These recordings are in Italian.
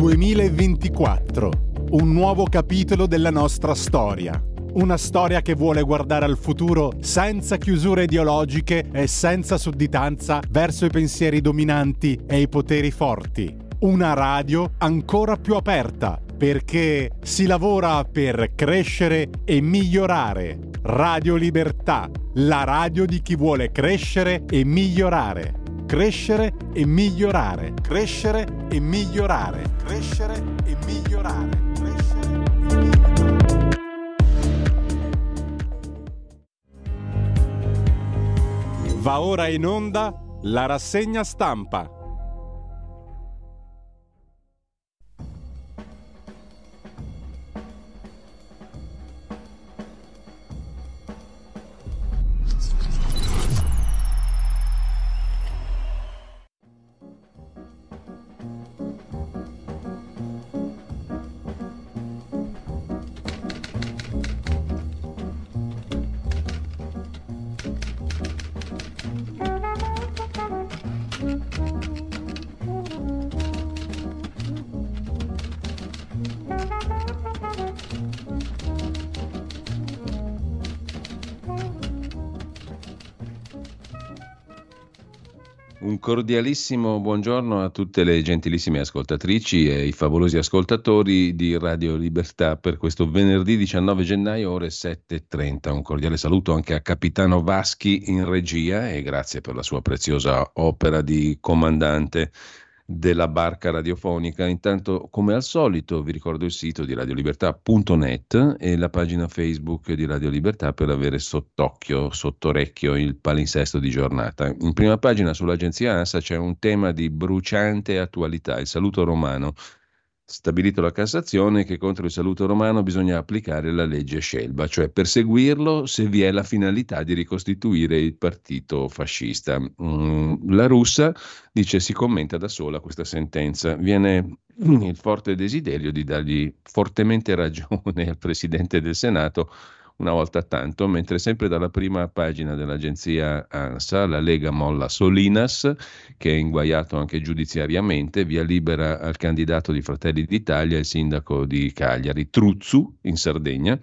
2024, un nuovo capitolo della nostra storia. Una storia che vuole guardare al futuro senza chiusure ideologiche e senza sudditanza verso i pensieri dominanti e i poteri forti. Una radio ancora più aperta perché si lavora per crescere e migliorare. Radio Libertà, la radio di chi vuole crescere e migliorare. Crescere e migliorare. Crescere e migliorare. Crescere e migliorare. Crescere e migliorare. Va ora in onda la rassegna stampa. Cordialissimo buongiorno a tutte le gentilissime ascoltatrici e i favolosi ascoltatori di Radio Libertà per questo venerdì 19 gennaio ore 7.30. Un cordiale saluto anche a Capitano Vaschi in regia e grazie per la sua preziosa opera di comandante della barca radiofonica. Intanto, come al solito, vi ricordo il sito di radiolibertà.net e la pagina Facebook di Radio Libertà per avere sott'occhio, sottorecchio il palinsesto di giornata. In prima pagina sull'agenzia ANSA c'è un tema di bruciante attualità, il saluto romano stabilito la Cassazione che contro il saluto romano bisogna applicare la legge Scelba, cioè perseguirlo se vi è la finalità di ricostituire il partito fascista. Mm, la russa dice si commenta da sola questa sentenza, viene il forte desiderio di dargli fortemente ragione al Presidente del Senato una volta tanto, mentre sempre dalla prima pagina dell'agenzia ANSA la Lega molla Solinas, che è inguaiato anche giudiziariamente, via libera al candidato di Fratelli d'Italia, il sindaco di Cagliari, Truzzu, in Sardegna,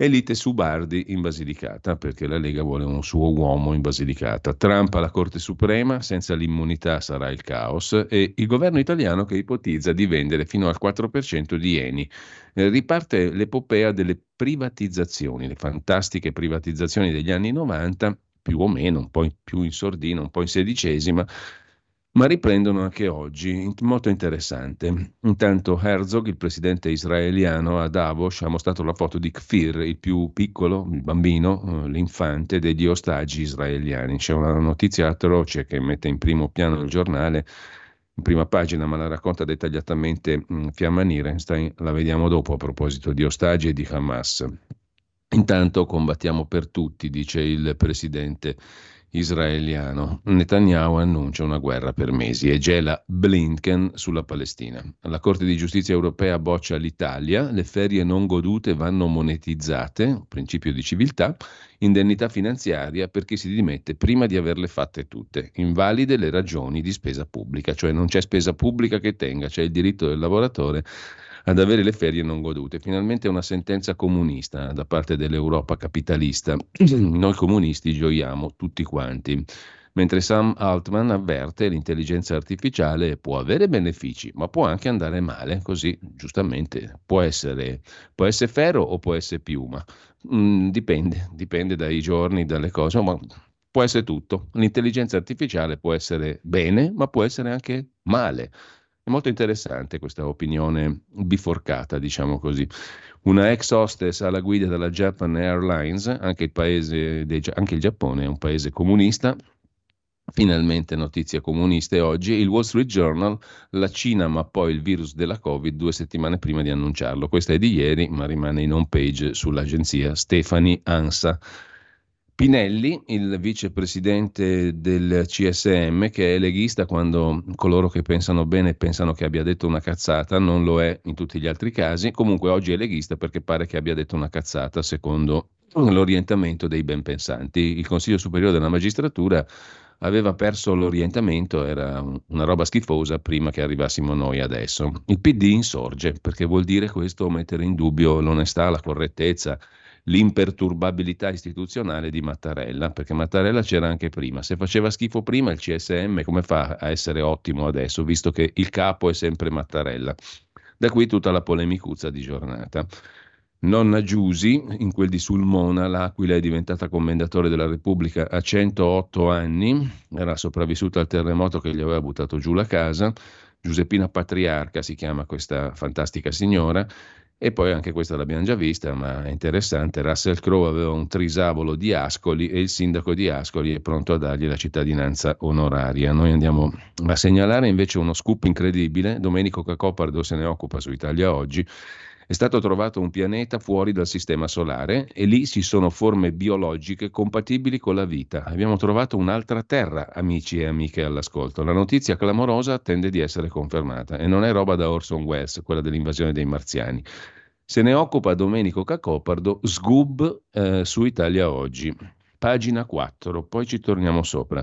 e lite su Bardi in Basilicata, perché la Lega vuole un suo uomo in Basilicata. Trump alla Corte Suprema, senza l'immunità sarà il caos, e il governo italiano che ipotizza di vendere fino al 4% di Eni. Eh, riparte l'epopea delle privatizzazioni, le fantastiche privatizzazioni degli anni 90, più o meno, un po' più in sordina, un po' in sedicesima, ma riprendono anche oggi, molto interessante. Intanto Herzog, il presidente israeliano, a Davos ha mostrato la foto di Kfir, il più piccolo, il bambino, eh, l'infante degli ostaggi israeliani. C'è una notizia atroce che mette in primo piano il giornale, in prima pagina, ma la racconta dettagliatamente mm, Fiamma Nirenstein, la vediamo dopo a proposito di ostaggi e di Hamas. Intanto combattiamo per tutti, dice il presidente israeliano. Netanyahu annuncia una guerra per mesi e gela Blinken sulla Palestina. La Corte di giustizia europea boccia l'Italia, le ferie non godute vanno monetizzate, principio di civiltà, indennità finanziaria per chi si dimette prima di averle fatte tutte. Invalide le ragioni di spesa pubblica, cioè non c'è spesa pubblica che tenga, c'è il diritto del lavoratore ad avere le ferie non godute. Finalmente una sentenza comunista da parte dell'Europa capitalista. Noi comunisti gioiamo tutti quanti. Mentre Sam Altman avverte che l'intelligenza artificiale può avere benefici, ma può anche andare male, così giustamente può essere, può essere ferro o può essere piuma. Mm, dipende, dipende dai giorni, dalle cose, ma può essere tutto. L'intelligenza artificiale può essere bene, ma può essere anche male. È molto interessante questa opinione biforcata, diciamo così. Una ex hostess alla guida della Japan Airlines, anche il, paese dei, anche il Giappone è un paese comunista, Finalmente notizie comuniste oggi, il Wall Street Journal, la Cina ma poi il virus della Covid due settimane prima di annunciarlo. Questa è di ieri, ma rimane in home page sull'agenzia Stefani Ansa. Pinelli, il vicepresidente del CSM, che è leghista quando coloro che pensano bene pensano che abbia detto una cazzata, non lo è in tutti gli altri casi. Comunque oggi è leghista perché pare che abbia detto una cazzata secondo l'orientamento dei ben pensanti. Il Consiglio Superiore della Magistratura aveva perso l'orientamento, era una roba schifosa prima che arrivassimo noi adesso. Il PD insorge perché vuol dire questo mettere in dubbio l'onestà, la correttezza, l'imperturbabilità istituzionale di Mattarella, perché Mattarella c'era anche prima. Se faceva schifo prima il CSM, come fa a essere ottimo adesso, visto che il capo è sempre Mattarella? Da qui tutta la polemicuzza di giornata. Nonna Giusi, in quel di Sulmona, l'Aquila è diventata commendatore della Repubblica a 108 anni, era sopravvissuta al terremoto che gli aveva buttato giù la casa. Giuseppina Patriarca si chiama questa fantastica signora, e poi anche questa l'abbiamo già vista, ma è interessante. Russell Crowe aveva un trisavolo di Ascoli e il sindaco di Ascoli è pronto a dargli la cittadinanza onoraria. Noi andiamo a segnalare invece uno scoop incredibile. Domenico Cacopardo se ne occupa su Italia Oggi è stato trovato un pianeta fuori dal sistema solare e lì ci sono forme biologiche compatibili con la vita. Abbiamo trovato un'altra Terra, amici e amiche all'ascolto. La notizia clamorosa tende di essere confermata e non è roba da Orson Welles, quella dell'invasione dei marziani. Se ne occupa Domenico Cacopardo, Sgub eh, su Italia Oggi, pagina 4, poi ci torniamo sopra.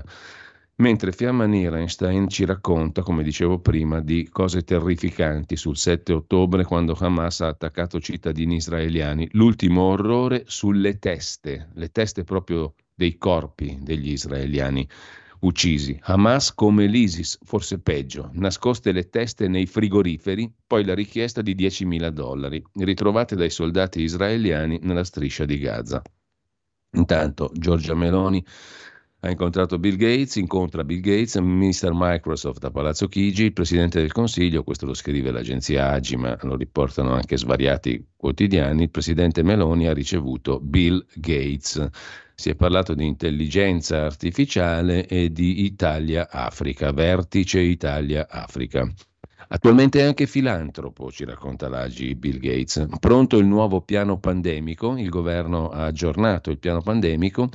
Mentre Fiamma Nierenstein ci racconta, come dicevo prima, di cose terrificanti sul 7 ottobre quando Hamas ha attaccato cittadini israeliani. L'ultimo orrore sulle teste, le teste proprio dei corpi degli israeliani uccisi. Hamas come l'ISIS, forse peggio, nascoste le teste nei frigoriferi, poi la richiesta di 10.000 dollari, ritrovate dai soldati israeliani nella striscia di Gaza. Intanto Giorgia Meloni ha incontrato Bill Gates, incontra Bill Gates, Mr. Microsoft a Palazzo Chigi, il Presidente del Consiglio, questo lo scrive l'agenzia Agi, ma lo riportano anche svariati quotidiani, il Presidente Meloni ha ricevuto Bill Gates. Si è parlato di intelligenza artificiale e di Italia-Africa, vertice Italia-Africa. Attualmente è anche filantropo, ci racconta l'Agi Bill Gates. Pronto il nuovo piano pandemico, il governo ha aggiornato il piano pandemico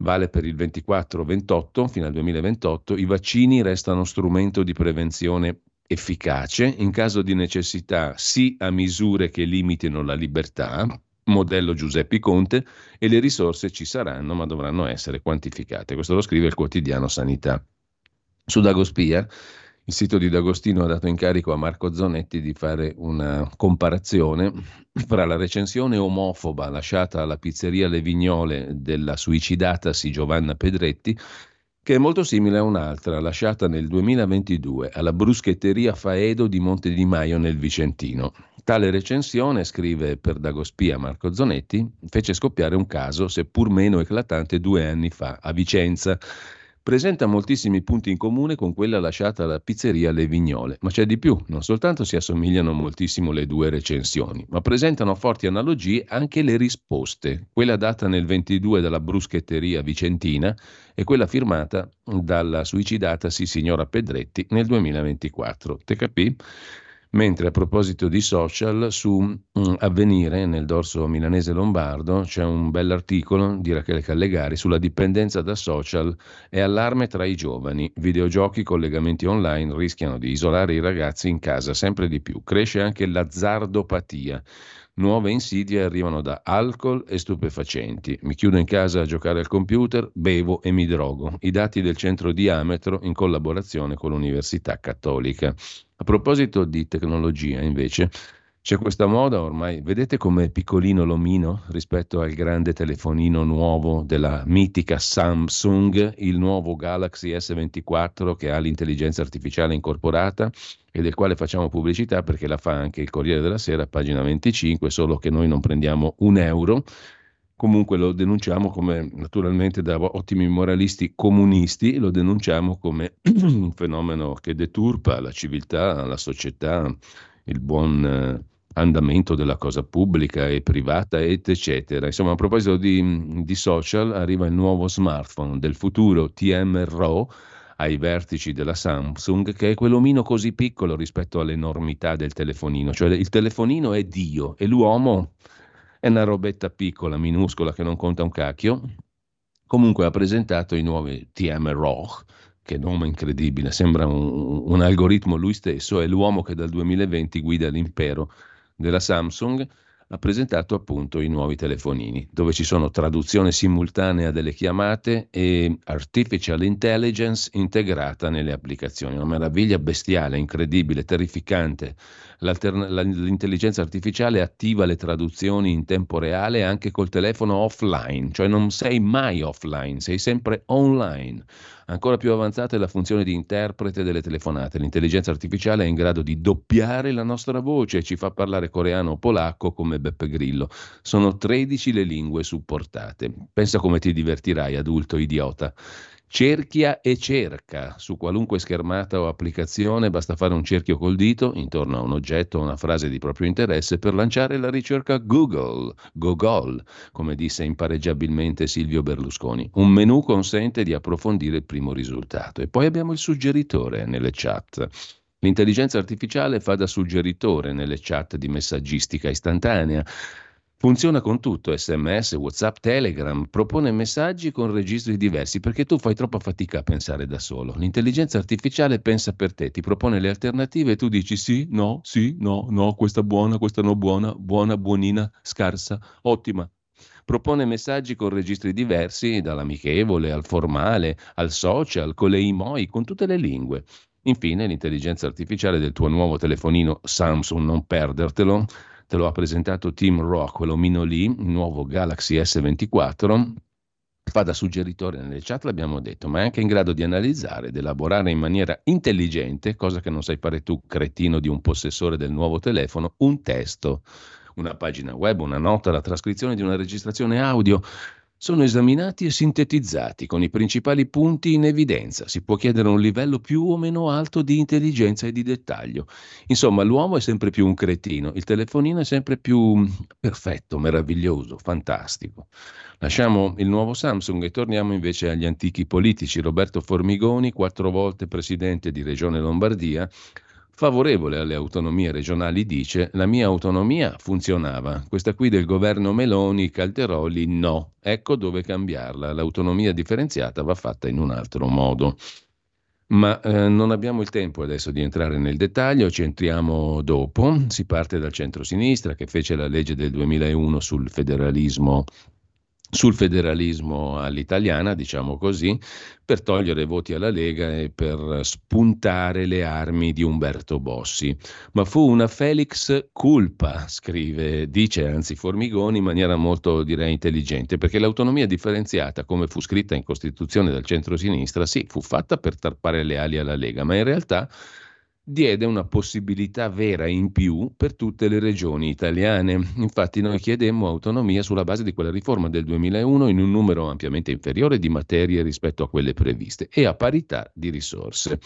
vale per il 24-28 fino al 2028, i vaccini restano strumento di prevenzione efficace, in caso di necessità sì a misure che limitino la libertà, modello Giuseppe Conte, e le risorse ci saranno ma dovranno essere quantificate. Questo lo scrive il quotidiano Sanità. Su Dagospia il sito di D'Agostino ha dato incarico a Marco Zonetti di fare una comparazione fra la recensione omofoba lasciata alla pizzeria Le Vignole della suicidatasi Giovanna Pedretti, che è molto simile a un'altra lasciata nel 2022 alla bruschetteria Faedo di Monte di Maio nel Vicentino. Tale recensione, scrive per Dagospia Marco Zonetti, fece scoppiare un caso, seppur meno eclatante, due anni fa a Vicenza presenta moltissimi punti in comune con quella lasciata alla pizzeria Le Vignole, ma c'è di più, non soltanto si assomigliano moltissimo le due recensioni, ma presentano forti analogie anche le risposte, quella data nel 22 dalla bruschetteria vicentina e quella firmata dalla suicidatasi signora Pedretti nel 2024. Te capì? Mentre a proposito di social, su um, Avvenire, nel dorso milanese lombardo, c'è un bell'articolo di Rachele Callegari sulla dipendenza da social e allarme tra i giovani. Videogiochi, collegamenti online rischiano di isolare i ragazzi in casa sempre di più. Cresce anche l'azzardopatia. Nuove insidie arrivano da alcol e stupefacenti. Mi chiudo in casa a giocare al computer, bevo e mi drogo. I dati del centro Diametro in collaborazione con l'Università Cattolica. A proposito di tecnologia, invece, c'è questa moda ormai, vedete com'è piccolino l'omino rispetto al grande telefonino nuovo della mitica Samsung, il nuovo Galaxy S24 che ha l'intelligenza artificiale incorporata e del quale facciamo pubblicità perché la fa anche il Corriere della Sera, pagina 25, solo che noi non prendiamo un euro. Comunque lo denunciamo come, naturalmente da ottimi moralisti comunisti, lo denunciamo come un fenomeno che deturpa la civiltà, la società, il buon eh, andamento della cosa pubblica e privata, eccetera. Insomma, a proposito di, di social, arriva il nuovo smartphone del futuro TMRO ai vertici della Samsung, che è quell'omino così piccolo rispetto all'enormità del telefonino, cioè il telefonino è Dio e l'uomo è una robetta piccola, minuscola, che non conta un cacchio. Comunque ha presentato i nuovi TM RAW, che nome incredibile, sembra un, un algoritmo lui stesso, è l'uomo che dal 2020 guida l'impero della Samsung ha presentato appunto i nuovi telefonini, dove ci sono traduzione simultanea delle chiamate e artificial intelligence integrata nelle applicazioni. Una meraviglia bestiale, incredibile, terrificante. L'intelligenza artificiale attiva le traduzioni in tempo reale anche col telefono offline, cioè non sei mai offline, sei sempre online. Ancora più avanzata è la funzione di interprete delle telefonate. L'intelligenza artificiale è in grado di doppiare la nostra voce e ci fa parlare coreano o polacco come Beppe Grillo. Sono 13 le lingue supportate. Pensa come ti divertirai, adulto idiota. Cerchia e cerca. Su qualunque schermata o applicazione basta fare un cerchio col dito intorno a un oggetto o una frase di proprio interesse per lanciare la ricerca Google, Google, come disse impareggiabilmente Silvio Berlusconi. Un menu consente di approfondire il primo risultato. E poi abbiamo il suggeritore nelle chat. L'intelligenza artificiale fa da suggeritore nelle chat di messaggistica istantanea. Funziona con tutto, sms, whatsapp, telegram, propone messaggi con registri diversi perché tu fai troppa fatica a pensare da solo. L'intelligenza artificiale pensa per te, ti propone le alternative e tu dici sì, no, sì, no, no, questa buona, questa no buona, buona, buonina, scarsa, ottima. Propone messaggi con registri diversi, dall'amichevole al formale, al social, con le emoi, con tutte le lingue. Infine, l'intelligenza artificiale del tuo nuovo telefonino Samsung, non perdertelo, te lo ha presentato Tim Rock, l'omino lì, il nuovo Galaxy S24, fa da suggeritore nelle chat, l'abbiamo detto, ma è anche in grado di analizzare ed elaborare in maniera intelligente, cosa che non sai fare tu, cretino di un possessore del nuovo telefono, un testo, una pagina web, una nota, la trascrizione di una registrazione audio sono esaminati e sintetizzati con i principali punti in evidenza. Si può chiedere un livello più o meno alto di intelligenza e di dettaglio. Insomma, l'uomo è sempre più un cretino, il telefonino è sempre più perfetto, meraviglioso, fantastico. Lasciamo il nuovo Samsung e torniamo invece agli antichi politici. Roberto Formigoni, quattro volte presidente di Regione Lombardia, favorevole alle autonomie regionali, dice la mia autonomia funzionava, questa qui del governo Meloni, Calderoli no, ecco dove cambiarla, l'autonomia differenziata va fatta in un altro modo. Ma eh, non abbiamo il tempo adesso di entrare nel dettaglio, ci entriamo dopo. Si parte dal centro-sinistra che fece la legge del 2001 sul federalismo sul federalismo all'italiana, diciamo così, per togliere voti alla Lega e per spuntare le armi di Umberto Bossi. Ma fu una Felix culpa, scrive, dice anzi Formigoni in maniera molto direi intelligente, perché l'autonomia differenziata, come fu scritta in Costituzione dal centro-sinistra, sì, fu fatta per tarpare le ali alla Lega, ma in realtà diede una possibilità vera in più per tutte le regioni italiane. Infatti noi chiedemmo autonomia sulla base di quella riforma del 2001 in un numero ampiamente inferiore di materie rispetto a quelle previste e a parità di risorse.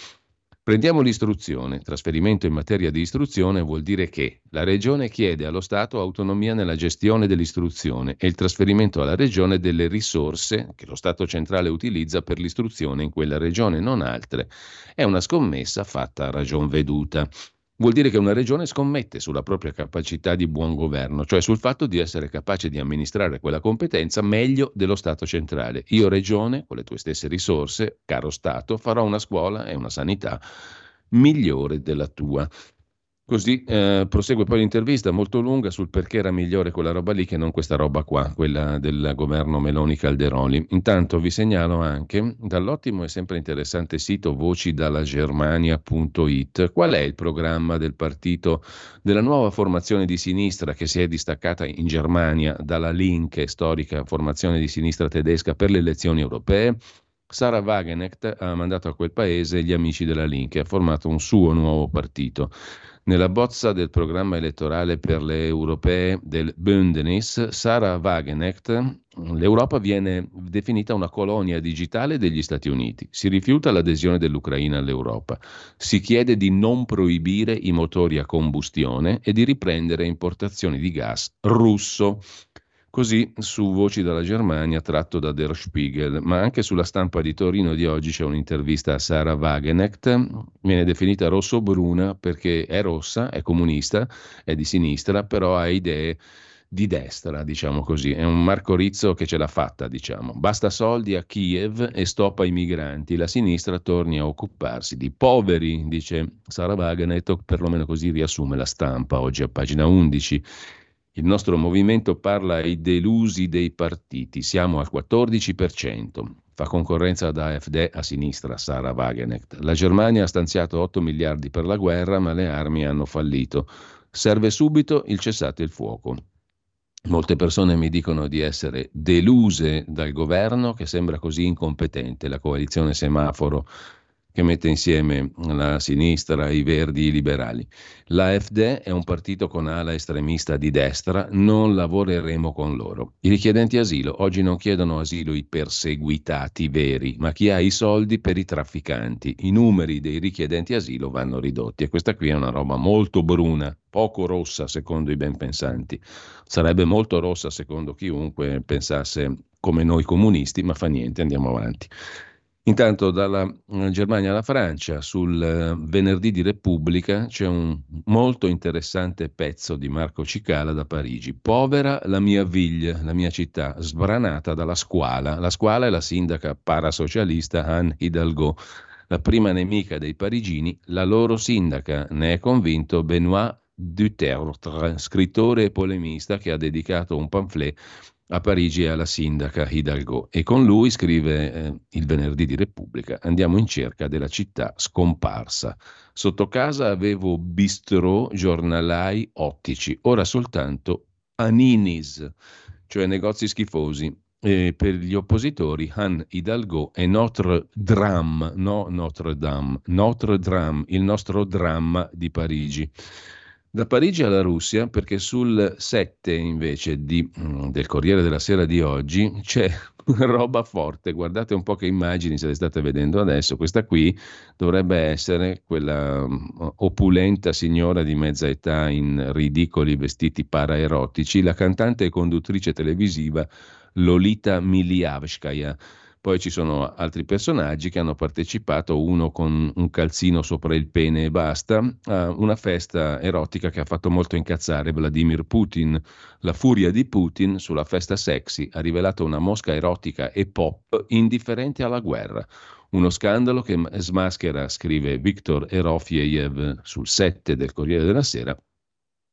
Prendiamo l'istruzione. Trasferimento in materia di istruzione vuol dire che la Regione chiede allo Stato autonomia nella gestione dell'istruzione e il trasferimento alla Regione delle risorse che lo Stato centrale utilizza per l'istruzione in quella Regione, non altre. È una scommessa fatta a ragion veduta vuol dire che una regione scommette sulla propria capacità di buon governo, cioè sul fatto di essere capace di amministrare quella competenza meglio dello Stato centrale. Io regione, con le tue stesse risorse, caro Stato, farò una scuola e una sanità migliore della tua. Così eh, prosegue poi l'intervista molto lunga sul perché era migliore quella roba lì che non questa roba qua, quella del governo Meloni Calderoli. Intanto vi segnalo anche dall'ottimo e sempre interessante sito vocidalagermania.it qual è il programma del partito della nuova formazione di sinistra che si è distaccata in Germania dalla Linke, storica formazione di sinistra tedesca per le elezioni europee. Sara Wagenecht ha mandato a quel paese gli amici della Linke, ha formato un suo nuovo partito. Nella bozza del programma elettorale per le europee del Bündnis, Sara Wagenecht, l'Europa viene definita una colonia digitale degli Stati Uniti. Si rifiuta l'adesione dell'Ucraina all'Europa. Si chiede di non proibire i motori a combustione e di riprendere importazioni di gas russo. Così su Voci dalla Germania, tratto da Der Spiegel, ma anche sulla stampa di Torino di oggi c'è un'intervista a Sara Wagenecht, viene definita rosso-bruna perché è rossa, è comunista, è di sinistra, però ha idee di destra, diciamo così. È un Marco Rizzo che ce l'ha fatta, diciamo. Basta soldi a Kiev e stop ai migranti. La sinistra torni a occuparsi di poveri, dice Sara Wagenecht, perlomeno così riassume la stampa oggi a pagina 11. Il nostro movimento parla ai delusi dei partiti, siamo al 14%. Fa concorrenza ad AfD a sinistra, Sara Wagenecht. La Germania ha stanziato 8 miliardi per la guerra, ma le armi hanno fallito. Serve subito il cessate il fuoco. Molte persone mi dicono di essere deluse dal governo che sembra così incompetente, la coalizione semaforo che mette insieme la sinistra, i verdi, i liberali. L'AfD è un partito con ala estremista di destra, non lavoreremo con loro. I richiedenti asilo oggi non chiedono asilo i perseguitati veri, ma chi ha i soldi per i trafficanti. I numeri dei richiedenti asilo vanno ridotti e questa qui è una roba molto bruna, poco rossa secondo i ben pensanti. Sarebbe molto rossa secondo chiunque pensasse come noi comunisti, ma fa niente, andiamo avanti. Intanto dalla eh, Germania alla Francia, sul eh, venerdì di Repubblica, c'è un molto interessante pezzo di Marco Cicala da Parigi. Povera la mia ville, la mia città, sbranata dalla squala. La squala è la sindaca parasocialista Anne Hidalgo, la prima nemica dei parigini, la loro sindaca, ne è convinto Benoît Dutertre, scrittore e polemista che ha dedicato un pamphlet a Parigi alla sindaca Hidalgo e con lui scrive eh, il venerdì di Repubblica andiamo in cerca della città scomparsa. Sotto casa avevo bistrò, giornalai, ottici, ora soltanto aninis, cioè negozi schifosi. E per gli oppositori Han Hidalgo è Notre Dame, no Notre Dame, Notre Dame, il nostro dramma di Parigi. Da Parigi alla Russia, perché sul 7 invece di, mm, del Corriere della Sera di oggi c'è roba forte. Guardate un po' che immagini se le state vedendo adesso. Questa qui dovrebbe essere quella mm, opulenta signora di mezza età in ridicoli vestiti paraerotici, la cantante e conduttrice televisiva Lolita Miliavskaya poi ci sono altri personaggi che hanno partecipato, uno con un calzino sopra il pene e basta, a una festa erotica che ha fatto molto incazzare Vladimir Putin. La furia di Putin sulla festa sexy ha rivelato una mosca erotica e pop indifferente alla guerra. Uno scandalo che smaschera, scrive Viktor Erofiev sul 7 del Corriere della Sera,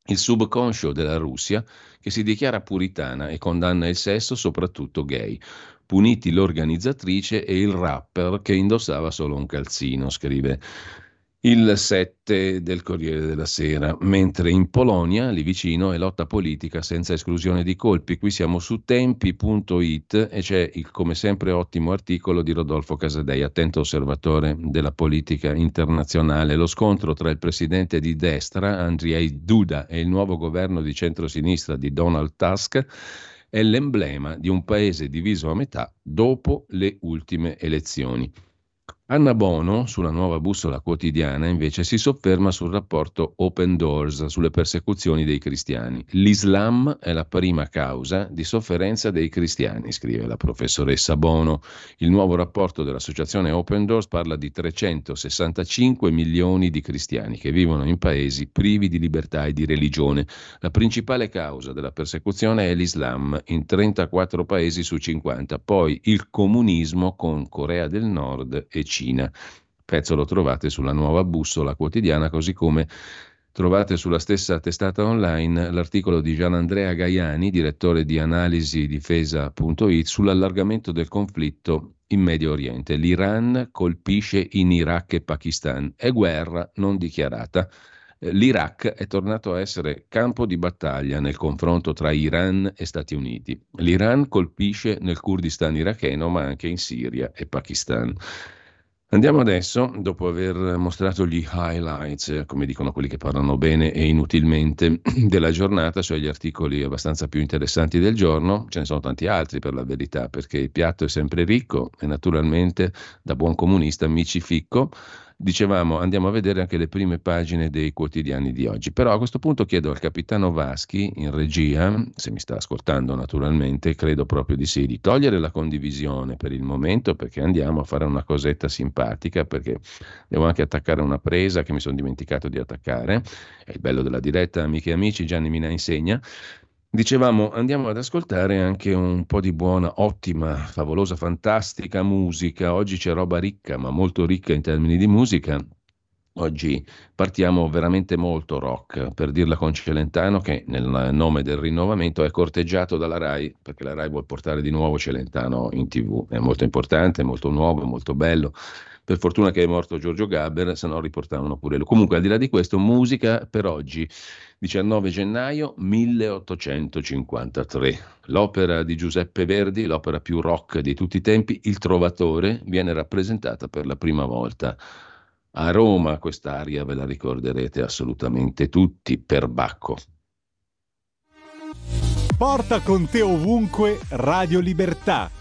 il subconscio della Russia che si dichiara puritana e condanna il sesso, soprattutto gay puniti l'organizzatrice e il rapper che indossava solo un calzino, scrive il 7 del Corriere della Sera, mentre in Polonia, lì vicino, è lotta politica senza esclusione di colpi. Qui siamo su tempi.it e c'è il come sempre ottimo articolo di Rodolfo Casadei, attento osservatore della politica internazionale. Lo scontro tra il presidente di destra, Andrzej Duda, e il nuovo governo di centrosinistra di Donald Tusk è l'emblema di un paese diviso a metà dopo le ultime elezioni. Anna Bono, sulla nuova bussola quotidiana, invece si sofferma sul rapporto Open Doors, sulle persecuzioni dei cristiani. L'Islam è la prima causa di sofferenza dei cristiani, scrive la professoressa Bono. Il nuovo rapporto dell'associazione Open Doors parla di 365 milioni di cristiani che vivono in paesi privi di libertà e di religione. La principale causa della persecuzione è l'Islam, in 34 paesi su 50, poi il comunismo con Corea del Nord e Cina. Cina. Il pezzo lo trovate sulla nuova bussola quotidiana, così come Trovate sulla stessa testata online l'articolo di Gianandrea Gaiani, direttore di analisi difesa.it, sull'allargamento del conflitto in Medio Oriente. L'Iran colpisce in Iraq e Pakistan. È guerra non dichiarata. L'Iraq è tornato a essere campo di battaglia nel confronto tra Iran e Stati Uniti. L'Iran colpisce nel Kurdistan iracheno, ma anche in Siria e Pakistan. Andiamo adesso, dopo aver mostrato gli highlights, come dicono quelli che parlano bene e inutilmente, della giornata, cioè gli articoli abbastanza più interessanti del giorno, ce ne sono tanti altri per la verità, perché il piatto è sempre ricco e naturalmente da buon comunista mi ci ficco Dicevamo, andiamo a vedere anche le prime pagine dei quotidiani di oggi. Però a questo punto chiedo al capitano Vaschi, in regia, se mi sta ascoltando naturalmente, credo proprio di sì, di togliere la condivisione per il momento perché andiamo a fare una cosetta simpatica, perché devo anche attaccare una presa che mi sono dimenticato di attaccare. È il bello della diretta, amiche e amici, Gianni Mina insegna. Dicevamo, andiamo ad ascoltare anche un po' di buona, ottima, favolosa, fantastica musica. Oggi c'è roba ricca, ma molto ricca in termini di musica. Oggi partiamo veramente molto rock, per dirla con Celentano, che nel nome del rinnovamento è corteggiato dalla RAI, perché la RAI vuole portare di nuovo Celentano in tv. È molto importante, molto nuovo, molto bello. Per fortuna che è morto Giorgio Gaber, se no riportavano pure lui. Comunque, al di là di questo, musica per oggi, 19 gennaio 1853. L'opera di Giuseppe Verdi, l'opera più rock di tutti i tempi, Il Trovatore, viene rappresentata per la prima volta a Roma quest'aria ve la ricorderete assolutamente tutti per Bacco. Porta con te ovunque Radio Libertà.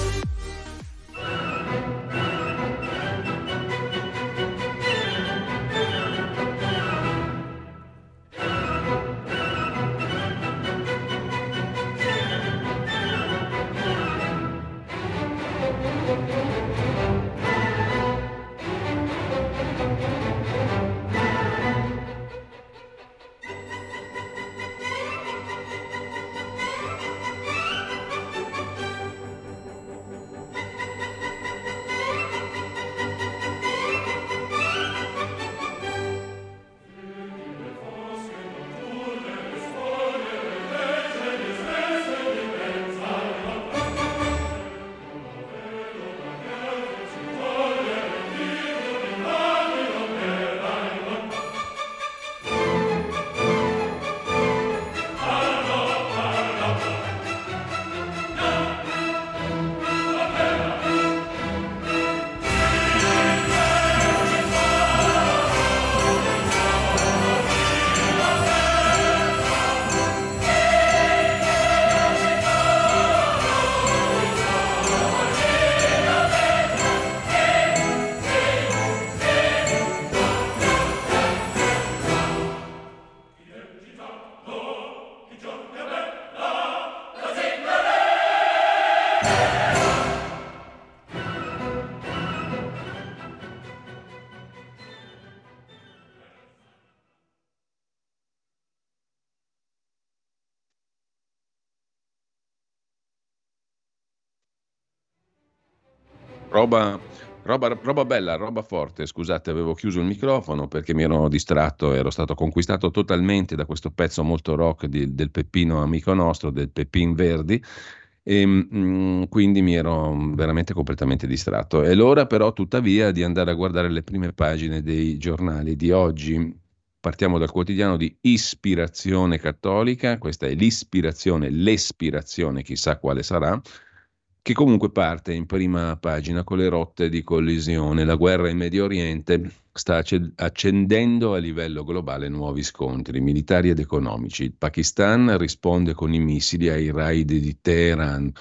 Roba, roba, roba, bella, roba forte. Scusate, avevo chiuso il microfono perché mi ero distratto, ero stato conquistato totalmente da questo pezzo molto rock di, del Peppino amico nostro, del Peppin Verdi. E mh, mm, quindi mi ero veramente completamente distratto. È l'ora però, tuttavia, di andare a guardare le prime pagine dei giornali di oggi. Partiamo dal quotidiano di Ispirazione Cattolica, questa è l'ispirazione, l'espirazione, chissà quale sarà che comunque parte in prima pagina con le rotte di collisione. La guerra in Medio Oriente sta accendendo a livello globale nuovi scontri militari ed economici. Il Pakistan risponde con i missili ai raid di Teheran.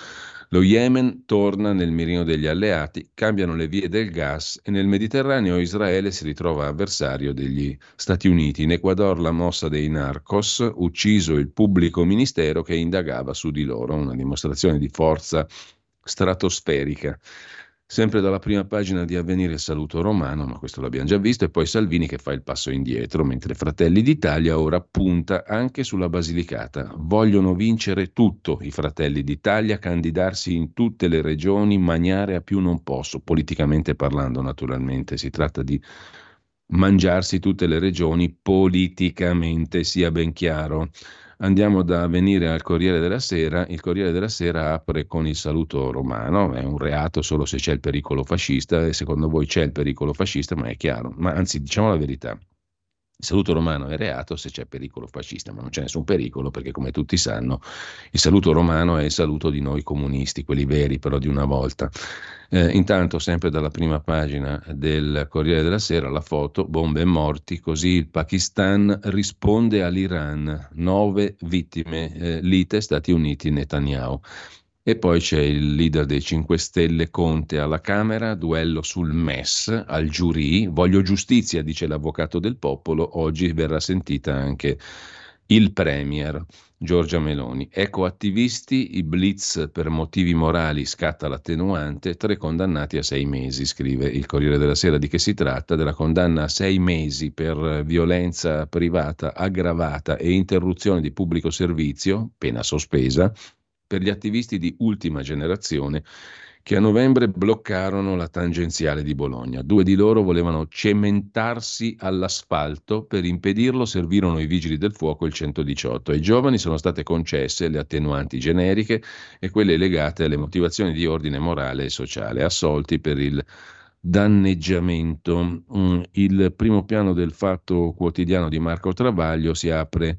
Lo Yemen torna nel mirino degli alleati, cambiano le vie del gas e nel Mediterraneo Israele si ritrova avversario degli Stati Uniti. In Ecuador la mossa dei narcos, ucciso il pubblico ministero che indagava su di loro, una dimostrazione di forza stratosferica. Sempre dalla prima pagina di Avvenire saluto romano, ma questo l'abbiamo già visto, e poi Salvini che fa il passo indietro, mentre Fratelli d'Italia ora punta anche sulla Basilicata. Vogliono vincere tutto i Fratelli d'Italia, candidarsi in tutte le regioni, maniare a più non posso, politicamente parlando naturalmente. Si tratta di mangiarsi tutte le regioni politicamente, sia ben chiaro. Andiamo da venire al Corriere della Sera. Il Corriere della Sera apre con il saluto romano, è un reato solo se c'è il pericolo fascista e secondo voi c'è il pericolo fascista, ma è chiaro. Ma anzi, diciamo la verità, il saluto romano è reato se c'è pericolo fascista, ma non c'è nessun pericolo perché, come tutti sanno, il saluto romano è il saluto di noi comunisti, quelli veri però di una volta. Eh, intanto, sempre dalla prima pagina del Corriere della Sera, la foto, bombe e morti, così il Pakistan risponde all'Iran, nove vittime, eh, lite Stati Uniti Netanyahu. E poi c'è il leader dei 5 Stelle Conte alla Camera, duello sul MES al giurì. Voglio giustizia, dice l'avvocato del popolo. Oggi verrà sentita anche il Premier Giorgia Meloni. Ecco attivisti, i blitz per motivi morali scatta l'attenuante, tre condannati a sei mesi, scrive il Corriere della Sera. Di che si tratta? Della condanna a sei mesi per violenza privata aggravata e interruzione di pubblico servizio, pena sospesa, per gli attivisti di ultima generazione che a novembre bloccarono la tangenziale di Bologna. Due di loro volevano cementarsi all'asfalto, per impedirlo servirono i vigili del fuoco il 118. Ai giovani sono state concesse le attenuanti generiche e quelle legate alle motivazioni di ordine morale e sociale, assolti per il danneggiamento. Mm, il primo piano del fatto quotidiano di Marco Travaglio si apre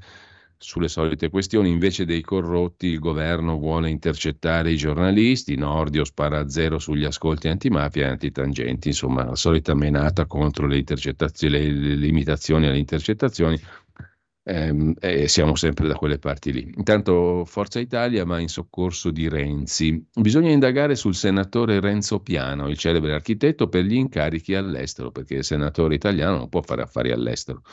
sulle solite questioni, invece dei corrotti il governo vuole intercettare i giornalisti, Nordio spara a zero sugli ascolti antimafia e antitangenti, insomma la solita menata contro le, intercettazioni, le, le limitazioni alle intercettazioni ehm, e siamo sempre da quelle parti lì. Intanto Forza Italia va in soccorso di Renzi. Bisogna indagare sul senatore Renzo Piano, il celebre architetto, per gli incarichi all'estero, perché il senatore italiano non può fare affari all'estero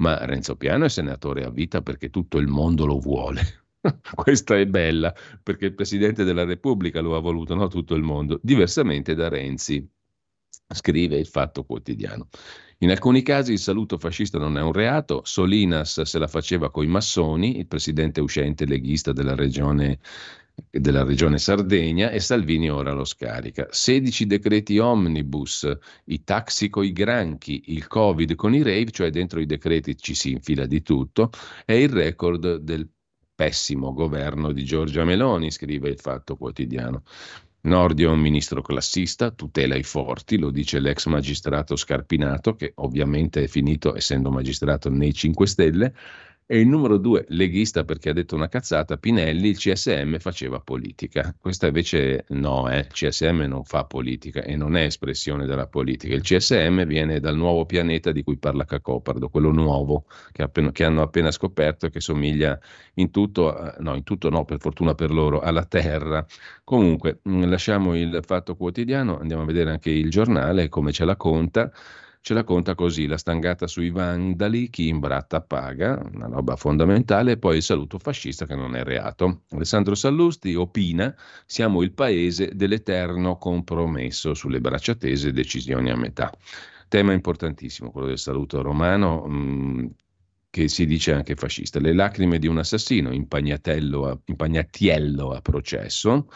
ma Renzo Piano è senatore a vita perché tutto il mondo lo vuole. Questa è bella perché il Presidente della Repubblica lo ha voluto, no tutto il mondo, diversamente da Renzi, scrive il Fatto Quotidiano. In alcuni casi il saluto fascista non è un reato, Solinas se la faceva coi massoni, il presidente uscente leghista della regione della regione Sardegna e Salvini ora lo scarica. 16 decreti omnibus, i taxi con i granchi, il covid con i rave, cioè dentro i decreti ci si infila di tutto, è il record del pessimo governo di Giorgia Meloni, scrive il Fatto Quotidiano. Nordio è un ministro classista, tutela i forti, lo dice l'ex magistrato Scarpinato, che ovviamente è finito essendo magistrato nei 5 Stelle, e il numero due, leghista perché ha detto una cazzata, Pinelli, il CSM faceva politica. Questa invece no, eh. il CSM non fa politica e non è espressione della politica. Il CSM viene dal nuovo pianeta di cui parla Cacopardo, quello nuovo che, appena, che hanno appena scoperto e che somiglia in tutto, eh, no, in tutto no, per fortuna per loro, alla Terra. Comunque, mm, lasciamo il fatto quotidiano, andiamo a vedere anche il giornale, come ce la conta ce la conta così, la stangata sui vandali, chi imbratta paga, una roba fondamentale, e poi il saluto fascista che non è reato. Alessandro Sallusti opina, siamo il paese dell'eterno compromesso sulle braccia tese decisioni a metà. Tema importantissimo, quello del saluto romano, mh, mm, che si dice anche fascista. Le lacrime di un assassino, a, impagnatiello a processo,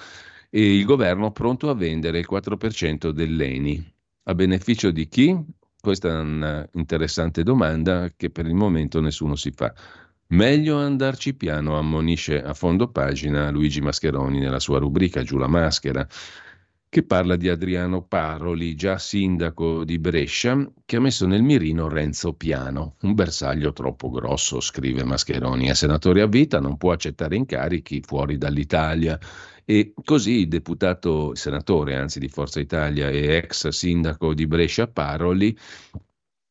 e il governo pronto a vendere il 4% dell'ENI. A beneficio di chi? Questa è un'interessante domanda che per il momento nessuno si fa. Meglio andarci piano, ammonisce a fondo pagina Luigi Mascheroni nella sua rubrica Giù la maschera, che parla di Adriano Paroli, già sindaco di Brescia, che ha messo nel mirino Renzo Piano, un bersaglio troppo grosso, scrive Mascheroni. È senatore a vita, non può accettare incarichi fuori dall'Italia e così il deputato, senatore anzi di Forza Italia e ex sindaco di Brescia Paroli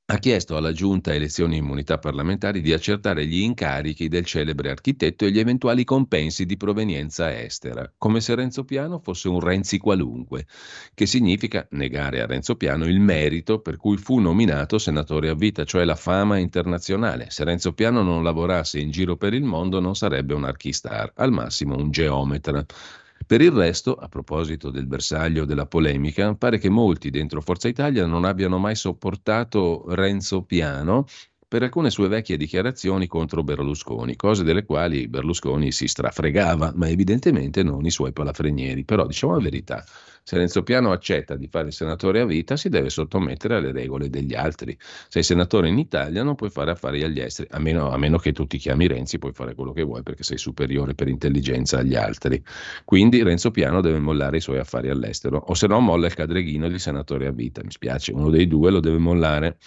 ha chiesto alla Giunta Elezioni e Immunità Parlamentari di accertare gli incarichi del celebre architetto e gli eventuali compensi di provenienza estera, come se Renzo Piano fosse un Renzi qualunque, che significa negare a Renzo Piano il merito per cui fu nominato senatore a vita, cioè la fama internazionale. Se Renzo Piano non lavorasse in giro per il mondo non sarebbe un archistar, al massimo un geometra. Per il resto, a proposito del bersaglio della polemica, pare che molti dentro Forza Italia non abbiano mai sopportato Renzo Piano per alcune sue vecchie dichiarazioni contro Berlusconi, cose delle quali Berlusconi si strafregava, ma evidentemente non i suoi palafrenieri. Però diciamo la verità, se Renzo Piano accetta di fare il senatore a vita, si deve sottomettere alle regole degli altri. Sei senatore in Italia, non puoi fare affari agli esteri, a meno, a meno che tu ti chiami Renzi, puoi fare quello che vuoi perché sei superiore per intelligenza agli altri. Quindi Renzo Piano deve mollare i suoi affari all'estero, o se no molla il cadreghino di senatore a vita. Mi spiace, uno dei due lo deve mollare.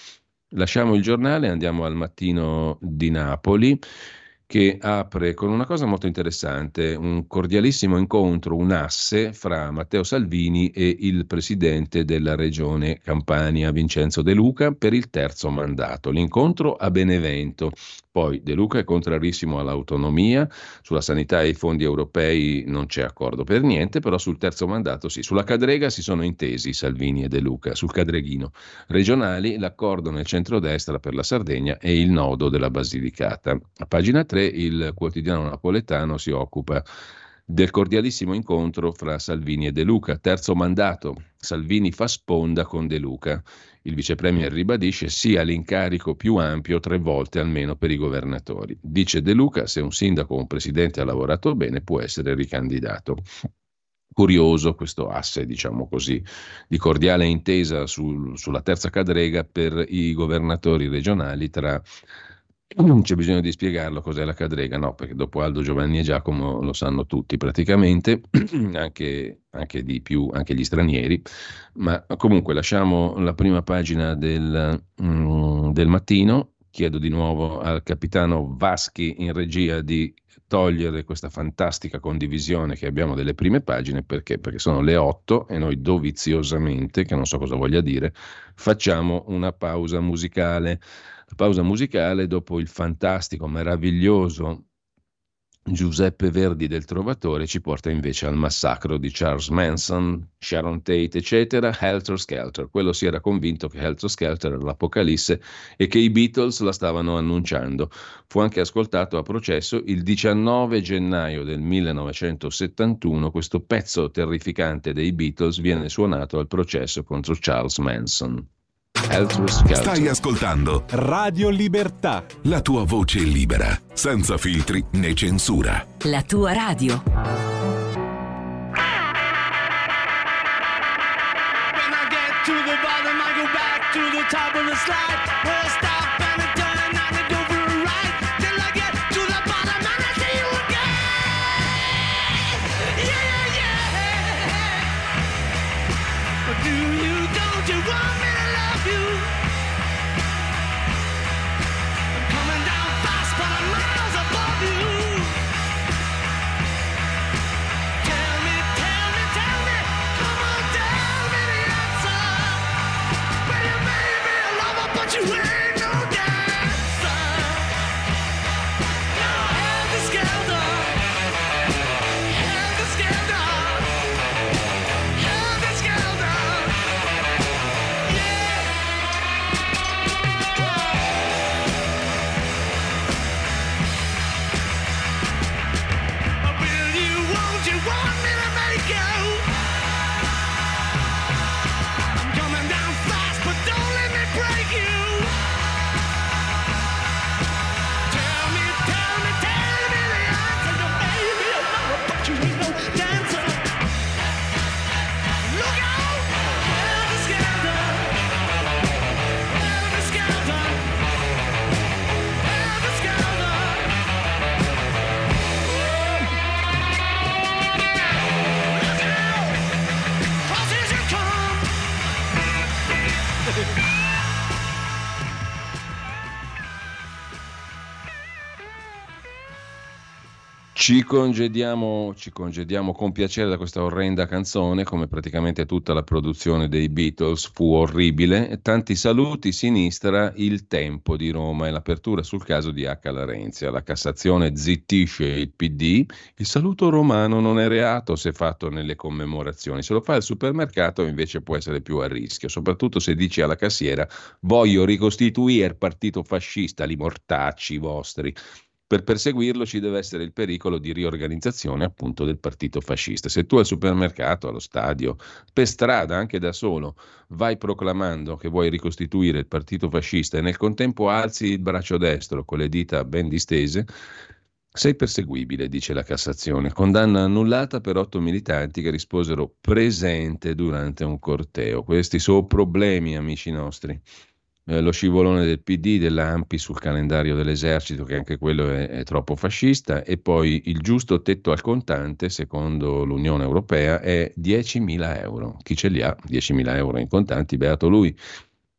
Lasciamo il giornale, andiamo al mattino di Napoli che apre con una cosa molto interessante, un cordialissimo incontro, un asse fra Matteo Salvini e il presidente della regione Campania, Vincenzo De Luca, per il terzo mandato. L'incontro a Benevento. Poi De Luca è contrarissimo all'autonomia, sulla sanità e i fondi europei non c'è accordo per niente, però sul terzo mandato sì. Sulla cadrega si sono intesi Salvini e De Luca, sul cadreghino. Regionali l'accordo nel centrodestra per la Sardegna e il nodo della Basilicata. A pagina 3 il quotidiano napoletano si occupa del cordialissimo incontro fra Salvini e De Luca. Terzo mandato, Salvini fa sponda con De Luca. Il vice premier ribadisce sia l'incarico più ampio tre volte almeno per i governatori. Dice De Luca, se un sindaco o un presidente ha lavorato bene può essere ricandidato curioso questo asse, diciamo così, di cordiale intesa sul, sulla terza cadrega per i governatori regionali tra non c'è bisogno di spiegarlo cos'è la cadrega, no, perché dopo Aldo, Giovanni e Giacomo lo sanno tutti praticamente, anche, anche, di più, anche gli stranieri, ma comunque lasciamo la prima pagina del, mm, del mattino, chiedo di nuovo al capitano Vaschi in regia di togliere questa fantastica condivisione che abbiamo delle prime pagine perché? Perché sono le 8 e noi doviziosamente, che non so cosa voglia dire, facciamo una pausa musicale. La pausa musicale dopo il fantastico, meraviglioso Giuseppe Verdi del Trovatore ci porta invece al massacro di Charles Manson, Sharon Tate, eccetera, Helter Skelter. Quello si era convinto che Helter Skelter era l'Apocalisse e che i Beatles la stavano annunciando. Fu anche ascoltato a processo il 19 gennaio del 1971. Questo pezzo terrificante dei Beatles viene suonato al processo contro Charles Manson. Stai ascoltando Radio Libertà. La tua voce libera, senza filtri né censura. La tua radio. When I get to the bottom, I go back to the top of the slide. Ci congediamo, ci congediamo, con piacere da questa orrenda canzone, come praticamente tutta la produzione dei Beatles fu orribile. Tanti saluti, sinistra, il tempo di Roma e l'apertura sul caso di H. Larenzia. La Cassazione zittisce il PD. Il saluto romano non è reato se fatto nelle commemorazioni. Se lo fa al supermercato invece può essere più a rischio, soprattutto se dici alla cassiera voglio ricostituire il partito fascista, li mortacci vostri. Per perseguirlo ci deve essere il pericolo di riorganizzazione appunto del partito fascista. Se tu al supermercato, allo stadio, per strada, anche da solo, vai proclamando che vuoi ricostituire il partito fascista e nel contempo alzi il braccio destro con le dita ben distese, sei perseguibile, dice la Cassazione. Condanna annullata per otto militanti che risposero presente durante un corteo. Questi sono problemi, amici nostri eh, lo scivolone del PD, dell'AMPI sul calendario dell'esercito, che anche quello è, è, troppo fascista, e poi il giusto tetto al contante, secondo l'Unione Europea, è 10.000 euro. Chi ce li ha? 10.000 euro in contanti, beato lui.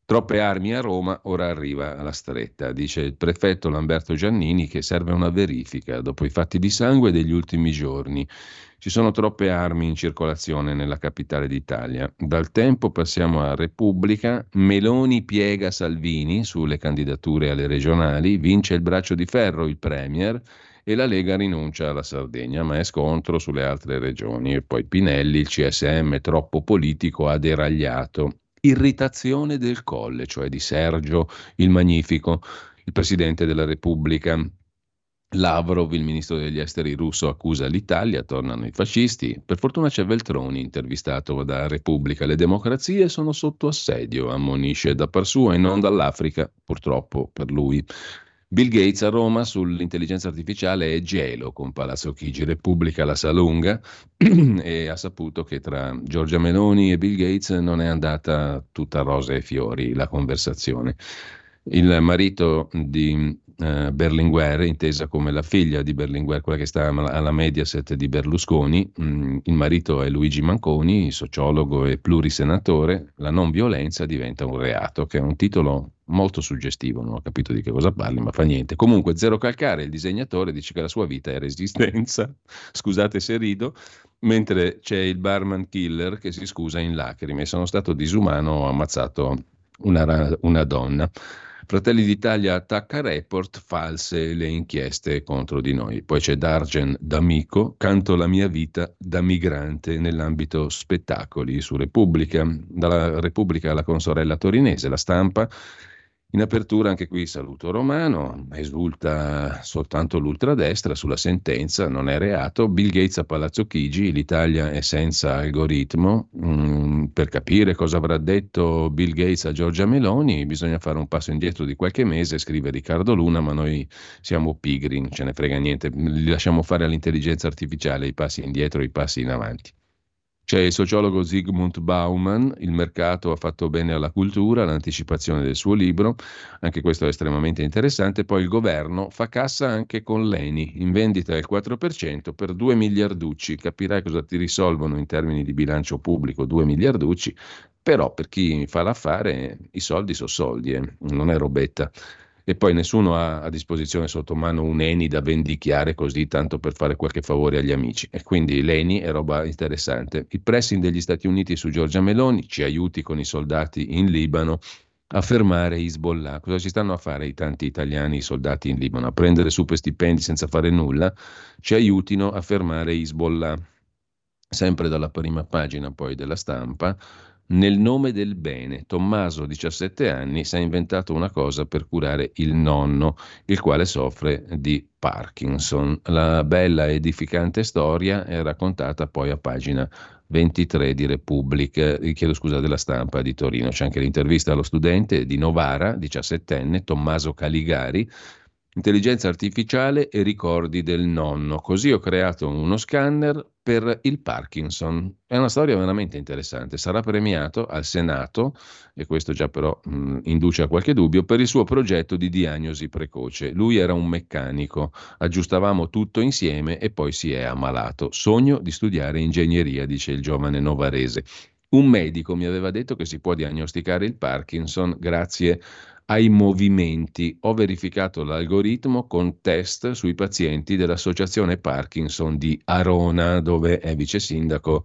Troppe armi a Roma, ora arriva alla stretta, dice il prefetto Lamberto Giannini che serve una verifica dopo i fatti di sangue degli ultimi giorni. Ci sono troppe armi in circolazione nella capitale d'Italia. Dal tempo passiamo a Repubblica, Meloni piega Salvini sulle candidature alle regionali, vince il braccio di ferro il Premier e la Lega rinuncia alla Sardegna, ma è scontro sulle altre regioni. E poi Pinelli, il CSM troppo politico, ha deragliato. Irritazione del colle, cioè di Sergio il Magnifico, il Presidente della Repubblica Lavrov, il ministro degli esteri russo, accusa l'Italia, tornano i fascisti. Per fortuna c'è Veltroni, intervistato da Repubblica. Le democrazie sono sotto assedio, ammonisce da par sua e non dall'Africa, purtroppo per lui. Bill Gates a Roma sull'intelligenza artificiale è gelo con Palazzo Chigi, Repubblica la sa lunga e ha saputo che tra Giorgia Meloni e Bill Gates non è andata tutta rose e fiori la conversazione. Il marito di eh, Berlinguer, intesa come la figlia di Berlinguer, quella che sta alla Mediaset di Berlusconi. Mm, il marito è Luigi Manconi, sociologo e plurisenatore. La non violenza diventa un reato, che è un titolo molto suggestivo, non ho capito di che cosa parli, ma fa niente. Comunque, Zero Calcare, il disegnatore, dice che la sua vita è resistenza, scusate se rido, mentre c'è il barman killer che si scusa in lacrime, sono stato disumano, ho ammazzato una, una donna. Fratelli d'Italia attacca report, false le inchieste contro di noi. Poi c'è Dargen D'Amico, canto la mia vita da migrante nell'ambito spettacoli su Repubblica. Dalla Repubblica alla consorella torinese, la stampa in apertura anche qui saluto Romano, esulta soltanto l'ultradestra sulla sentenza, non è reato. Bill Gates a Palazzo Chigi, l'Italia è senza algoritmo. Mm, per capire cosa avrà detto Bill Gates a Giorgia Meloni bisogna fare un passo indietro di qualche mese, scrive Riccardo Luna, ma noi siamo pigri, non ce ne frega niente, li lasciamo fare all'intelligenza artificiale i passi indietro e i passi in avanti. C'è il sociologo Zygmunt Bauman, il mercato ha fatto bene alla cultura, l'anticipazione del suo libro, anche questo è estremamente interessante. Poi il governo fa cassa anche con l'ENI, in vendita il 4% per 2 miliarducci. Capirai cosa ti risolvono in termini di bilancio pubblico 2 miliarducci, però per chi fa l'affare i soldi sono soldi, eh, non è robetta e poi nessuno ha a disposizione sotto mano un Eni da vendicchiare così tanto per fare qualche favore agli amici. E quindi l'Eni è roba interessante. Il pressing degli Stati Uniti su Giorgia Meloni ci aiuti con i soldati in Libano a fermare Hezbollah. Cosa ci stanno a fare i tanti italiani, i soldati in Libano? A prendere super stipendi senza fare nulla? Ci aiutino a fermare Hezbollah. Sempre dalla prima pagina poi della stampa, nel nome del bene, Tommaso, 17 anni, si è inventato una cosa per curare il nonno, il quale soffre di Parkinson. La bella edificante storia è raccontata poi a pagina 23 di Repubblica, eh, chiedo scusa, della stampa di Torino. C'è anche l'intervista allo studente di Novara, 17enne, Tommaso Caligari, intelligenza artificiale e ricordi del nonno. Così ho creato uno scanner per il Parkinson. È una storia veramente interessante. Sarà premiato al Senato, e questo già però mh, induce a qualche dubbio, per il suo progetto di diagnosi precoce. Lui era un meccanico, aggiustavamo tutto insieme e poi si è ammalato. Sogno di studiare ingegneria, dice il giovane novarese. Un medico mi aveva detto che si può diagnosticare il Parkinson grazie a ai movimenti. Ho verificato l'algoritmo con test sui pazienti dell'Associazione Parkinson di Arona, dove è vice sindaco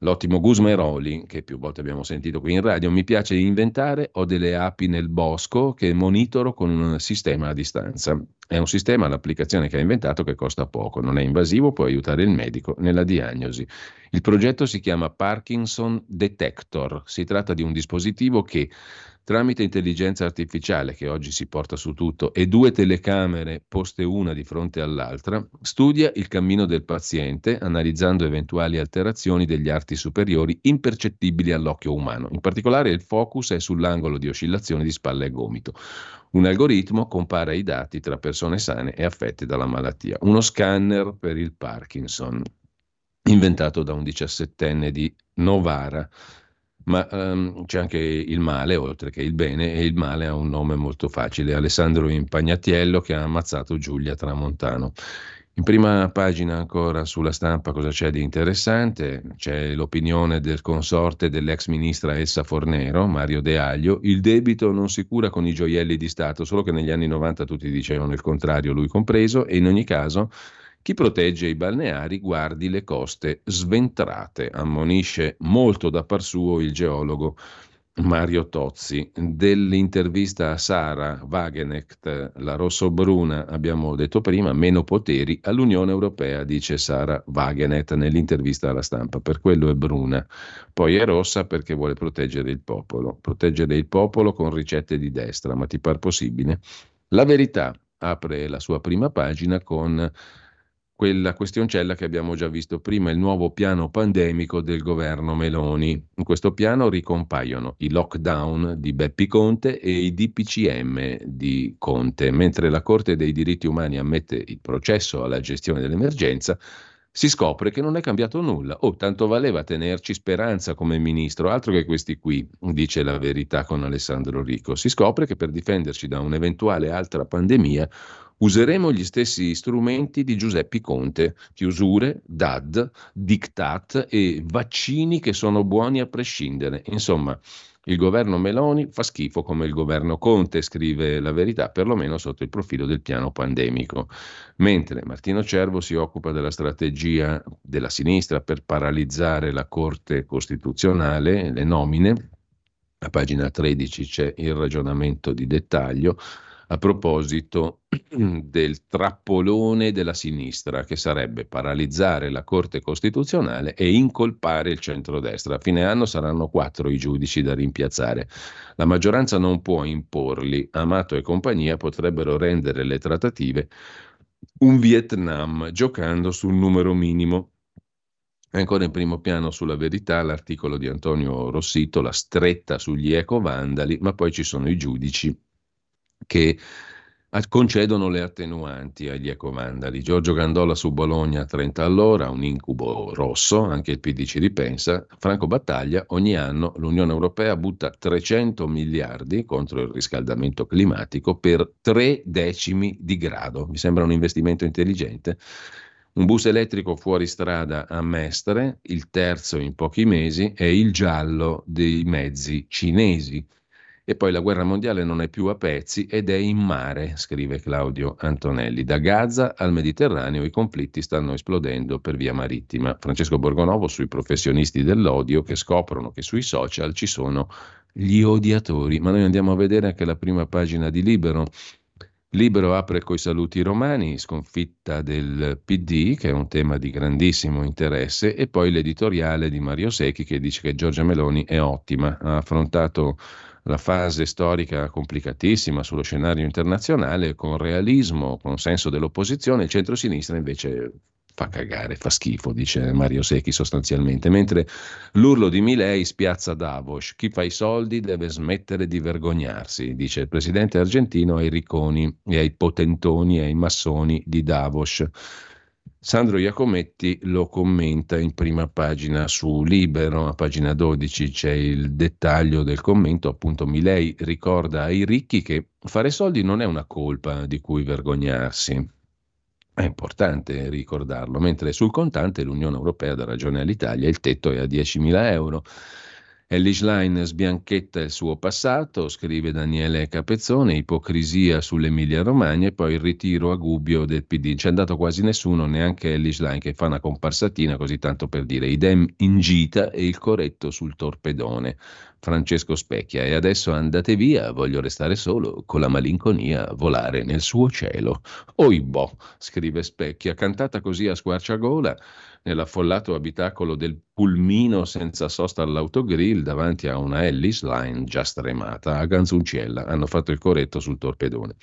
l'ottimo Gusmeroli, che più volte abbiamo sentito qui in radio. Mi piace inventare, ho delle api nel bosco che monitoro con un sistema a distanza. È un sistema, l'applicazione che ha inventato, che costa poco, non è invasivo, può aiutare il medico nella diagnosi. Il progetto si chiama Parkinson Detector. Si tratta di un dispositivo che tramite intelligenza artificiale che oggi si porta su tutto e due telecamere poste una di fronte all'altra, studia il cammino del paziente analizzando eventuali alterazioni degli arti superiori impercettibili all'occhio umano. In particolare il focus è sull'angolo di oscillazione di spalla e gomito. Un algoritmo compara i dati tra persone sane e affette dalla malattia. Uno scanner per il Parkinson, inventato da un diciassettenne di Novara ma um, c'è anche il male, oltre che il bene, e il male ha un nome molto facile, Alessandro Impagnatiello che ha ammazzato Giulia Tramontano. In prima pagina ancora sulla stampa cosa c'è di interessante? C'è l'opinione del consorte dell'ex ministra Elsa Fornero, Mario De Aglio, il debito non si cura con i gioielli di Stato, solo che negli anni 90 tutti dicevano il contrario, lui compreso, e in ogni caso chi protegge i balneari guardi le coste sventrate, ammonisce molto da par suo il geologo Mario Tozzi. Dell'intervista a Sara Wagenecht, la rossobruna, abbiamo detto prima, meno poteri all'Unione Europea, dice Sara Wagenecht nell'intervista alla stampa. Per quello è bruna. Poi è rossa perché vuole proteggere il popolo. Proteggere il popolo con ricette di destra, ma ti par possibile? La verità, apre la sua prima pagina con quella questioncella che abbiamo già visto prima, il nuovo piano pandemico del governo Meloni. In questo piano ricompaiono i lockdown di Beppi Conte e i DPCM di Conte, mentre la Corte dei diritti umani ammette il processo alla gestione dell'emergenza, si scopre che non è cambiato nulla. Oh, tanto valeva tenerci speranza come ministro, altro che questi qui, dice la verità con Alessandro Rico. Si scopre che per difenderci da un'eventuale altra pandemia Useremo gli stessi strumenti di Giuseppe Conte, chiusure, DAD, diktat e vaccini che sono buoni a prescindere. Insomma, il governo Meloni fa schifo come il governo Conte, scrive la verità, perlomeno sotto il profilo del piano pandemico. Mentre Martino Cervo si occupa della strategia della sinistra per paralizzare la Corte Costituzionale, le nomine, a pagina 13 c'è il ragionamento di dettaglio, a proposito del trappolone della sinistra, che sarebbe paralizzare la Corte Costituzionale e incolpare il centrodestra. A fine anno saranno quattro i giudici da rimpiazzare. La maggioranza non può imporli. Amato e compagnia potrebbero rendere le trattative un Vietnam giocando sul numero minimo. Ancora in primo piano sulla verità l'articolo di Antonio Rossito, la stretta sugli ecovandali, ma poi ci sono i giudici che concedono le attenuanti agli ecomandali. Giorgio Gandola su Bologna 30 all'ora, un incubo rosso, anche il PD ci ripensa. Franco Battaglia, ogni anno l'Unione Europea butta 300 miliardi contro il riscaldamento climatico per tre decimi di grado. Mi sembra un investimento intelligente. Un bus elettrico fuori strada a Mestre, il terzo in pochi mesi, è il giallo dei mezzi cinesi. E poi la guerra mondiale non è più a pezzi ed è in mare, scrive Claudio Antonelli. Da Gaza al Mediterraneo i conflitti stanno esplodendo per via marittima. Francesco Borgonovo sui professionisti dell'odio che scoprono che sui social ci sono gli odiatori. Ma noi andiamo a vedere anche la prima pagina di Libero. Libero apre coi saluti romani, sconfitta del PD, che è un tema di grandissimo interesse, e poi l'editoriale di Mario Secchi che dice che Giorgia Meloni è ottima, ha affrontato la fase storica complicatissima sullo scenario internazionale con realismo, con senso dell'opposizione, il centro-sinistra invece fa cagare, fa schifo, dice Mario Secchi sostanzialmente, mentre l'urlo di Milei spiazza Davos, chi fa i soldi deve smettere di vergognarsi, dice il presidente argentino ai ricconi e ai potentoni e ai massoni di Davos. Sandro Iacometti lo commenta in prima pagina su Libero, a pagina 12 c'è il dettaglio del commento, appunto Milei ricorda ai ricchi che fare soldi non è una colpa di cui vergognarsi. È importante ricordarlo, mentre sul contante l'Unione Europea dà ragione all'Italia, il tetto è a 10.000 euro. Ellis Line sbianchetta il suo passato, scrive Daniele Capezzone, ipocrisia sull'Emilia Romagna e poi il ritiro a Gubbio del PD. C'è andato quasi nessuno, neanche Ellis Line, che fa una comparsatina così tanto per dire idem in gita e il corretto sul torpedone. Francesco Specchia. E adesso andate via, voglio restare solo, con la malinconia volare nel suo cielo. Oibò, scrive Specchia, cantata così a squarciagola nell'affollato abitacolo del pulmino senza sosta all'autogrill davanti a una Ellis Line già stremata, a Ganzunziella. Hanno fatto il corretto sul torpedone.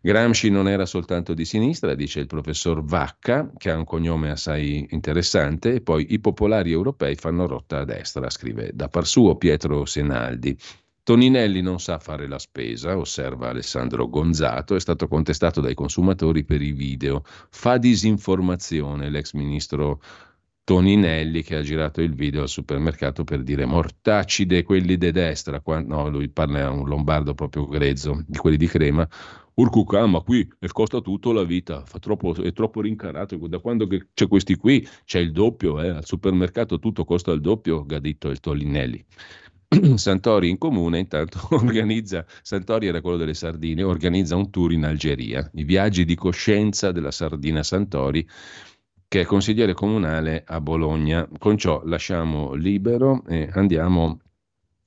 Gramsci non era soltanto di sinistra, dice il professor Vacca, che ha un cognome assai interessante, e poi i popolari europei fanno rotta a destra, scrive da par suo Pietro Senaldi. Toninelli non sa fare la spesa, osserva Alessandro Gonzato, è stato contestato dai consumatori per i video. Fa disinformazione l'ex ministro Toninelli che ha girato il video al supermercato per dire mortacide quelli di destra, no, lui parla a un lombardo proprio grezzo, di quelli di crema, Urcuca, ma qui costa tutto la vita, troppo, è troppo rincarato, da quando c'è questi qui c'è il doppio, eh, al supermercato tutto costa il doppio, ha il Toninelli. Santori in comune intanto organizza, Santori era quello delle sardine, organizza un tour in Algeria, i viaggi di coscienza della sardina Santori, che è consigliere comunale a Bologna. Con ciò lasciamo libero e andiamo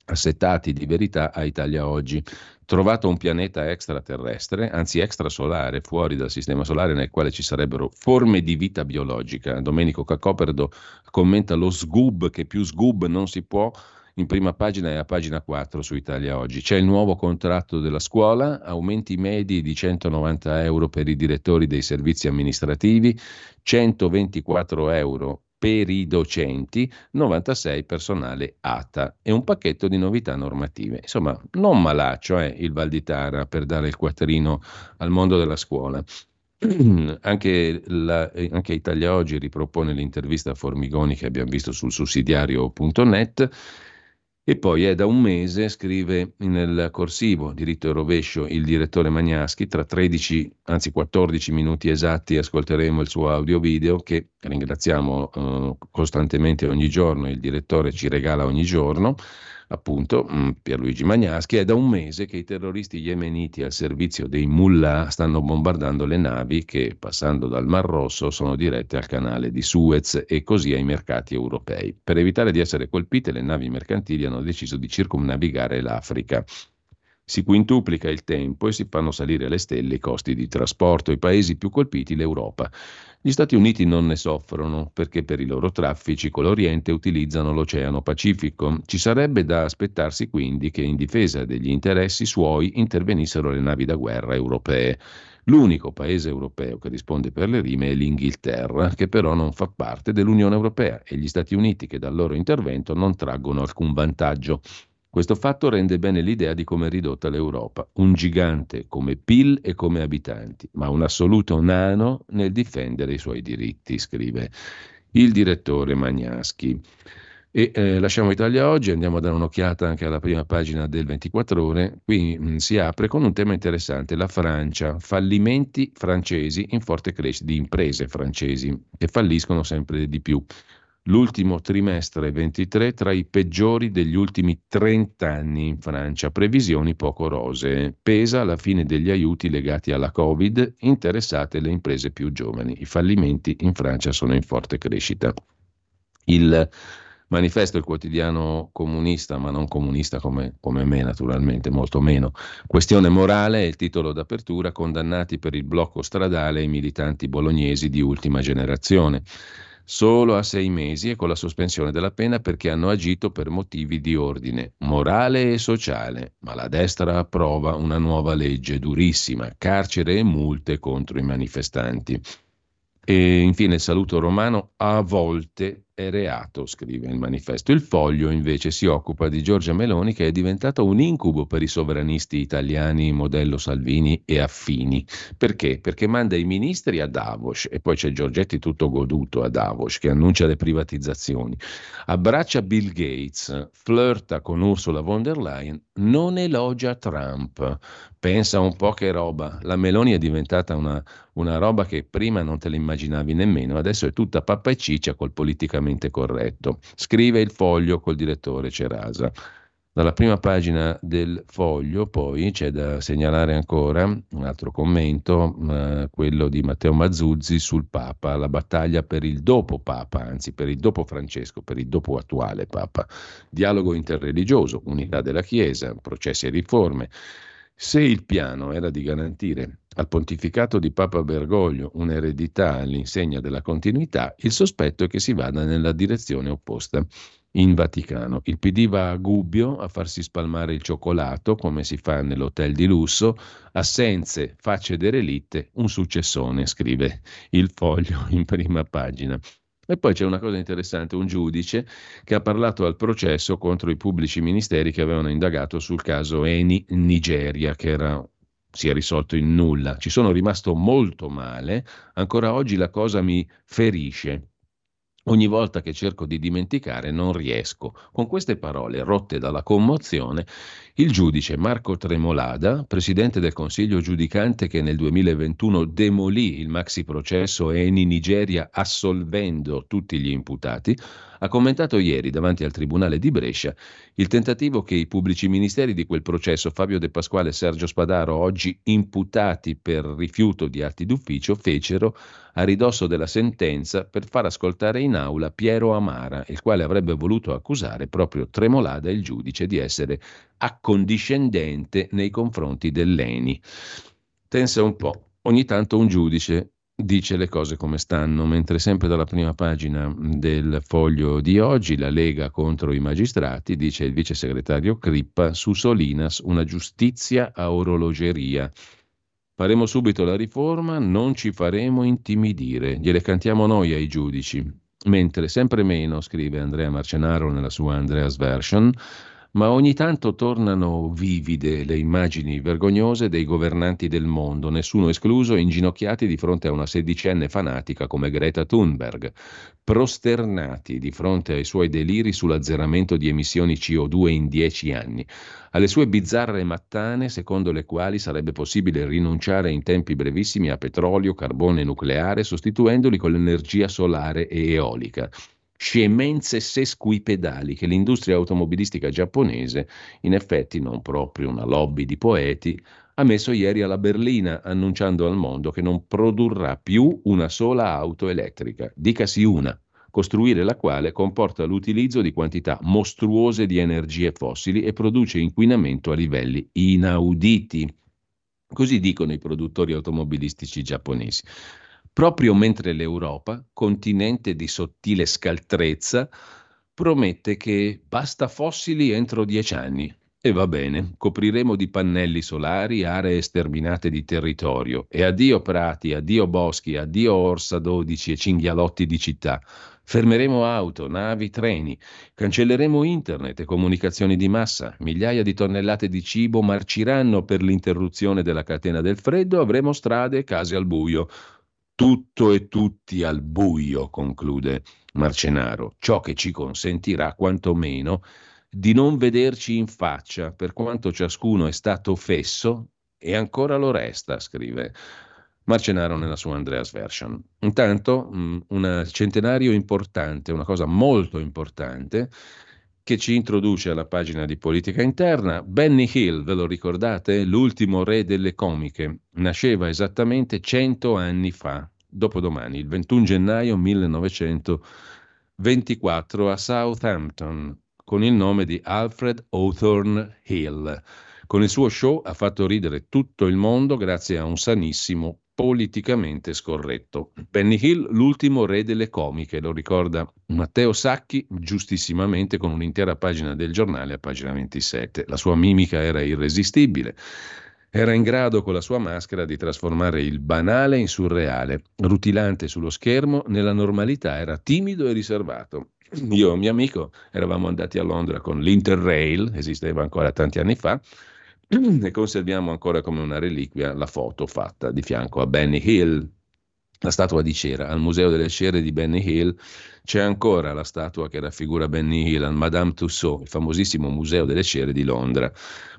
assettati di verità a Italia Oggi. Trovato un pianeta extraterrestre, anzi extrasolare, fuori dal sistema solare nel quale ci sarebbero forme di vita biologica. Domenico Cacoperdo commenta lo sgub che più sgub non si può in prima pagina e a pagina 4 su Italia Oggi. C'è il nuovo contratto della scuola, aumenti medi di 190 euro per i direttori dei servizi amministrativi, 124 euro per i docenti, 96 personale ATA e un pacchetto di novità normative. Insomma, non malaccio è eh, il Valditara per dare il quattrino al mondo della scuola. anche, la, anche, Italia Oggi ripropone l'intervista a Formigoni che abbiamo visto sul sussidiario.net e poi è da un mese, scrive nel corsivo diritto e rovescio il direttore Magnaschi, tra 13, anzi 14 minuti esatti ascolteremo il suo audio video che ringraziamo eh, costantemente ogni giorno, il direttore ci regala ogni giorno appunto mm, Pierluigi Magnaschi, è da un mese che i terroristi yemeniti al servizio dei mullah stanno bombardando le navi che, passando dal Mar Rosso, sono dirette al canale di Suez e così ai mercati europei. Per evitare di essere colpite, le navi mercantili hanno deciso di circumnavigare l'Africa. Si quintuplica il tempo e si fanno salire alle stelle i costi di trasporto. I paesi più colpiti, l'Europa. Gli Stati Uniti non ne soffrono perché per i loro traffici con l'Oriente utilizzano l'Oceano Pacifico. Ci sarebbe da aspettarsi quindi che in difesa degli interessi suoi intervenissero le navi da guerra europee. L'unico paese europeo che risponde per le rime è l'Inghilterra, che però non fa parte dell'Unione Europea, e gli Stati Uniti che dal loro intervento non traggono alcun vantaggio. Questo fatto rende bene l'idea di come è ridotta l'Europa, un gigante come PIL e come abitanti, ma un assoluto nano nel difendere i suoi diritti, scrive il direttore Magnaschi. E eh, lasciamo Italia oggi, andiamo a dare un'occhiata anche alla prima pagina del 24 ore. Qui mh, mm, si apre con un tema interessante, la Francia, fallimenti francesi in forte crescita, di imprese francesi che falliscono sempre di più. L'ultimo trimestre 23 tra i peggiori degli ultimi 30 anni in Francia, previsioni poco rosee. Pesa la fine degli aiuti legati alla Covid, interessate le imprese più giovani. I fallimenti in Francia sono in forte crescita. Il manifesto, il quotidiano comunista, ma non comunista come, come me naturalmente, molto meno. Questione morale è il titolo d'apertura, condannati per il blocco stradale i militanti bolognesi di ultima generazione solo a sei mesi e con la sospensione della pena perché hanno agito per motivi di ordine morale e sociale, ma la destra approva una nuova legge durissima, carcere e multe contro i manifestanti. E infine il saluto romano a volte è reato, scrive il manifesto. Il foglio invece si occupa di Giorgia Meloni che è diventato un incubo per i sovranisti italiani modello Salvini e affini. Perché? Perché manda i ministri a Davos e poi c'è Giorgetti tutto goduto a Davos che annuncia le privatizzazioni. Abbraccia Bill Gates, flirta con Ursula von der Leyen, non elogia Trump. Pensa un po' che roba. La Meloni è diventata una, una roba che prima non te la immaginavi nemmeno, adesso è tutta pappa e ciccia col politicamente corretto. Scrive il foglio col direttore Cerasa. Dalla prima pagina del foglio poi c'è da segnalare ancora un altro commento, eh, quello di Matteo Mazzuzzi sul Papa, la battaglia per il dopo Papa, anzi per il dopo Francesco, per il dopo attuale Papa. Dialogo interreligioso, unità della Chiesa, processi e riforme. Se il piano era di garantire al pontificato di Papa Bergoglio un'eredità all'insegna della continuità, il sospetto è che si vada nella direzione opposta. In Vaticano il PD va a Gubbio a farsi spalmare il cioccolato come si fa nell'hotel di lusso, assenze, facce derelitte, un successone, scrive il foglio in prima pagina. E poi c'è una cosa interessante, un giudice che ha parlato al processo contro i pubblici ministeri che avevano indagato sul caso Eni Nigeria, che era, si è risolto in nulla. Ci sono rimasto molto male, ancora oggi la cosa mi ferisce. Ogni volta che cerco di dimenticare non riesco. Con queste parole, rotte dalla commozione, il giudice Marco Tremolada, presidente del Consiglio giudicante che nel 2021 demolì il maxi processo Eni Nigeria assolvendo tutti gli imputati, ha commentato ieri davanti al Tribunale di Brescia il tentativo che i pubblici ministeri di quel processo, Fabio De Pasquale e Sergio Spadaro, oggi imputati per rifiuto di atti d'ufficio, fecero a ridosso della sentenza per far ascoltare in aula Piero Amara, il quale avrebbe voluto accusare proprio Tremolada, il giudice, di essere accondiscendente nei confronti dell'ENI. Pensa un po', ogni tanto un giudice dice le cose come stanno, mentre sempre dalla prima pagina del foglio di oggi la Lega contro i magistrati, dice il vice segretario Crippa, su Solinas una giustizia a orologeria. Faremo subito la riforma, non ci faremo intimidire, gliele cantiamo noi ai giudici. Mentre sempre meno, scrive Andrea Marcenaro nella sua Andreas Version, ma ogni tanto tornano vivide le immagini vergognose dei governanti del mondo, nessuno escluso, inginocchiati di fronte a una sedicenne fanatica come Greta Thunberg, prosternati di fronte ai suoi deliri sull'azzeramento di emissioni CO2 in dieci anni, alle sue bizzarre mattane secondo le quali sarebbe possibile rinunciare in tempi brevissimi a petrolio, carbone nucleare, sostituendoli con l'energia solare e eolica scemenze sesquipedali che l'industria automobilistica giapponese, in effetti non proprio una lobby di poeti, ha messo ieri alla berlina annunciando al mondo che non produrrà più una sola auto elettrica, dicasi una, costruire la quale comporta l'utilizzo di quantità mostruose di energie fossili e produce inquinamento a livelli inauditi. Così dicono i produttori automobilistici giapponesi proprio mentre l'Europa, continente di sottile scaltrezza, promette che basta fossili entro dieci anni. E va bene, copriremo di pannelli solari aree sterminate di territorio. E addio prati, addio boschi, addio Orsa 12 e cinghialotti di città. Fermeremo auto, navi, treni, cancelleremo internet e comunicazioni di massa, migliaia di tonnellate di cibo marciranno per l'interruzione della catena del freddo, avremo strade e case al buio tutto e tutti al buio, conclude Marcenaro, ciò che ci consentirà quantomeno di non vederci in faccia, per quanto ciascuno è stato fesso e ancora lo resta, scrive Marcenaro nella sua Andreas Version. Intanto mm, un centenario importante, una cosa molto importante, che ci introduce alla pagina di politica interna. Benny Hill, ve lo ricordate? L'ultimo re delle comiche. Nasceva esattamente 100 anni fa, dopodomani, il 21 gennaio 1924 a Southampton, con il nome di Alfred Hawthorne Hill. Con il suo show ha fatto ridere tutto il mondo grazie a un sanissimo politicamente scorretto. Benny Hill, l'ultimo re delle comiche, lo ricorda Matteo Sacchi, giustissimamente con un'intera pagina del giornale a pagina 27. La sua mimica era irresistibile. Era in grado con la sua maschera di trasformare il banale in surreale, rutilante sullo schermo, nella normalità era timido e riservato. Io e un mio amico eravamo andati a Londra con l'Interrail, esisteva ancora tanti anni fa, e conserviamo ancora come una reliquia la foto fatta di fianco a Benny Hill, la statua di cera. Al Museo delle Cere di Benny Hill c'è ancora la statua che raffigura Benny Hill al Madame Tussauds, il famosissimo Museo delle Cere di Londra,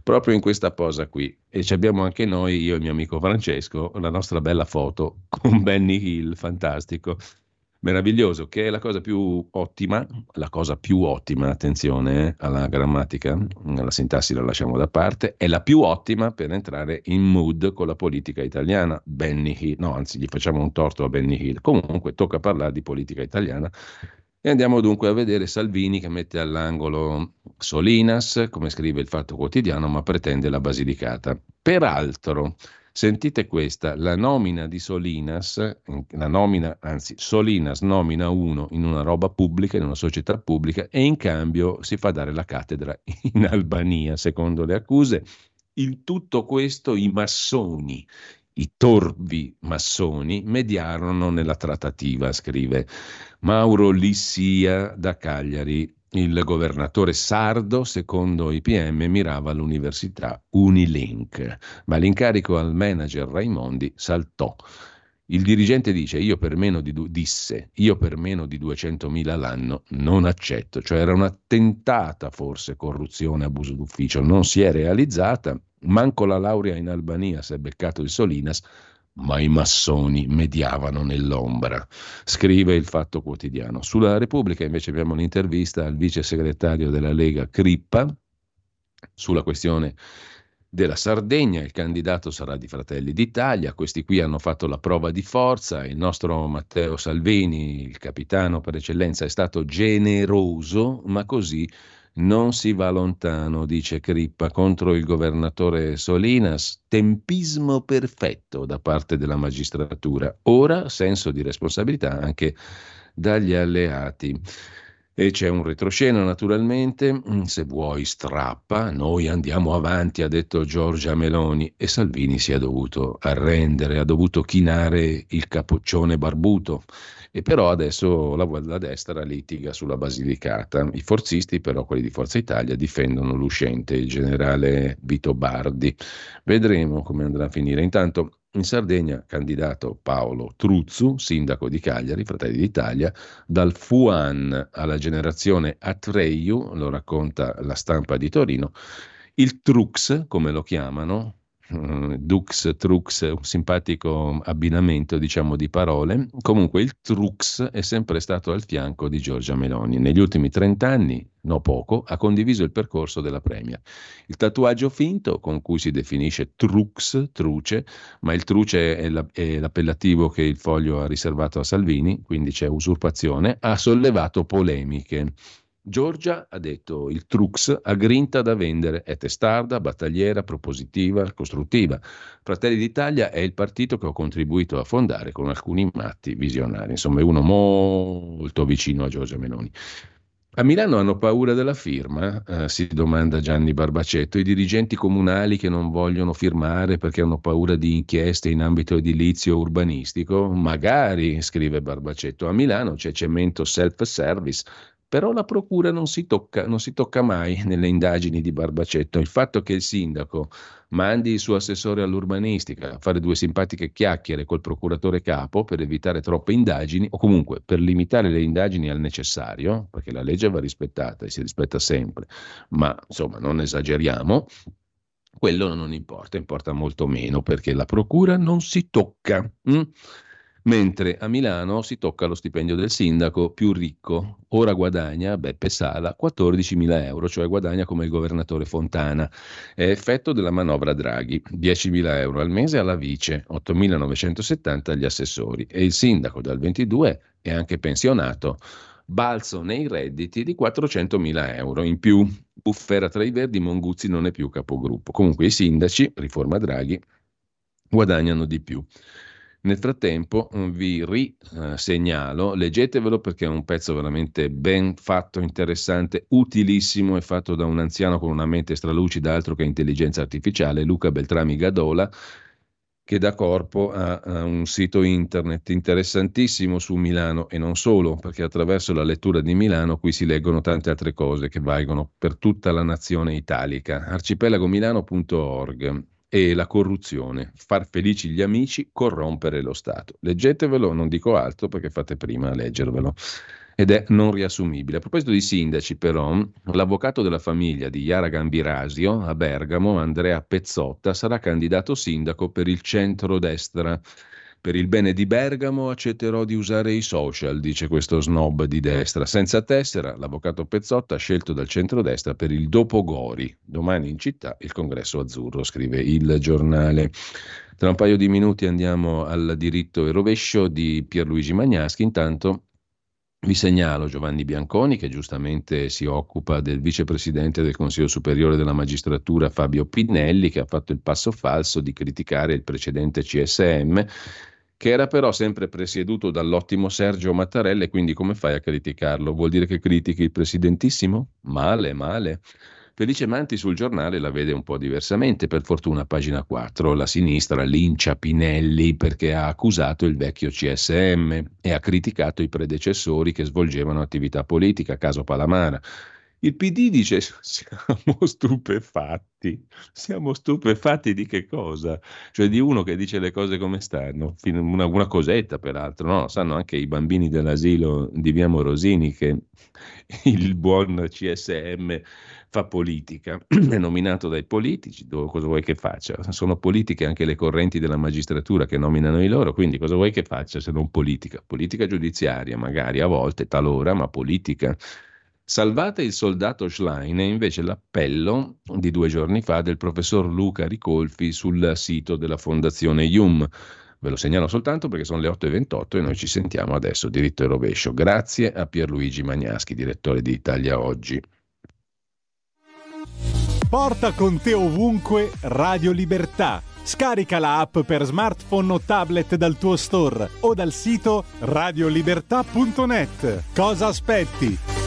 proprio in questa posa qui. E ci abbiamo anche noi, io e mio amico Francesco, la nostra bella foto con Benny Hill, fantastico meraviglioso, che è la cosa più ottima, la cosa più ottima, attenzione eh, alla grammatica, la sintassi la lasciamo da parte, è la più ottima per entrare in mood con la politica italiana. Benny Hill, no, anzi, gli facciamo un torto a Benny Hill. Comunque tocca parlare di politica italiana. E andiamo dunque a vedere Salvini che mette all'angolo Solinas, come scrive il Fatto Quotidiano, ma pretende la Basilicata. Peraltro, Sentite questa, la nomina di Solinas, la nomina, anzi Solinas nomina uno in una roba pubblica, in una società pubblica e in cambio si fa dare la cattedra in Albania, secondo le accuse. In tutto questo i massoni, i torvi massoni mediarono nella trattativa, scrive Mauro Lissia da Cagliari. Il governatore sardo, secondo i PM, mirava all'università Unilink, ma l'incarico al manager Raimondi saltò. Il dirigente dice, io per meno di du- disse, io per meno di 200.000 l'anno non accetto, cioè era una tentata forse corruzione, abuso d'ufficio, non si è realizzata, manco la laurea in Albania si è beccato il Solinas, ma i massoni mediavano nell'ombra, scrive il Fatto Quotidiano. Sulla Repubblica invece abbiamo un'intervista al vice segretario della Lega Crippa sulla questione della Sardegna, il candidato sarà di Fratelli d'Italia, questi qui hanno fatto la prova di forza, il nostro Matteo Salvini, il capitano per eccellenza, è stato generoso, ma così Non si va lontano, dice Crippa, contro il governatore Solinas. Tempismo perfetto da parte della magistratura. Ora senso di responsabilità anche dagli alleati. E c'è un retroscena naturalmente, mm, se vuoi strappa, noi andiamo avanti, ha detto Giorgia Meloni e Salvini si è dovuto arrendere, ha dovuto chinare il capoccione barbuto e però adesso la, la destra litiga sulla Basilicata. I forzisti però, quelli di Forza Italia, difendono l'uscente, il generale Vito Bardi. Vedremo come andrà a finire. Intanto in Sardegna, candidato Paolo Truzzu, sindaco di Cagliari, Fratelli d'Italia, dal Fuan alla generazione Atreyu, lo racconta la stampa di Torino, il Trux, come lo chiamano, eh, Dux, Trux, un simpatico abbinamento diciamo di parole. Comunque il Trux è sempre stato al fianco di Giorgia Meloni. Negli ultimi 30 anni, no poco, ha condiviso il percorso della Premier. Il tatuaggio finto con cui si definisce Trux, Truce, ma il Truce è, la, è l'appellativo che il foglio ha riservato a Salvini, quindi c'è usurpazione, ha sollevato polemiche. Giorgia ha detto il Trux ha grinta da vendere, è testarda, battagliera, propositiva, costruttiva. Fratelli d'Italia è il partito che ho contribuito a fondare con alcuni matti visionari, insomma è uno molto vicino a Giorgia Meloni. A Milano hanno paura della firma? Eh, si domanda Gianni Barbacetto. I dirigenti comunali che non vogliono firmare perché hanno paura di inchieste in ambito edilizio urbanistico? Magari, scrive Barbacetto. A Milano c'è cemento self-service, però la procura non si, tocca, non si tocca mai nelle indagini di Barbacetto. Il fatto che il sindaco mandi il suo assessore all'urbanistica a fare due simpatiche chiacchiere col procuratore capo per evitare troppe indagini o comunque per limitare le indagini al necessario, perché la legge va rispettata e si rispetta sempre, ma insomma non esageriamo, quello non importa, importa molto meno perché la procura non si tocca. Mm? Mentre a Milano si tocca lo stipendio del sindaco più ricco. Ora guadagna Beppe Sala 14.000 euro, cioè guadagna come il governatore Fontana. È effetto della manovra Draghi, 10.000 euro al mese alla vice, 8.970 agli assessori e il sindaco dal 22 è anche pensionato. Balzo nei redditi di 400.000 euro in più. Buffera tra i verdi, Monguzzi non è più capogruppo. Comunque i sindaci, riforma Draghi, guadagnano di più. Nel frattempo mm, vi risegnalo, leggetevelo perché è un pezzo veramente ben fatto, interessante, utilissimo, è fatto da un anziano con una mente stralucida, altro che intelligenza artificiale, Luca Beltrami Gadola, che dà corpo a, a, un sito internet interessantissimo su Milano e non solo, perché attraverso la lettura di Milano qui si leggono tante altre cose che valgono per tutta la nazione italica. arcipelagomilano.org e la corruzione, far felici gli amici, corrompere lo Stato. Leggetevelo, non dico altro perché fate prima a leggervelo. Ed è non riassumibile. A proposito di sindaci, però, l'avvocato della famiglia di Iara Gambirasio a Bergamo, Andrea Pezzotta, sarà candidato sindaco per il centro-destra. Per il bene di Bergamo accetterò di usare i social, dice questo snob di destra. Senza tessera, l'avvocato Pezzotta scelto dal centrodestra per il dopo Gori. Domani in città il congresso azzurro, scrive il giornale. Tra un paio di minuti andiamo al diritto e rovescio di Pierluigi Magnaschi. Intanto vi segnalo Giovanni Bianconi che giustamente si occupa del vicepresidente del Consiglio Superiore della Magistratura Fabio Pinnelli che ha fatto il passo falso di criticare il precedente CSM che era però sempre presieduto dall'ottimo Sergio Mattarella e quindi come fai a criticarlo? Vuol dire che critichi il presidentissimo? Male, male. Felice Manti sul giornale la vede un po' diversamente, per fortuna pagina 4, la sinistra lincia Pinelli perché ha accusato il vecchio CSM e ha criticato i predecessori che svolgevano attività politica, caso Palamara. Il PD dice siamo stupefatti, siamo stupefatti di che cosa? Cioè di uno che dice le cose come stanno, una, una cosetta peraltro, no? Sanno anche i bambini dell'asilo di Via Morosini che il buon CSM fa politica, è nominato dai politici, cosa vuoi che faccia? Sono politiche anche le correnti della magistratura che nominano i loro, quindi cosa vuoi che faccia se non politica? Politica giudiziaria magari a volte, talora, ma politica. Salvate il soldato Schlein è invece l'appello di due giorni fa del professor Luca Ricolfi sul sito della Fondazione IUM. Ve lo segnalo soltanto perché sono le 8.28 e noi ci sentiamo adesso diritto e rovescio. Grazie a Pierluigi Magnaschi, direttore di Italia Oggi. Porta con te ovunque Radio Libertà. Scarica la app per smartphone o tablet dal tuo store o dal sito radiolibertà.net. Cosa aspetti?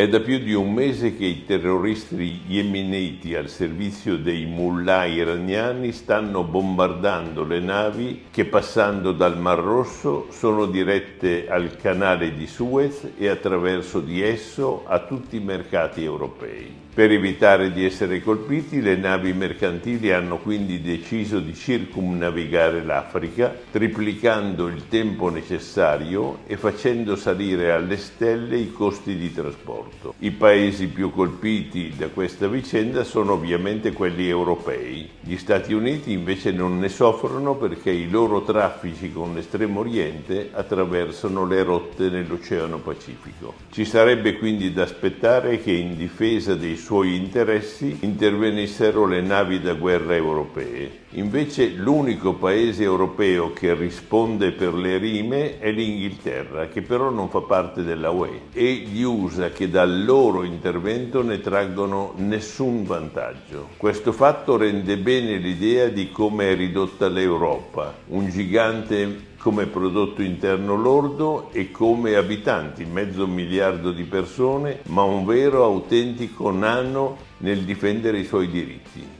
È da più di un mese che i terroristi yemeniti al servizio dei mullah iraniani stanno bombardando le navi che passando dal Mar Rosso sono dirette al canale di Suez e attraverso di esso a tutti i mercati europei. Per evitare di essere colpiti, le navi mercantili hanno quindi deciso di circumnavigare l'Africa, triplicando il tempo necessario e facendo salire alle stelle i costi di trasporto. I paesi più colpiti da questa vicenda sono ovviamente quelli europei. Gli Stati Uniti invece non ne soffrono perché i loro traffici con l'estremo oriente attraversano le rotte nell'Oceano Pacifico. Ci sarebbe quindi da aspettare che in difesa dei suoi interessi intervenissero le navi da guerra europee. Invece l'unico paese europeo che risponde per le rime è l'Inghilterra, che però non fa parte della UE, e gli USA che dal loro intervento ne traggono nessun vantaggio. Questo fatto rende bene l'idea di come è ridotta l'Europa, un gigante come prodotto interno lordo e come abitanti, mezzo miliardo di persone, ma un vero autentico nano nel difendere i suoi diritti.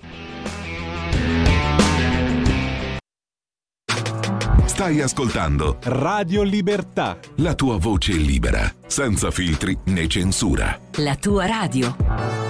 Stai ascoltando Radio Libertà. la tua voce libera, senza filtri né censura. La tua radio.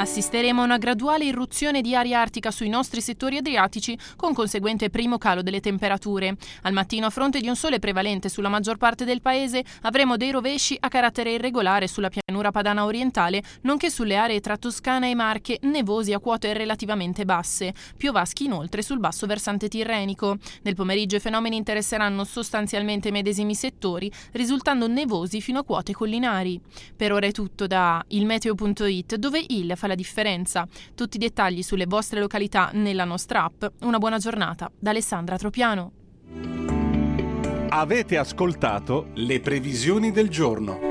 Assisteremo a una graduale irruzione di aria artica sui nostri settori adriatici, con conseguente primo calo delle temperature. Al mattino, a fronte di un sole prevalente sulla maggior parte del paese, avremo dei rovesci a carattere irregolare sulla pianura padana orientale, nonché sulle aree tra Toscana e Marche, nevosi a quote relativamente basse. Piovaschi inoltre sul basso versante tirrenico. Nel pomeriggio i fenomeni interesseranno sostanzialmente i medesimi settori, risultando nevosi fino a quote collinari. Per ora è tutto da ilmeteo.it, dove il fa la differenza. Tutti i dettagli sulle vostre località nella nostra app. Una buona giornata da Alessandra Tropiano. Avete ascoltato le previsioni del giorno.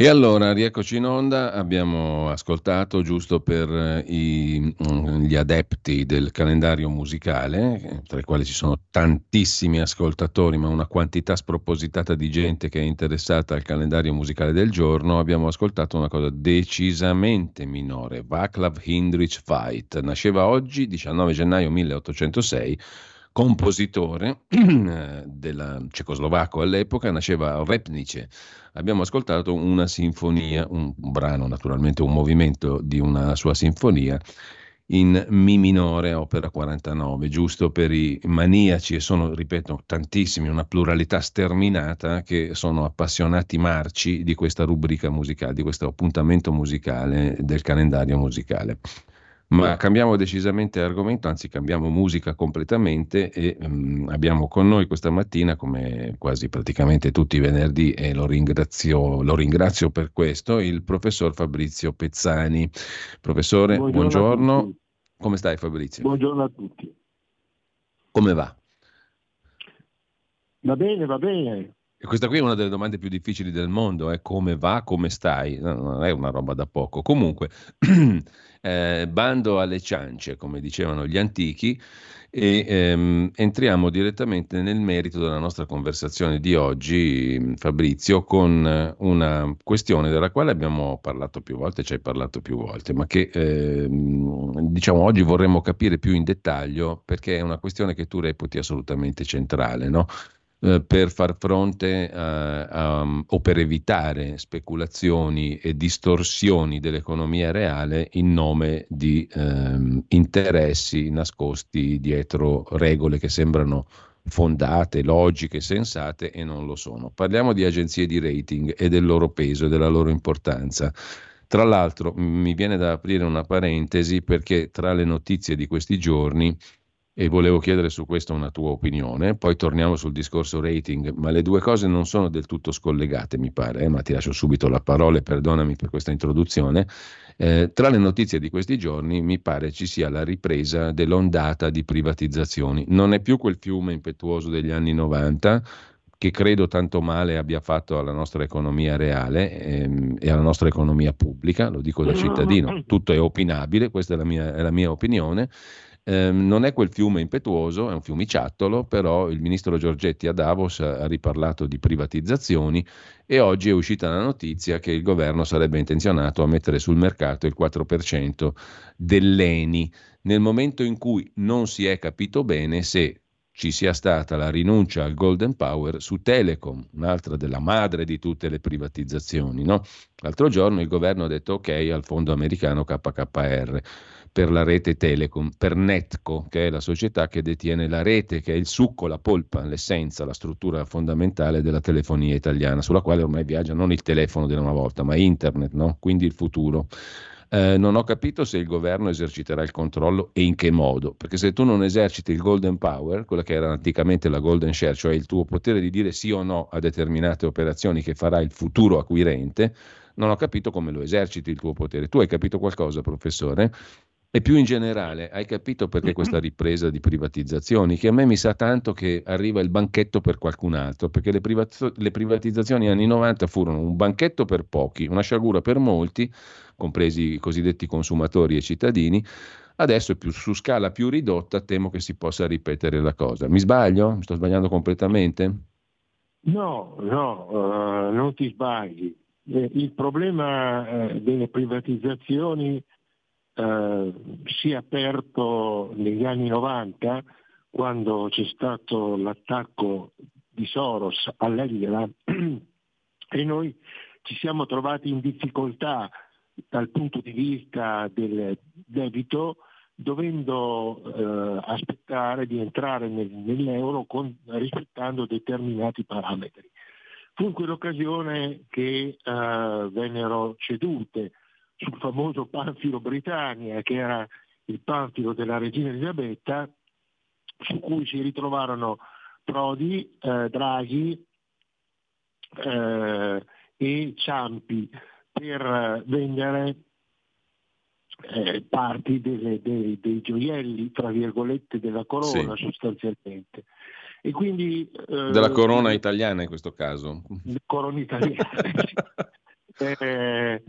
E allora, rieccoci in onda, abbiamo ascoltato giusto per eh, i, mm, gli adepti del calendario musicale, tra i quali ci sono tantissimi ascoltatori, ma una quantità spropositata di gente che è interessata al calendario musicale del giorno, abbiamo ascoltato una cosa decisamente minore, Václav Hindrich Fight. Nasceva oggi, 19 gennaio 1806, compositore eh, della cecoslovacco all'epoca, nasceva a Repnice. Abbiamo ascoltato una sinfonia, un brano naturalmente, un movimento di una sua sinfonia in Mi minore, opera 49, giusto per i maniaci, e sono, ripeto, tantissimi, una pluralità sterminata che sono appassionati marci di questa rubrica musicale, di questo appuntamento musicale del calendario musicale. Ma cambiamo decisamente argomento, anzi cambiamo musica completamente e um, abbiamo con noi questa mattina, come quasi praticamente tutti i venerdì, e lo ringrazio, lo ringrazio per questo, il professor Fabrizio Pezzani. Professore, buongiorno. buongiorno. Come stai Fabrizio? Buongiorno a tutti. Come va? Va bene, va bene. E questa qui è una delle domande più difficili del mondo, è come va, come stai? No, non è una roba da poco. Comunque, eh, bando alle ciance, come dicevano gli antichi, e ehm, entriamo direttamente nel merito della nostra conversazione di oggi, Fabrizio, con una questione della quale abbiamo parlato più volte, ci hai parlato più volte, ma che ehm, diciamo oggi vorremmo capire più in dettaglio perché è una questione che tu reputi assolutamente centrale, no? Eh, per far fronte a, a, o per evitare speculazioni e distorsioni dell'economia reale in nome di ehm, interessi nascosti dietro regole che sembrano fondate, logiche, sensate e non lo sono. Parliamo di agenzie di rating e del loro peso e della loro importanza. Tra l'altro mi viene da aprire una parentesi perché tra le notizie di questi giorni e volevo chiedere su questo una tua opinione, poi torniamo sul discorso rating, ma le due cose non sono del tutto scollegate, mi pare, eh, ma ti lascio subito la parola e perdonami per questa introduzione. Eh, tra le notizie di questi giorni mi pare ci sia la ripresa dell'ondata di privatizzazioni. Non è più quel fiume impetuoso degli anni 90 che credo tanto male abbia fatto alla nostra economia reale ehm, e alla nostra economia pubblica, lo dico da cittadino, tutto è opinabile, questa è la mia, è la mia opinione eh, non è quel fiume impetuoso, è un fiumiciattolo, però il ministro Giorgetti a Davos ha riparlato di privatizzazioni e oggi è uscita la notizia che il governo sarebbe intenzionato a mettere sul mercato il 4% dell'ENI, nel momento in cui non si è capito bene se ci sia stata la rinuncia al Golden Power su Telecom, un'altra della madre di tutte le privatizzazioni. No? L'altro giorno il governo ha detto ok al fondo americano KKR per la rete Telecom, per Netco, che è la società che detiene la rete, che è il succo, la polpa, l'essenza, la struttura fondamentale della telefonia italiana, sulla quale ormai viaggia non il telefono di una volta, ma internet, no? quindi il futuro. Eh, non ho capito se il governo eserciterà il controllo e in che modo, perché se tu non eserciti il golden power, quella che era anticamente la golden share, cioè il tuo potere di dire sì o no a determinate operazioni che farà il futuro acquirente, non ho capito come lo eserciti il tuo potere. Tu hai capito qualcosa, professore? E più in generale, hai capito perché questa ripresa di privatizzazioni? Che a me mi sa tanto che arriva il banchetto per qualcun altro, perché le, privat- le privatizzazioni anni 90 furono un banchetto per pochi, una sciagura per molti, compresi i cosiddetti consumatori e cittadini. Adesso più, su scala più ridotta temo che si possa ripetere la cosa. Mi sbaglio? Mi sto sbagliando completamente? No, no, uh, non ti sbagli. Eh, il problema eh, delle privatizzazioni eh, si è aperto negli anni 90 quando c'è stato l'attacco di Soros alla lira e noi ci siamo trovati in difficoltà dal punto di vista del debito dovendo eh, aspettare di entrare nel, nell'euro con, rispettando determinati parametri. Fu in quell'occasione che eh, vennero cedute sul famoso panfilo Britannia, che era il panfilo della regina Elisabetta, su cui si ritrovarono Prodi, eh, Draghi eh, e Ciampi per vendere eh, parti delle, dei, dei, gioielli, tra virgolette, della corona sì. sostanzialmente. E quindi, eh, della corona italiana in questo caso. Corona italiana. Eh,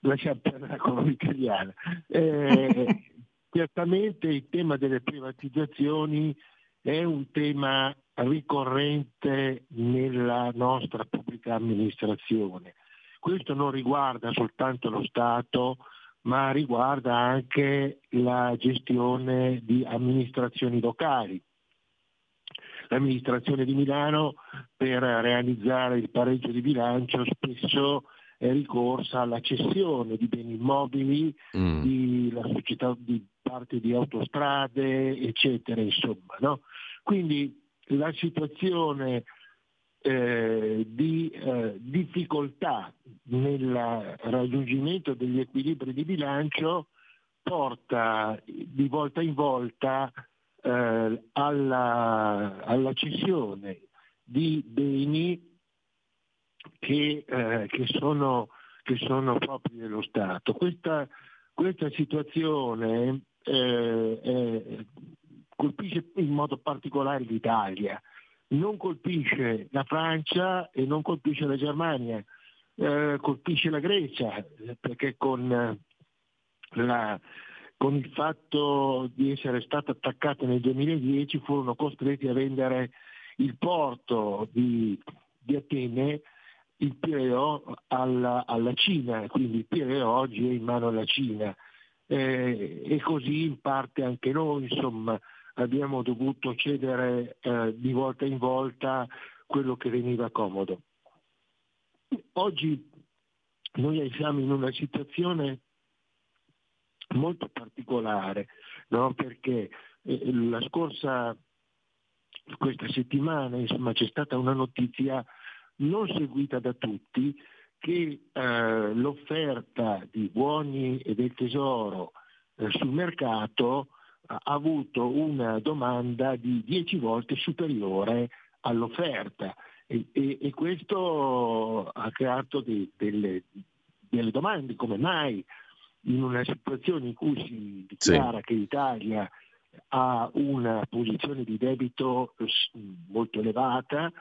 lasciamo perdere con l'italiana. Eh, certamente il tema delle privatizzazioni è un tema ricorrente nella nostra pubblica amministrazione. Questo non riguarda soltanto lo Stato, ma riguarda anche la gestione di amministrazioni locali. L'amministrazione di Milano per realizzare il pareggio di bilancio spesso ricorsa alla cessione di beni immobili, mm. di, la società, di parte di autostrade, eccetera, insomma. No? Quindi la situazione eh, di eh, difficoltà nel raggiungimento degli equilibri di bilancio porta di volta in volta eh, alla, alla, cessione di beni che, eh, che, sono, che, sono, propri dello Stato. Questa, questa situazione eh, colpisce in modo particolare l'Italia, non colpisce la Francia e non colpisce la Germania, eh, colpisce la Grecia, perché con, eh, la, con, il fatto di essere stata attaccata nel 2010 furono costretti a vendere il porto di, di Atene, il Pireo alla, alla, Cina, quindi il Pireo oggi è in mano alla Cina. Eh, e così in parte anche noi, insomma, abbiamo dovuto cedere eh, di volta in volta quello che veniva comodo. Oggi noi siamo in una situazione molto particolare, no? perché eh, la scorsa, questa settimana insomma, c'è stata una notizia non seguita da tutti che eh, l'offerta di buoni e del tesoro eh, sul mercato ha avuto una domanda di 10 volte superiore all'offerta e, e, e questo ha creato de, delle, delle, domande come mai in una situazione in cui si dichiara sì. che l'Italia ha una posizione di debito molto elevata,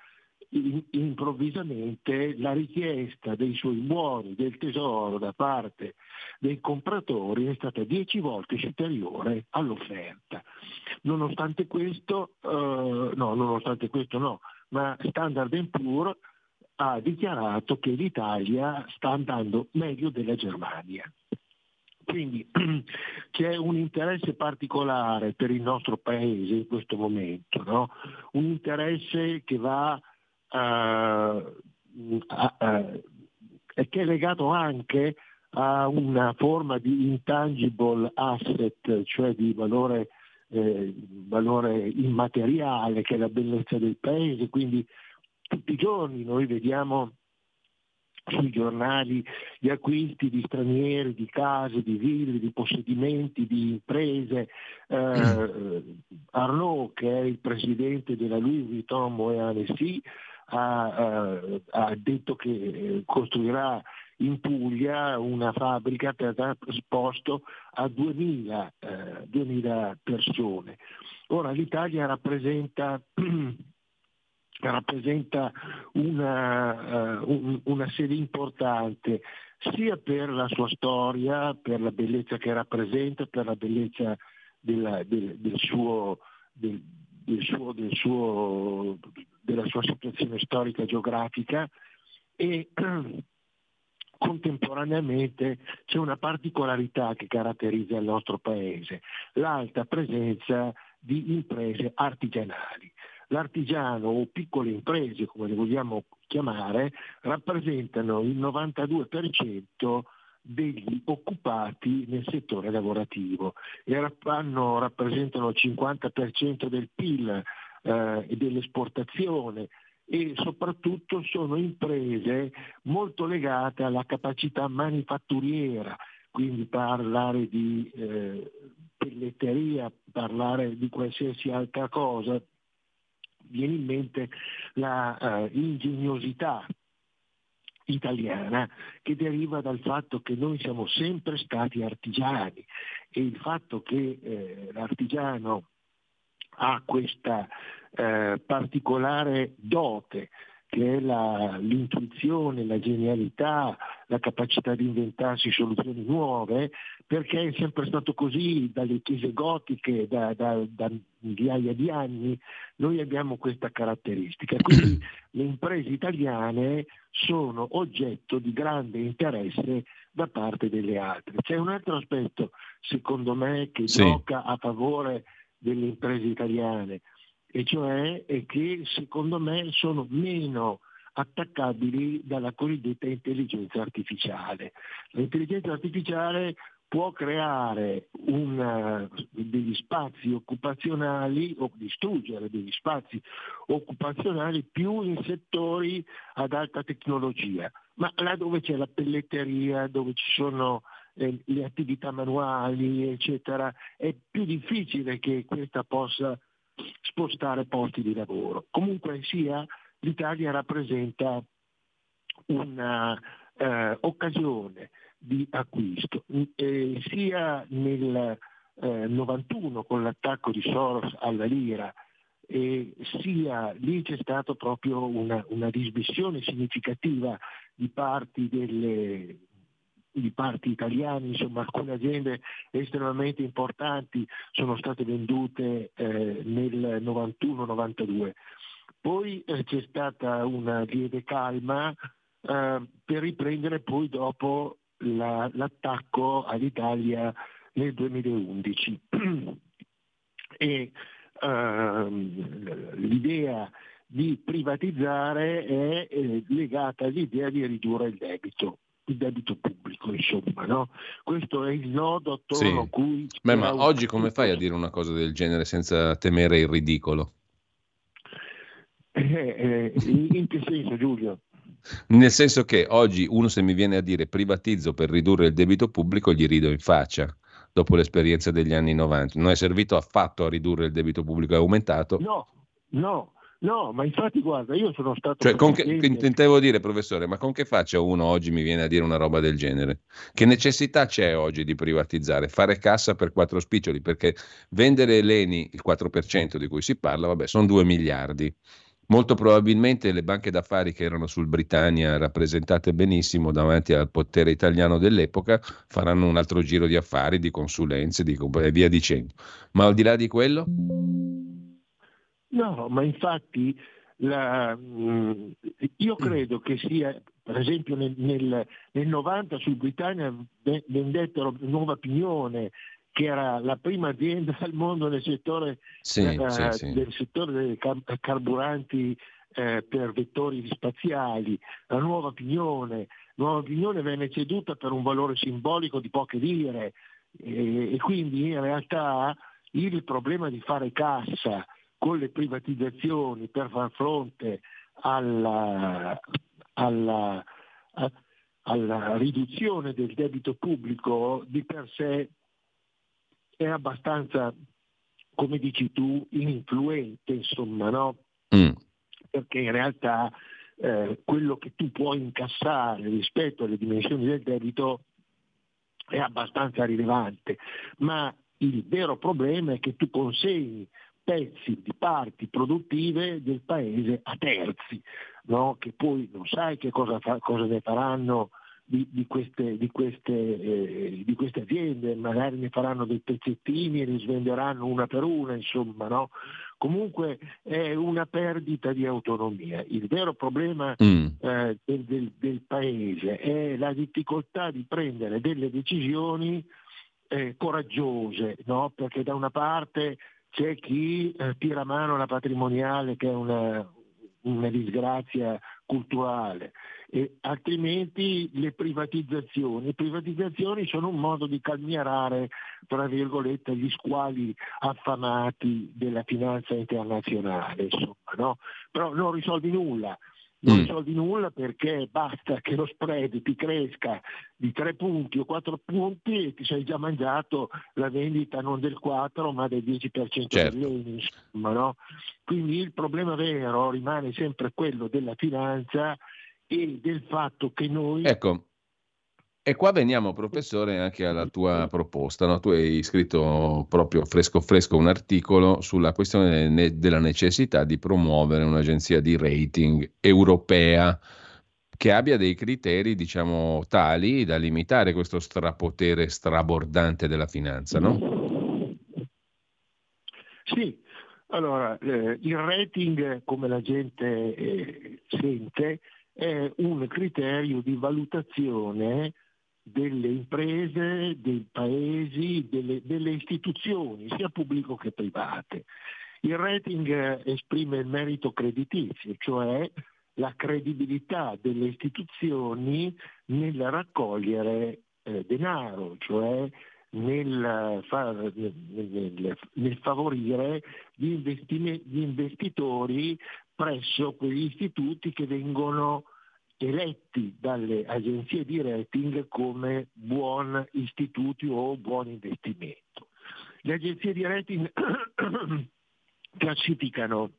improvvisamente la richiesta dei suoi buoni del tesoro da parte dei compratori è stata dieci volte superiore all'offerta. Nonostante questo, eh, no, nonostante questo no, ma Standard Poor's ha dichiarato che l'Italia sta andando meglio della Germania. Quindi c'è un interesse particolare per il nostro paese in questo momento, no? un interesse che va uh, uh, che è legato anche a una forma di intangible asset, cioè di valore, eh, valore immateriale che è la bellezza del paese, quindi tutti i giorni noi vediamo sui giornali gli acquisti di stranieri, di case, di ville, di possedimenti, di imprese. Eh, Arnaud, che è il presidente della Louis Vuitton Moet Hennessy, ha, uh, ha detto che eh, costruirà in Puglia una fabbrica per dar sposto a 2000, eh, 2000 persone. Ora l'Italia rappresenta, rappresenta una, uh, un, una sede importante sia per la sua storia, per la bellezza che rappresenta, per la bellezza della, del, del, suo, del, del suo, suo, della sua situazione storica geografica e contemporaneamente c'è una particolarità che caratterizza il nostro paese, l'alta presenza di imprese artigianali. L'artigiano o piccole imprese, come le vogliamo chiamare, rappresentano il 92% degli occupati nel settore lavorativo e hanno, rappresentano il 50% del PIL eh, e dell'esportazione e soprattutto sono imprese molto legate alla capacità manifatturiera, quindi parlare di eh, pelletteria, parlare di qualsiasi altra cosa, viene in mente la uh, ingegnosità italiana che deriva dal fatto che noi siamo sempre stati artigiani e il fatto che eh, l'artigiano ha questa eh, particolare dote che è la, l'intuizione, la genialità, la capacità di inventarsi soluzioni nuove, perché è sempre stato così dalle chiese gotiche, da, da, da migliaia di anni, noi abbiamo questa caratteristica. Quindi le imprese italiane sono oggetto di grande interesse da parte delle altre. C'è un altro aspetto, secondo me, che sì. gioca a favore delle imprese italiane e cioè che secondo me sono meno attaccabili dalla cosiddetta intelligenza artificiale. L'intelligenza artificiale può creare una, degli spazi occupazionali o distruggere degli spazi occupazionali più in settori ad alta tecnologia, ma là dove c'è la pelletteria, dove ci sono eh, le attività manuali, eccetera, è più difficile che questa possa spostare posti di lavoro. Comunque sia, l'Italia rappresenta un'occasione eh, di acquisto, eh, sia nel eh, 91 con l'attacco di Soros alla lira, e sia lì c'è stata proprio una, una dismissione significativa di parti delle, di parti italiani, insomma alcune aziende estremamente importanti sono state vendute eh, nel 91-92. Poi eh, c'è stata una lieve calma eh, per riprendere poi dopo la, l'attacco all'Italia nel 2011. e ehm, l'idea di privatizzare è eh, legata all'idea di ridurre il debito il debito pubblico, insomma, no? Questo è il nodo attorno sì. a cui... Beh, ma oggi come fai a dire una cosa del genere senza temere il ridicolo? Eh, eh, in che senso, Giulio? Nel senso che oggi uno se mi viene a dire privatizzo per ridurre il debito pubblico, gli rido in faccia dopo l'esperienza degli anni 90. Non è servito affatto a ridurre il debito pubblico, è aumentato? No, no, No, ma infatti guarda, io sono stato... Cioè, con che, intendevo dire, professore, ma con che faccia uno oggi mi viene a dire una roba del genere? Che necessità c'è oggi di privatizzare? Fare cassa per quattro spiccioli? Perché vendere l'ENI, il 4% di cui si parla, vabbè, sono 2 miliardi. Molto probabilmente le banche d'affari che erano sul Britannia, rappresentate benissimo davanti al potere italiano dell'epoca, faranno un altro giro di affari, di consulenze di, e via dicendo. Ma al di là di quello... No, ma infatti la, mm, io credo che sia, per esempio nel, nel, nel 90 sul Britannia vendettero Nuova Pignone, che era la prima azienda al mondo nel settore, sì, eh, sì, sì. Del settore dei carburanti eh, per vettori spaziali, la nuova Pignone. Nuova Pignone venne ceduta per un valore simbolico di poche lire e, e quindi in realtà il problema di fare cassa con le privatizzazioni per far fronte alla, alla, alla riduzione del debito pubblico di per sé è abbastanza, come dici tu, influente, insomma, no? Mm. Perché in realtà eh, quello che tu puoi incassare rispetto alle dimensioni del debito è abbastanza rilevante, ma il vero problema è che tu consegni pezzi di parti produttive del paese a terzi, no? che poi non sai che cosa, fa, cosa ne faranno di, di, queste, di, queste, eh, di, queste, aziende, magari ne faranno dei pezzettini e li svenderanno una per una, insomma, no? Comunque è una perdita di autonomia. Il vero problema mm. eh, del, del, del, paese è la difficoltà di prendere delle decisioni eh, coraggiose, no? perché da una parte c'è chi eh, tira mano alla patrimoniale che è una, una disgrazia culturale, e altrimenti le privatizzazioni. Le privatizzazioni sono un modo di calmierare, tra virgolette, gli squali affamati della finanza internazionale, insomma, no? però non risolvi nulla non mm. risolvi nulla perché basta che lo spread ti cresca di 3 punti o 4 punti e ti sei già mangiato la vendita non del 4 ma del 10% certo. dell'ENI. No? Quindi il problema vero rimane sempre quello della finanza e del fatto che noi ecco. E qua veniamo, professore, anche alla tua proposta. No? Tu hai scritto proprio fresco fresco un articolo sulla questione ne- della necessità di promuovere un'agenzia di rating europea che abbia dei criteri, diciamo, tali da limitare questo strapotere strabordante della finanza, no? Sì, allora eh, il rating, come la gente eh, sente, è un criterio di valutazione delle imprese, dei paesi, delle, delle istituzioni, sia pubblico che private. Il rating esprime il merito creditizio, cioè la credibilità delle istituzioni nel raccogliere eh, denaro, cioè nel, far, nel, nel favorire gli, gli, investitori presso quegli istituti che vengono eletti dalle agenzie di rating come buoni istituti o buon investimento. Le agenzie di rating classificano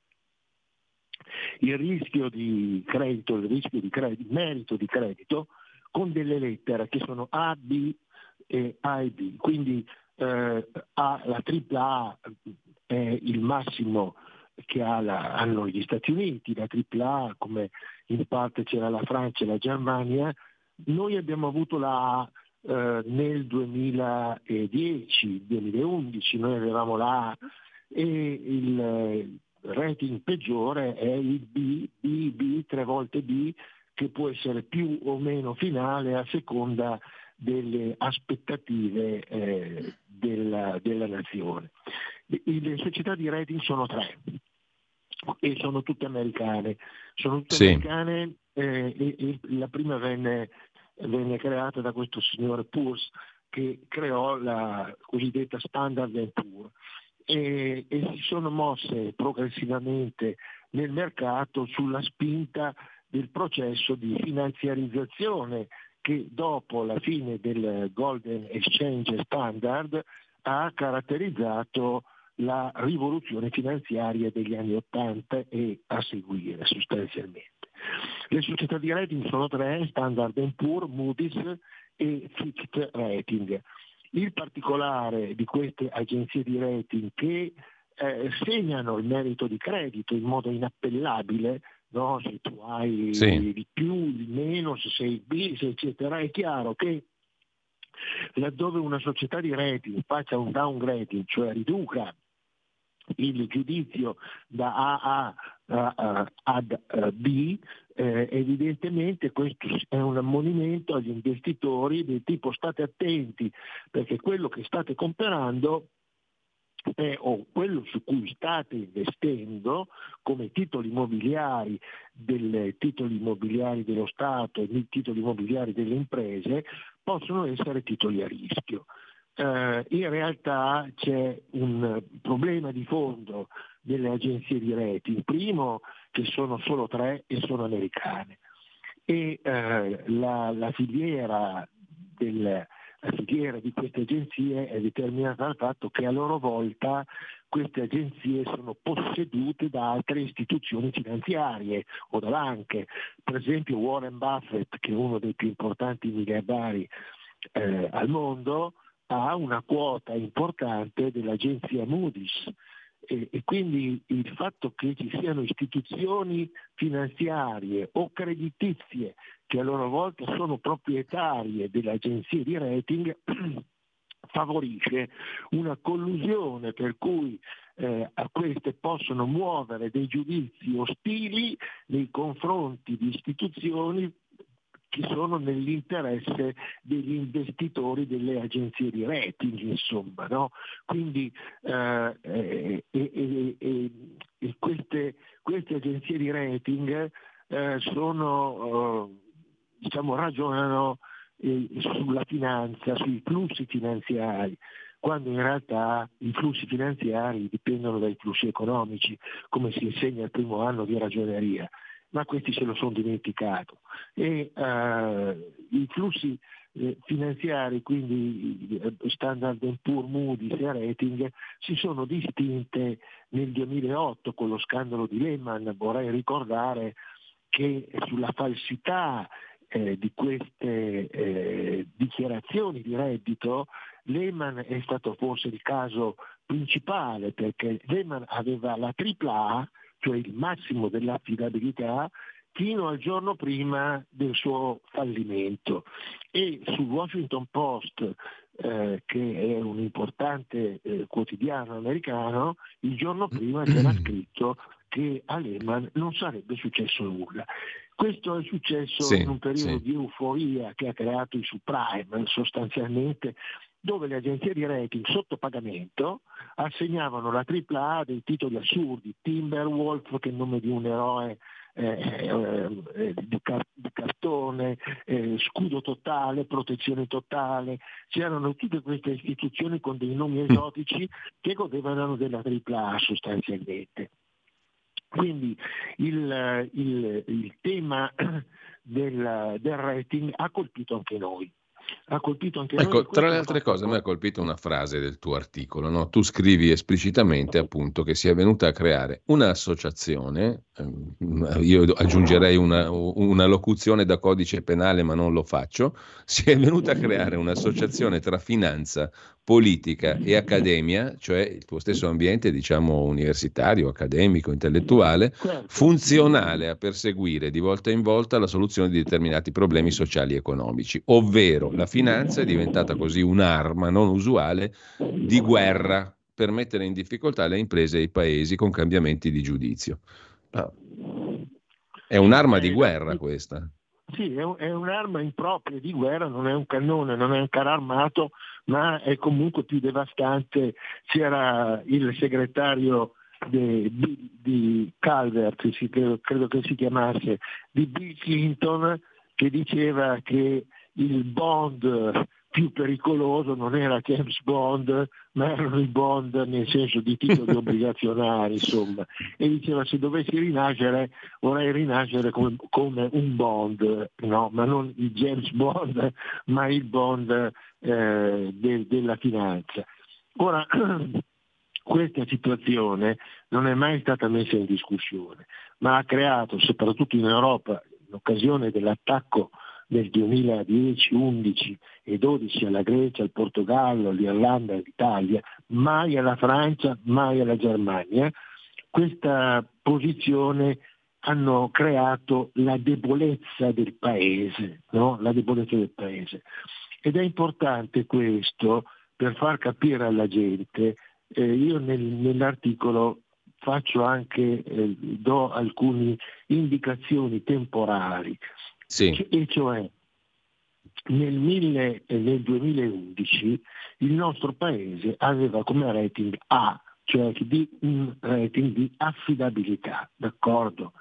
il rischio di credito, il rischio di credito, merito di credito con delle lettere che sono A, B e A e B. Quindi eh, A, la AAA è il massimo che la, hanno gli Stati Uniti, la AAA come in parte c'era la Francia e la Germania, noi abbiamo avuto la eh, nel 2010, 2011, noi avevamo la A e il rating peggiore è il B, B, B, tre volte B, che può essere più o meno finale a seconda delle aspettative eh, della, della, nazione. Le società di rating sono tre e sono tutte americane. Sono tutte sì. americane eh, e, e, la prima venne, venne, creata da questo signore Poor's che creò la cosiddetta Standard Poor's e, e si sono mosse progressivamente nel mercato sulla spinta del processo di finanziarizzazione che dopo la fine del Golden Exchange Standard ha caratterizzato la rivoluzione finanziaria degli anni Ottanta e a seguire sostanzialmente. Le società di rating sono tre, Standard Poor's, Moody's e Fixed Rating. Il particolare di queste agenzie di rating che eh, segnano il merito di credito in modo inappellabile, no? se tu hai sì. di più, di meno, se sei bis, eccetera, è chiaro che laddove una società di rating faccia un downgrading, cioè riduca il giudizio da AA ad B, eh, evidentemente questo è un ammonimento agli investitori del tipo state attenti perché quello che state comprando è, o quello su cui state investendo come titoli immobiliari, dei titoli immobiliari dello Stato e titoli immobiliari delle imprese possono essere titoli a rischio eh, in realtà c'è un problema di fondo delle agenzie di rating. Primo, che sono solo tre e sono americane. E eh, la, la, filiera del, la filiera di queste agenzie è determinata dal fatto che a loro volta queste agenzie sono possedute da altre istituzioni finanziarie o da banche. Per esempio Warren Buffett, che è uno dei più importanti miliardari eh, al mondo, ha una quota importante dell'agenzia Moody's. E, e, quindi il fatto che ci siano istituzioni finanziarie o creditizie che a loro volta sono proprietarie delle agenzie di rating favorisce una collusione per cui eh, a queste possono muovere dei giudizi ostili nei confronti di istituzioni che sono nell'interesse degli investitori delle agenzie di rating, insomma. No? Quindi eh, eh, eh, queste, queste, agenzie di rating eh, sono, eh, diciamo, ragionano eh, sulla finanza, sui flussi finanziari quando in realtà i flussi finanziari dipendono dai flussi economici, come si insegna il primo anno di ragioneria ma questi se lo sono dimenticato. E uh, i flussi eh, finanziari, quindi eh, Standard Poor's, Moody's e Rating, si sono distinte nel 2008 con lo scandalo di Lehman. Vorrei ricordare che sulla falsità eh, di queste eh, dichiarazioni di reddito, Lehman è stato forse il caso principale perché Lehman aveva la tripla A, cioè il massimo dell'affidabilità, fino al giorno prima del suo fallimento. E sul Washington Post, eh, che è un importante eh, quotidiano americano, il giorno prima c'era scritto che a Lehman non sarebbe successo nulla. Questo è successo sì, in un periodo sì. di euforia che ha creato i subprime sostanzialmente dove le agenzie di rating sotto pagamento assegnavano la AAA dei titoli assurdi, Timberwolf che è il nome di un eroe eh, eh, eh, di, car- di, cartone, eh, scudo totale, protezione totale, c'erano tutte queste istituzioni con dei nomi mm. esotici che godevano della AAA sostanzialmente. Quindi il, il, il tema del, del rating ha colpito anche noi ha colpito anche ecco, noi. Tra le altre cose, a me ha colpito una frase del tuo articolo. No? Tu scrivi esplicitamente appunto che si è venuta a creare un'associazione, ehm, io aggiungerei una, una, locuzione da codice penale, ma non lo faccio. Si è venuta a creare un'associazione tra finanza, politica e accademia, cioè il tuo stesso ambiente, diciamo, universitario, accademico, intellettuale, certo. funzionale a perseguire di volta in volta la soluzione di determinati problemi sociali e economici, ovvero la finanza è diventata così un'arma non usuale di guerra per mettere in difficoltà le imprese e i paesi con cambiamenti di giudizio. È un'arma di guerra questa. Sì, è, un'arma impropria di guerra, non è un cannone, non è un carro armato, ma è comunque più devastante. C'era il segretario di, di, di Calvert, credo, credo che si chiamasse, di Bill Clinton, che diceva che il bond più pericoloso non era James Bond, ma erano i bond nel senso di titoli obbligazionari, insomma. E diceva se dovessi rinascere vorrei rinascere come, come un bond, no? ma non il James Bond, ma il bond eh, de, della finanza. Ora, questa situazione non è mai stata messa in discussione, ma ha creato, soprattutto in Europa, in occasione dell'attacco nel 2010, 11 e 12 alla Grecia, al Portogallo, all'Irlanda, all'Italia, mai alla Francia, mai alla Germania, questa posizione hanno creato la debolezza del paese, no? la debolezza del paese. Ed è importante questo per far capire alla gente, eh, io nel, nell'articolo faccio anche, eh, do alcune indicazioni temporali. Sì. E cioè nel, mille, nel 2011 il nostro paese aveva come rating A, cioè di, un rating di affidabilità, d'accordo?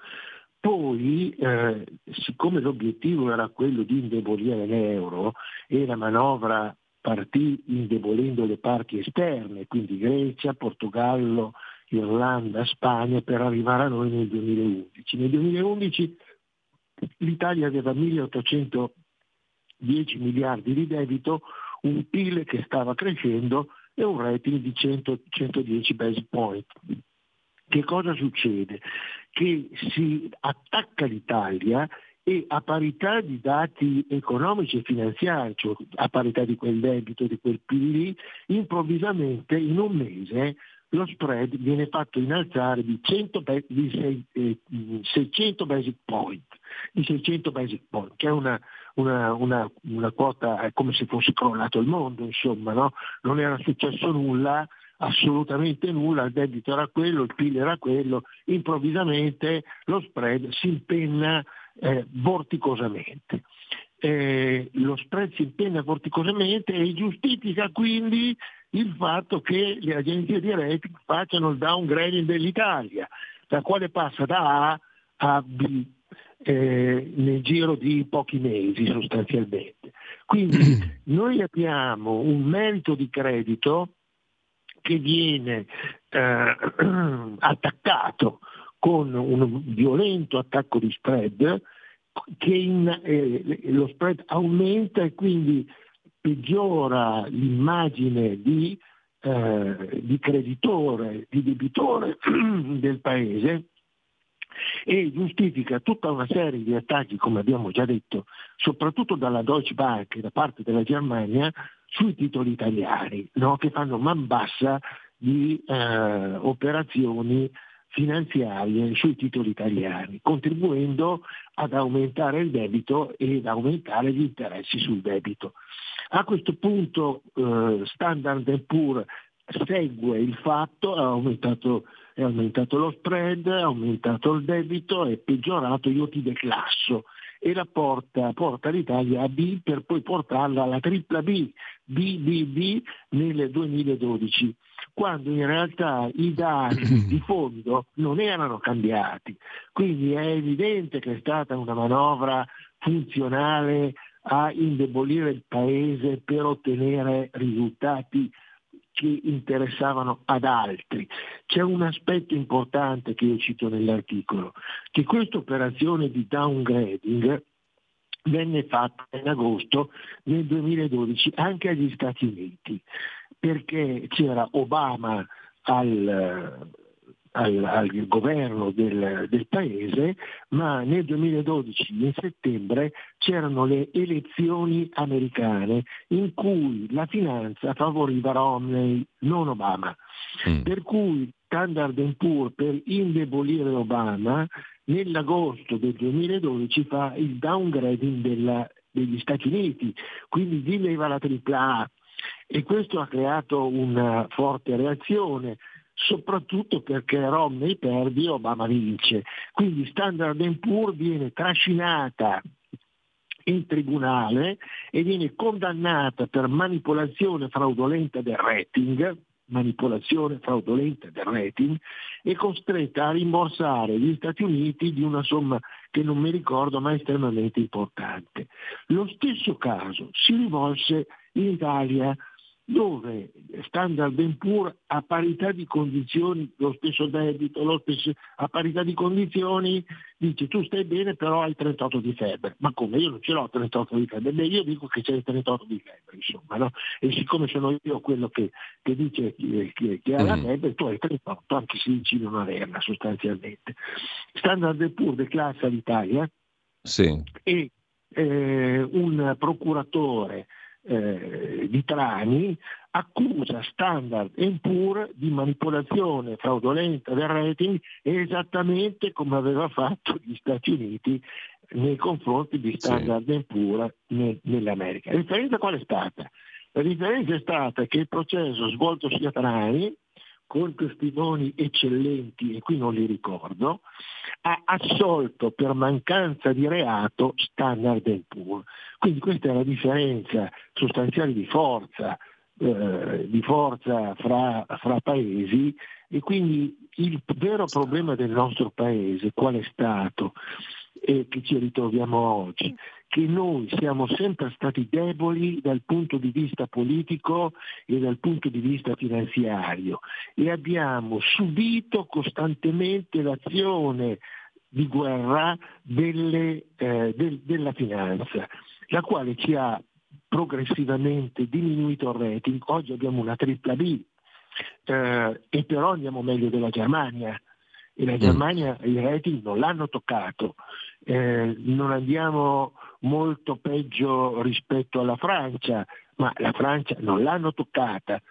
Poi, eh, siccome l'obiettivo era quello di indebolire l'euro e la manovra partì indebolendo le parti esterne, quindi Grecia, Portogallo, Irlanda, Spagna, per arrivare a noi nel 2011. Nel 2011 l'Italia aveva 1810 miliardi di debito, un PIL che stava crescendo e un rating di 100, 110 base point. Che cosa succede? Che si attacca l'Italia e a parità di dati economici e finanziari, cioè a parità di quel debito, di quel PIL, improvvisamente in un mese lo spread viene fatto innalzare di, 100, di 6, eh, 600 basic point, di 600 basic point, che è una, una, una, una quota, è come se fosse crollato il mondo, insomma, no? non era successo nulla, assolutamente nulla, il debito era quello, il PIL era quello, improvvisamente lo spread si impenna eh, vorticosamente. Eh, lo spread si impenna vorticosamente e giustifica quindi il fatto che le agenzie di rating facciano il downgrading dell'Italia, la quale passa da A a B eh, nel giro di pochi mesi sostanzialmente. Quindi noi abbiamo un merito di credito che viene eh, attaccato con un violento attacco di spread, che in, eh, lo spread aumenta e quindi peggiora l'immagine di, eh, di creditore, di debitore del paese e giustifica tutta una serie di attacchi, come abbiamo già detto, soprattutto dalla Deutsche Bank e da parte della Germania, sui titoli italiani, no? che fanno man bassa di eh, operazioni finanziarie sui titoli italiani, contribuendo ad aumentare il debito ed aumentare gli interessi sul debito. A questo punto eh, Standard Poor's segue il fatto, ha aumentato, è aumentato lo spread, ha aumentato il debito, è peggiorato, io ti declasso e la porta, porta l'Italia a B per poi portarla alla tripla B, BBB nel 2012 quando in realtà i dati di fondo non erano cambiati. Quindi è evidente che è stata una manovra funzionale a indebolire il Paese per ottenere risultati che interessavano ad altri. C'è un aspetto importante che io cito nell'articolo, che questa operazione di downgrading venne fatta in agosto nel 2012 anche agli Stati Uniti perché c'era Obama al, al, al governo del, del, paese, ma nel 2012, in settembre, c'erano le elezioni americane in cui la finanza favoriva Romney, non Obama. Mm. Per cui Standard Poor's per indebolire Obama nell'agosto del 2012 fa il downgrading della, degli Stati Uniti, quindi dileva la AAA e questo ha creato una forte reazione soprattutto perché Romney perde e Obama vince. Quindi Standard Poor's viene trascinata in tribunale e viene condannata per manipolazione fraudolenta del rating, manipolazione fraudolenta del rating, e costretta a rimborsare gli Stati Uniti di una somma che non mi ricordo ma estremamente importante. Lo stesso caso si rivolse in Italia dove Standard Poor's a parità di condizioni, lo stesso debito, lo stesso, a parità di condizioni dice tu stai bene però hai 38 di febbre. Ma come io non ce l'ho 38 di febbre? Beh io dico che c'è 38 di febbre, insomma, no? E siccome sono io quello che, che dice che, che, che ha la mm. febbre, tu hai 38, anche se dici non averla sostanzialmente. Standard Poor's declassa l'Italia sì. e eh, un procuratore eh, di Trani accusa Standard Poor's di manipolazione fraudolenta del rating esattamente come aveva fatto gli Stati Uniti nei confronti di Standard sì. Poor's ne, nell'America. La differenza qual è stata? La differenza è stata che il processo svoltosi a Trani con testimoni eccellenti, e qui non li ricordo, ha assolto per mancanza di reato Standard Poor's. Quindi questa è la differenza sostanziale di forza, eh, di forza fra, fra paesi e quindi il vero problema del nostro paese qual è stato? E che ci ritroviamo oggi, che noi siamo sempre stati deboli dal punto di vista politico e dal punto di vista finanziario e abbiamo subito costantemente l'azione di guerra delle, eh, del, della finanza, la quale ci ha progressivamente diminuito il rating. Oggi abbiamo una tripla B eh, e però andiamo meglio della Germania e la mm. Germania i rating non l'hanno toccato. Eh, non andiamo molto peggio rispetto alla Francia, ma la Francia non l'hanno toccata.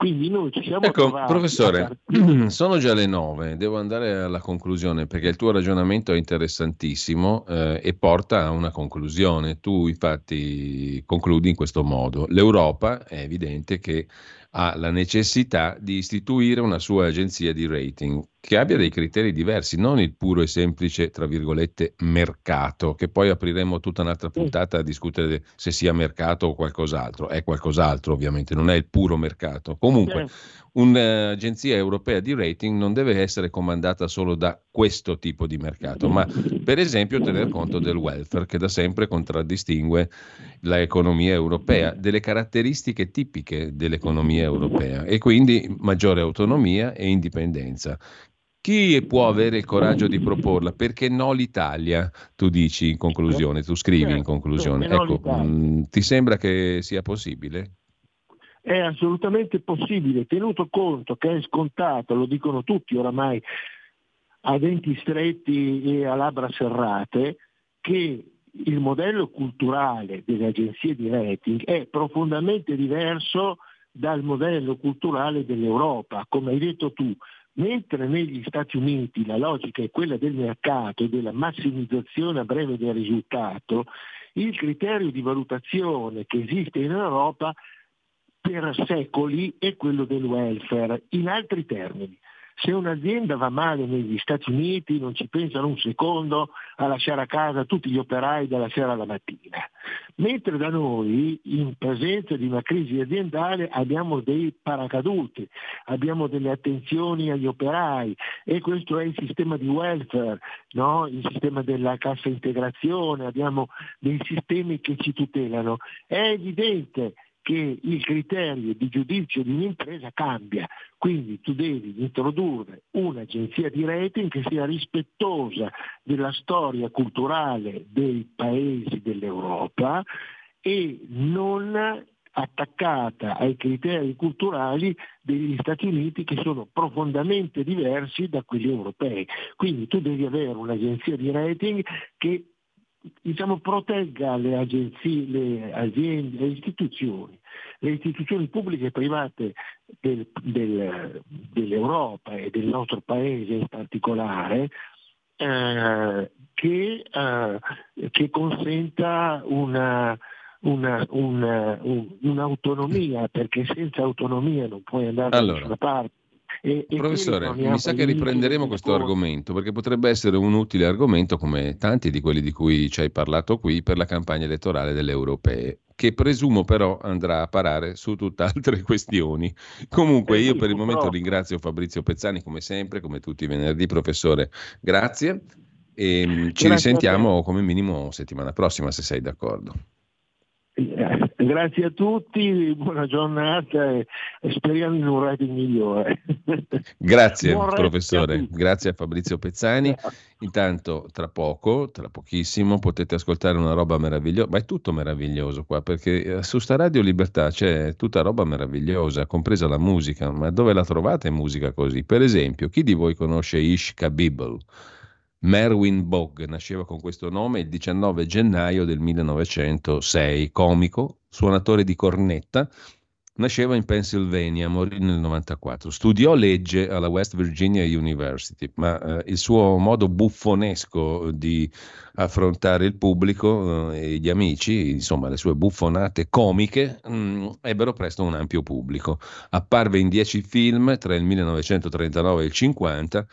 Quindi noi ci siamo ecco, professore, sono già le nove, devo andare alla conclusione perché il tuo ragionamento è interessantissimo eh, e porta a una conclusione. Tu infatti concludi in questo modo. L'Europa è evidente che ha la necessità di istituire una sua agenzia di rating che abbia dei criteri diversi, non il puro e semplice, tra virgolette, mercato, che poi apriremo tutta un'altra puntata a discutere se sia mercato o qualcos'altro. È qualcos'altro, ovviamente, non è il puro mercato. Comunque, un'agenzia europea di rating non deve essere comandata solo da questo tipo di mercato, ma per esempio tener conto del welfare che da sempre contraddistingue l'economia europea, delle caratteristiche tipiche dell'economia europea e quindi maggiore autonomia e indipendenza. Chi può avere il coraggio di proporla? Perché no l'Italia? Tu dici in conclusione, tu scrivi in conclusione. Ecco, mh, mm, ti sembra che sia possibile? è assolutamente possibile, tenuto conto che è scontato, lo dicono tutti oramai, a denti stretti e a labbra serrate che il modello culturale delle agenzie di rating è profondamente diverso dal modello culturale dell'Europa. Come hai detto tu, Mentre negli Stati Uniti la logica è quella del mercato e della massimizzazione a breve del risultato, il criterio di valutazione che esiste in Europa per secoli è quello del welfare. In altri termini, se un'azienda va male negli Stati Uniti non ci pensano un secondo a lasciare a casa tutti gli operai dalla sera alla mattina. Mentre da noi, in presenza di una crisi aziendale, abbiamo dei paracaduti, abbiamo delle attenzioni agli operai e questo è il sistema di welfare, no? il sistema della cassa integrazione, abbiamo dei sistemi che ci tutelano. È evidente che il criterio di giudizio di un'impresa cambia, quindi tu devi introdurre un'agenzia di rating che sia rispettosa della storia culturale dei paesi dell'Europa e non attaccata ai criteri culturali degli Stati Uniti che sono profondamente diversi da quelli europei. Quindi tu devi avere un'agenzia di rating che diciamo, protegga le agenzie, le aziende, le istituzioni, le istituzioni pubbliche e private del, del, dell'Europa e del nostro paese in particolare, eh, che, eh, che, consenta una, una, una, un, un'autonomia, perché senza autonomia non puoi andare allora. da nessuna parte. E, Professore, mi sa che riprenderemo questo argomento perché potrebbe essere un utile argomento come tanti di quelli di cui ci hai parlato qui per la campagna elettorale delle europee che presumo però andrà a parare su tutt'altre questioni. Comunque io per il momento ringrazio Fabrizio Pezzani come sempre, come tutti i venerdì, professore, grazie e mm, ci grazie risentiamo come minimo settimana prossima se sei d'accordo. Grazie a tutti, buona giornata e speriamo in un rating migliore. Grazie Buon professore, grazie a Fabrizio Pezzani. Intanto tra poco, tra pochissimo, potete ascoltare una roba meravigliosa, ma è tutto meraviglioso qua perché eh, su sta Radio Libertà c'è tutta roba meravigliosa, compresa la musica, ma dove la trovate musica così? Per esempio, chi di voi conosce Ish Kabibble? Merwin Bogg nasceva con questo nome il 19 gennaio del 1906, comico, suonatore di cornetta, nasceva in Pennsylvania, morì nel 94. Studiò legge alla West Virginia University, ma eh, il suo modo buffonesco di affrontare il pubblico eh, e gli amici, insomma le sue buffonate comiche, mh, mm, ebbero presto un ampio pubblico. Apparve in dieci film tra il 1939 e il 50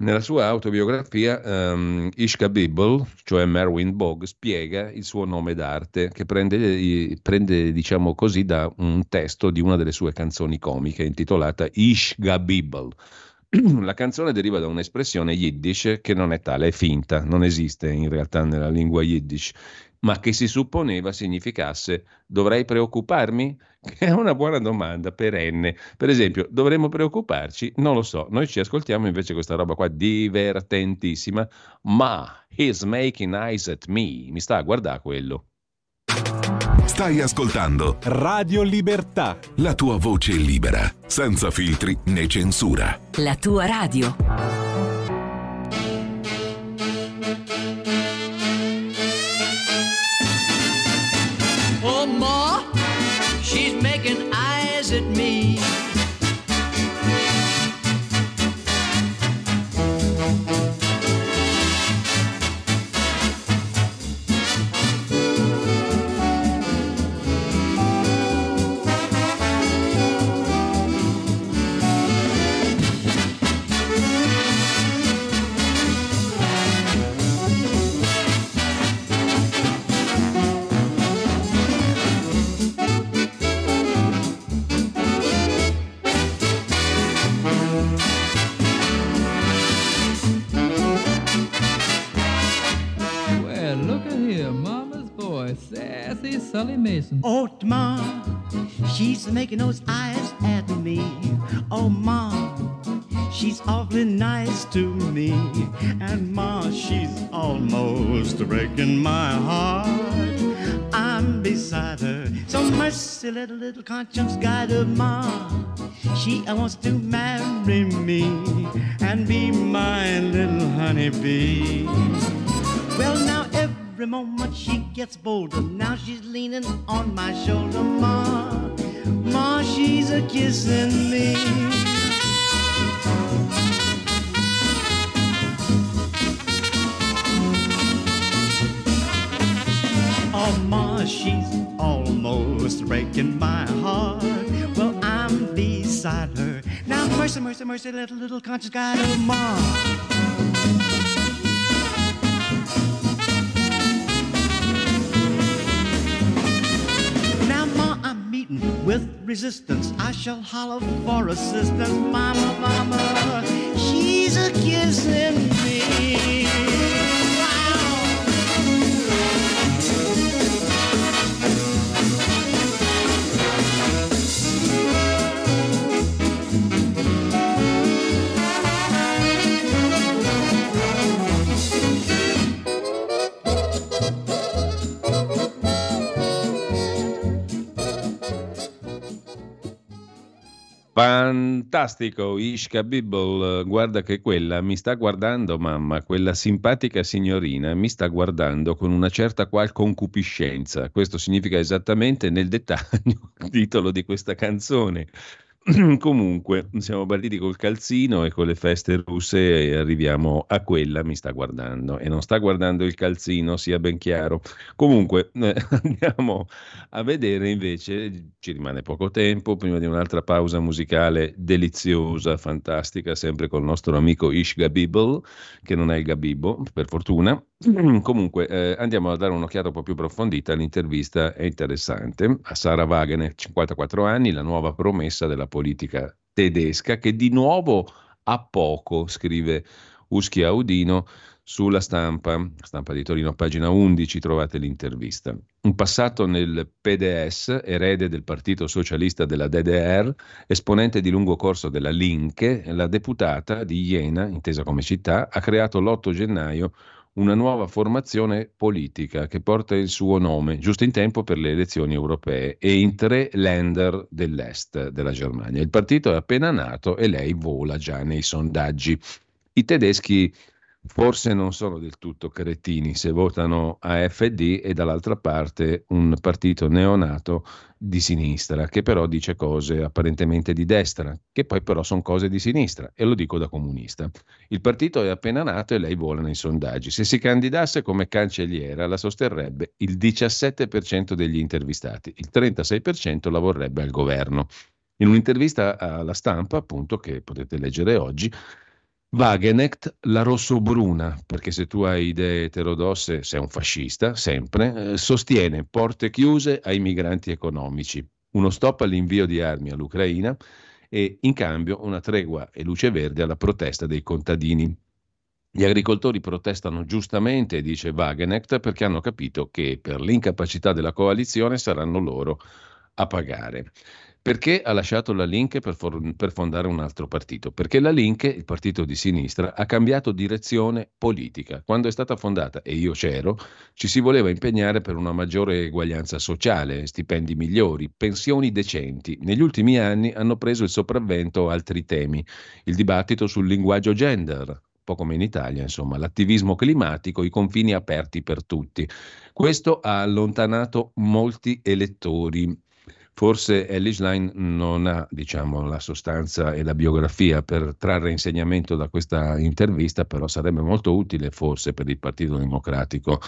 nella sua autobiografia um, Ishka Bibble, cioè Merwin Bogg, spiega il suo nome d'arte che prende, prende, diciamo così, da un testo di una delle sue canzoni comiche intitolata Ishka Bibble. La canzone deriva da un'espressione yiddish che non è tale, è finta, non esiste in realtà nella lingua yiddish ma che si supponeva significasse dovrei preoccuparmi? Che è una buona domanda perenne. Per esempio, dovremmo preoccuparci? Non lo so, noi ci ascoltiamo invece questa roba qua divertentissima, ma he's making eyes at me, mi sta a guardare quello. Stai ascoltando Radio Libertà, la tua voce libera, senza filtri né censura. La tua radio. Oh, making those eyes at me. Oh, Mom, she's awfully nice to me. And Ma, she's almost breaking my heart. I'm beside her. So mercy, little, little conscience guide her, Ma. She wants to marry me and be my little honeybee. Well, now every moment she gets bolder. Now she's leaning on my shoulder, Ma. Ma, she's a kissing me. Oh, Ma, she's almost breaking my heart. Well, I'm beside her. Now, mercy, mercy, mercy, little, little conscious guy, oh, Ma. With resistance. I shall holler for assistance. Mama, mama, she's a kissing me. Fantastico, Ishka Bibble, guarda che quella mi sta guardando, mamma, quella simpatica signorina mi sta guardando con una certa qual concupiscenza. Questo significa esattamente nel dettaglio il titolo di questa canzone. Comunque, siamo partiti col calzino e con le feste russe e arriviamo a quella mi sta guardando e non sta guardando il calzino, sia ben chiaro. Comunque, eh, andiamo a vedere invece, ci rimane poco tempo prima di un'altra pausa musicale deliziosa, fantastica, sempre col nostro amico Ish Gabibble, che non è il Gabibbo, per fortuna. Comunque, eh, andiamo a dare un'occhiata un po' più approfondita. All'intervista, è interessante, a Sara Wagner, 54 anni, la nuova promessa della politica tedesca, che di nuovo ha poco, scrive Uschi Audino sulla stampa, stampa di Torino, pagina 11, trovate l'intervista. Un passato nel PDS, erede del Partito Socialista della DDR, esponente di lungo corso della Linke, la deputata di Jena, intesa come città, ha creato l'8 gennaio una nuova formazione politica che porta il suo nome, giusto in tempo per le elezioni europee e in tre Länder dell'est della Germania. Il partito è appena nato e lei vola già nei sondaggi. I tedeschi forse non sono del tutto cretini se votano AFD e dall'altra parte un partito neonato di sinistra che però dice cose apparentemente di destra, che poi però sono cose di sinistra e lo dico da comunista. Il partito è appena nato e lei vola nei sondaggi. Se si candidasse come cancelliera la sosterrebbe il 17% degli intervistati, il 36% la vorrebbe al governo. In un'intervista alla stampa, appunto, che potete leggere oggi, Wagenecht la rossobruna, perché se tu hai idee eterodosse sei un fascista, sempre, eh, sostiene porte chiuse ai migranti economici, uno stop all'invio di armi all'Ucraina e in cambio una tregua e luce verde alla protesta dei contadini. Gli agricoltori protestano giustamente, dice Wagenecht, perché hanno capito che per l'incapacità della coalizione saranno loro a pagare. Perché ha lasciato la Link per, for- per, fondare un altro partito? Perché la Link, il partito di sinistra, ha cambiato direzione politica. Quando è stata fondata, e io c'ero, ci si voleva impegnare per una maggiore eguaglianza sociale, stipendi migliori, pensioni decenti. Negli ultimi anni hanno preso il sopravvento altri temi. Il dibattito sul linguaggio gender, un po' come in Italia, insomma, l'attivismo climatico, i confini aperti per tutti. Questo ha allontanato molti elettori Forse Ellis Line non ha diciamo, la sostanza e la biografia per trarre insegnamento da questa intervista, però sarebbe molto utile forse per il Partito Democratico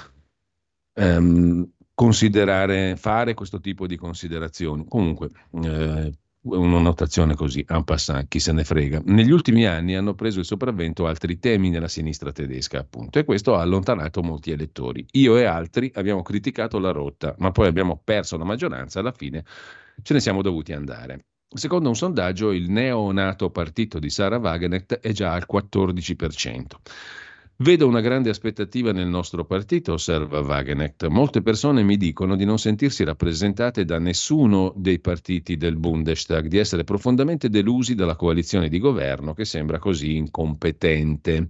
ehm, considerare, fare questo tipo di considerazioni. Comunque, eh, una notazione così, en passant, chi se ne frega. Negli ultimi anni hanno preso il sopravvento altri temi nella sinistra tedesca, appunto, e questo ha allontanato molti elettori. Io e altri abbiamo criticato la rotta, ma poi abbiamo perso la maggioranza, alla fine ce ne siamo dovuti andare. Secondo un sondaggio, il neonato partito di Sara Wagenecht è già al 14%. Vedo una grande aspettativa nel nostro partito, osserva Wagenecht. Molte persone mi dicono di non sentirsi rappresentate da nessuno dei partiti del Bundestag, di essere profondamente delusi dalla coalizione di governo che sembra così incompetente.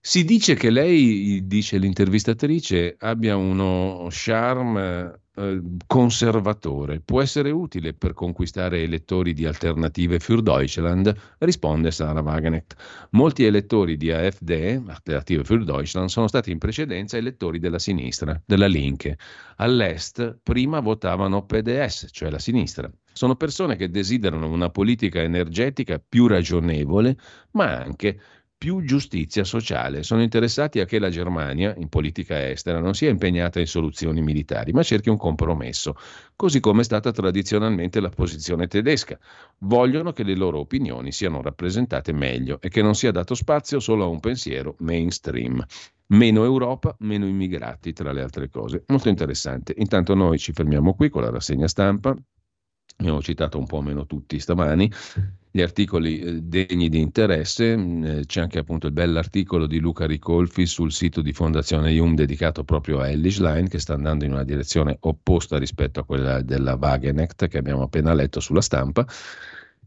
Si dice che lei, dice l'intervistatrice, abbia uno charme eh, conservatore. Può essere utile per conquistare elettori di Alternative für Deutschland? Risponde Sara Wagenecht. Molti elettori di AfD, Alternative für Deutschland, sono stati in precedenza elettori della sinistra, della Linke. All'est prima votavano PDS, cioè la sinistra. Sono persone che desiderano una politica energetica più ragionevole, ma anche più giustizia sociale. Sono interessati a che la Germania, in politica estera, non sia impegnata in soluzioni militari, ma cerchi un compromesso, così come è stata tradizionalmente la posizione tedesca. Vogliono che le loro opinioni siano rappresentate meglio e che non sia dato spazio solo a un pensiero mainstream. Meno Europa, meno immigrati, tra le altre cose. Molto interessante. Intanto noi ci fermiamo qui con la rassegna stampa. Abbiamo citato un po' meno tutti stamani gli articoli eh, degni di interesse, mm, eh, c'è anche appunto il bell'articolo di Luca Ricolfi sul sito di Fondazione IUM dedicato proprio a Ellis Line che sta andando in una direzione opposta rispetto a quella della Wagenecht che abbiamo appena letto sulla stampa.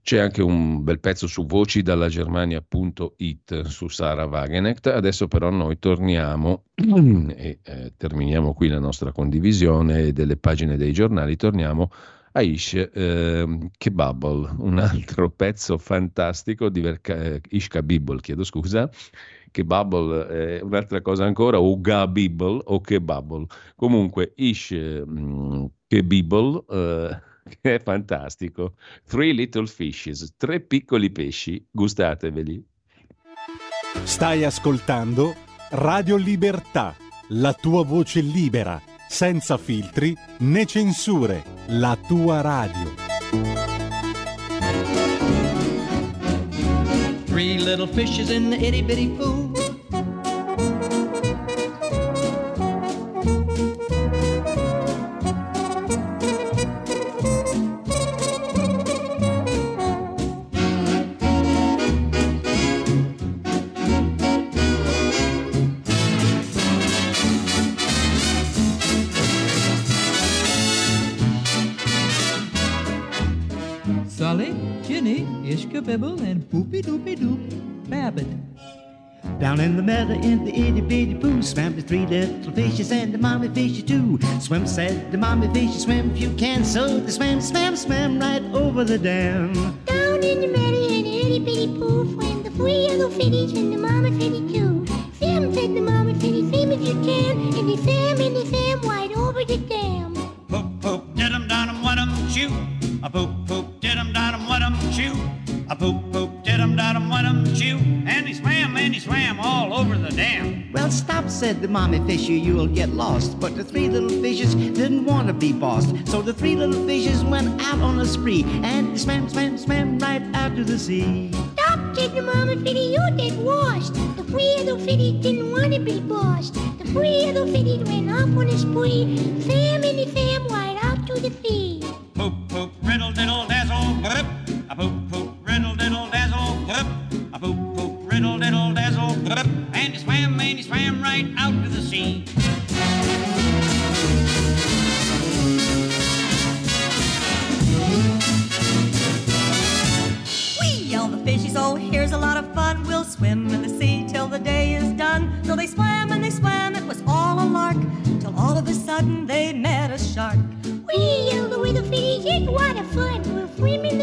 C'è anche un bel pezzo su voci dalla Germania.it su Sara Wagenecht. Adesso però noi torniamo e eh, terminiamo qui la nostra condivisione delle pagine dei giornali, torniamo Aish eh, Kebabble, un altro pezzo fantastico di Ver- Ish Kabibble, chiedo scusa, Kebabble è un'altra cosa ancora, o Gabibble o Kebabble. Comunque Ish mm, Kebibble eh, è fantastico. Three Little Fishes, tre piccoli pesci, gustateveli. Stai ascoltando Radio Libertà, la tua voce libera senza filtri né censure, la tua radio. Three little fishes in the itty bitty pool. Bibble and Poopy Doopy Doop Babbit. Down in the meadow in the itty bitty pool swam the three little fishes and the mommy fishy too. Swim, said the mommy fishy, swim if you can. So they swam, swam, swam right over the dam. Down in the meadow in the itty bitty pool swam the three little fishes and the mommy fishy too. Swim, said the mommy fishy, swim if you can. And they swam and they swam right over the dam. Poop, poop, did 'em, down 'em, what 'em, chew. A poop, A poop poop did 'em did 'em wet 'em chew, and he swam and he swam all over the dam. Well, stop, said the mommy fisher, you'll get lost. But the three little fishes didn't want to be bossed, so the three little fishes went out on a spree and swam, swam, swam right out to the sea. Stop, said the mommy fisher, you get washed. The three little fishes didn't want to be bossed. The three little fishes went off on a spree, swam and he swam right out to the sea. Poop poop riddle diddle And he swam and he swam right out to the sea. We all the fishies, oh here's a lot of fun. We'll swim in the sea till the day is done. So they swam and they swam, it was all a lark. Till all of a sudden they met a shark. We yelled the little fishes, what a fun. We'll swim in the sea till the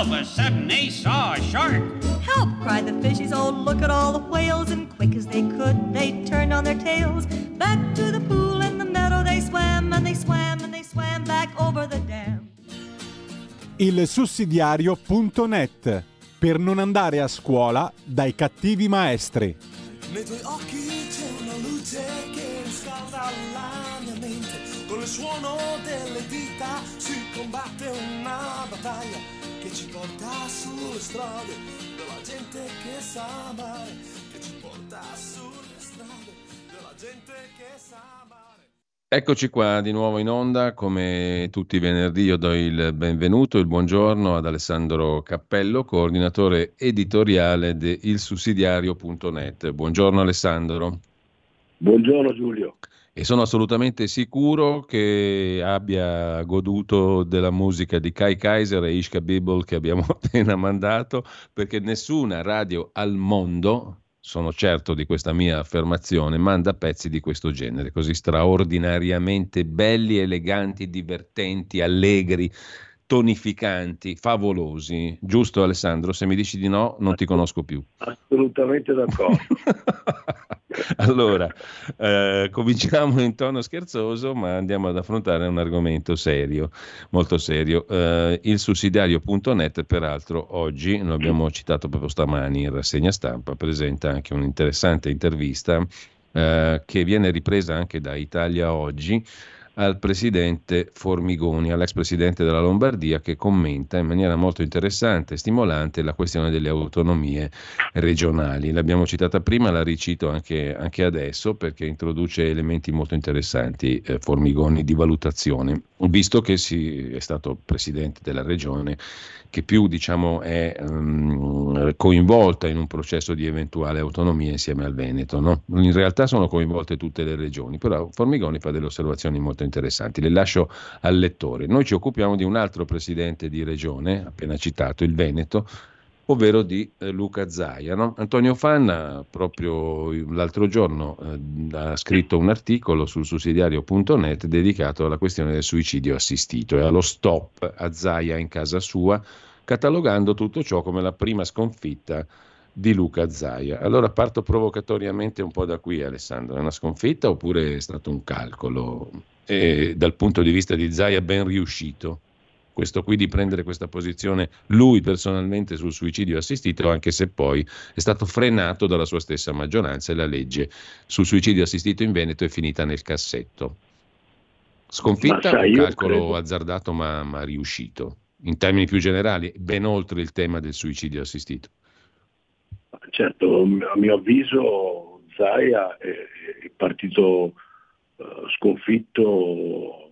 all of a sudden they saw a shark. Help! cried the fishies, oh look at all the whales. And quick as they could, they turned on their tails. Back to the pool in the meadow they swam and they swam and they swam back over the dam. Il sussidiario.net per non andare a scuola dai cattivi maestri. Nei tuoi occhi strade della gente che sa amare. Che ci porta sulle strade della gente che sa amare. Eccoci qua di nuovo in onda, come tutti i venerdì io do il benvenuto, il buongiorno ad Alessandro Cappello, coordinatore editoriale di ilsussidiario.net. Buongiorno Alessandro. Buongiorno Giulio. E sono assolutamente sicuro che abbia goduto della musica di Kai Kaiser e Ishka Bibble che abbiamo appena mandato, perché nessuna radio al mondo, sono certo di questa mia affermazione, manda pezzi di questo genere, così straordinariamente belli, eleganti, divertenti, allegri, tonificanti, favolosi. Giusto Alessandro? Se mi dici di no, non ti conosco più. Assolutamente d'accordo. allora, eh, cominciamo in tono scherzoso, ma andiamo ad affrontare un argomento serio, molto serio. Eh, il sussidiario.net, peraltro, oggi, lo abbiamo citato proprio stamani in rassegna stampa, presenta anche un'interessante intervista eh, che viene ripresa anche da Italia Oggi al presidente Formigoni, all'ex presidente della Lombardia, che commenta in maniera molto interessante e stimolante la questione delle autonomie regionali. L'abbiamo citata prima, la ricito anche, anche adesso perché introduce elementi molto interessanti, eh, Formigoni, di valutazione, visto che si, è stato presidente della regione che più diciamo, è um, coinvolta in un processo di eventuale autonomia insieme al Veneto. No? In realtà sono coinvolte tutte le regioni, però Formigoni fa delle osservazioni molto interessanti. Le lascio al lettore. Noi ci occupiamo di un altro presidente di regione, appena citato, il Veneto, ovvero di eh, Luca Zaia. No? Antonio Fanna proprio l'altro giorno eh, ha scritto un articolo sul sussidiario.net dedicato alla questione del suicidio assistito e allo stop a Zaia in casa sua, catalogando tutto ciò come la prima sconfitta di Luca Zaia. Allora parto provocatoriamente un po' da qui Alessandro, è una sconfitta oppure è stato un calcolo e, dal punto di vista di Zaia ben riuscito? Questo qui di prendere questa posizione lui personalmente sul suicidio assistito, anche se poi è stato frenato dalla sua stessa maggioranza e la legge sul suicidio assistito in Veneto è finita nel cassetto. Sconfitta sai, un calcolo credo... azzardato ma, ma riuscito, in termini più generali, ben oltre il tema del suicidio assistito. Certo, a mio avviso Zaia è, partito uh, sconfitto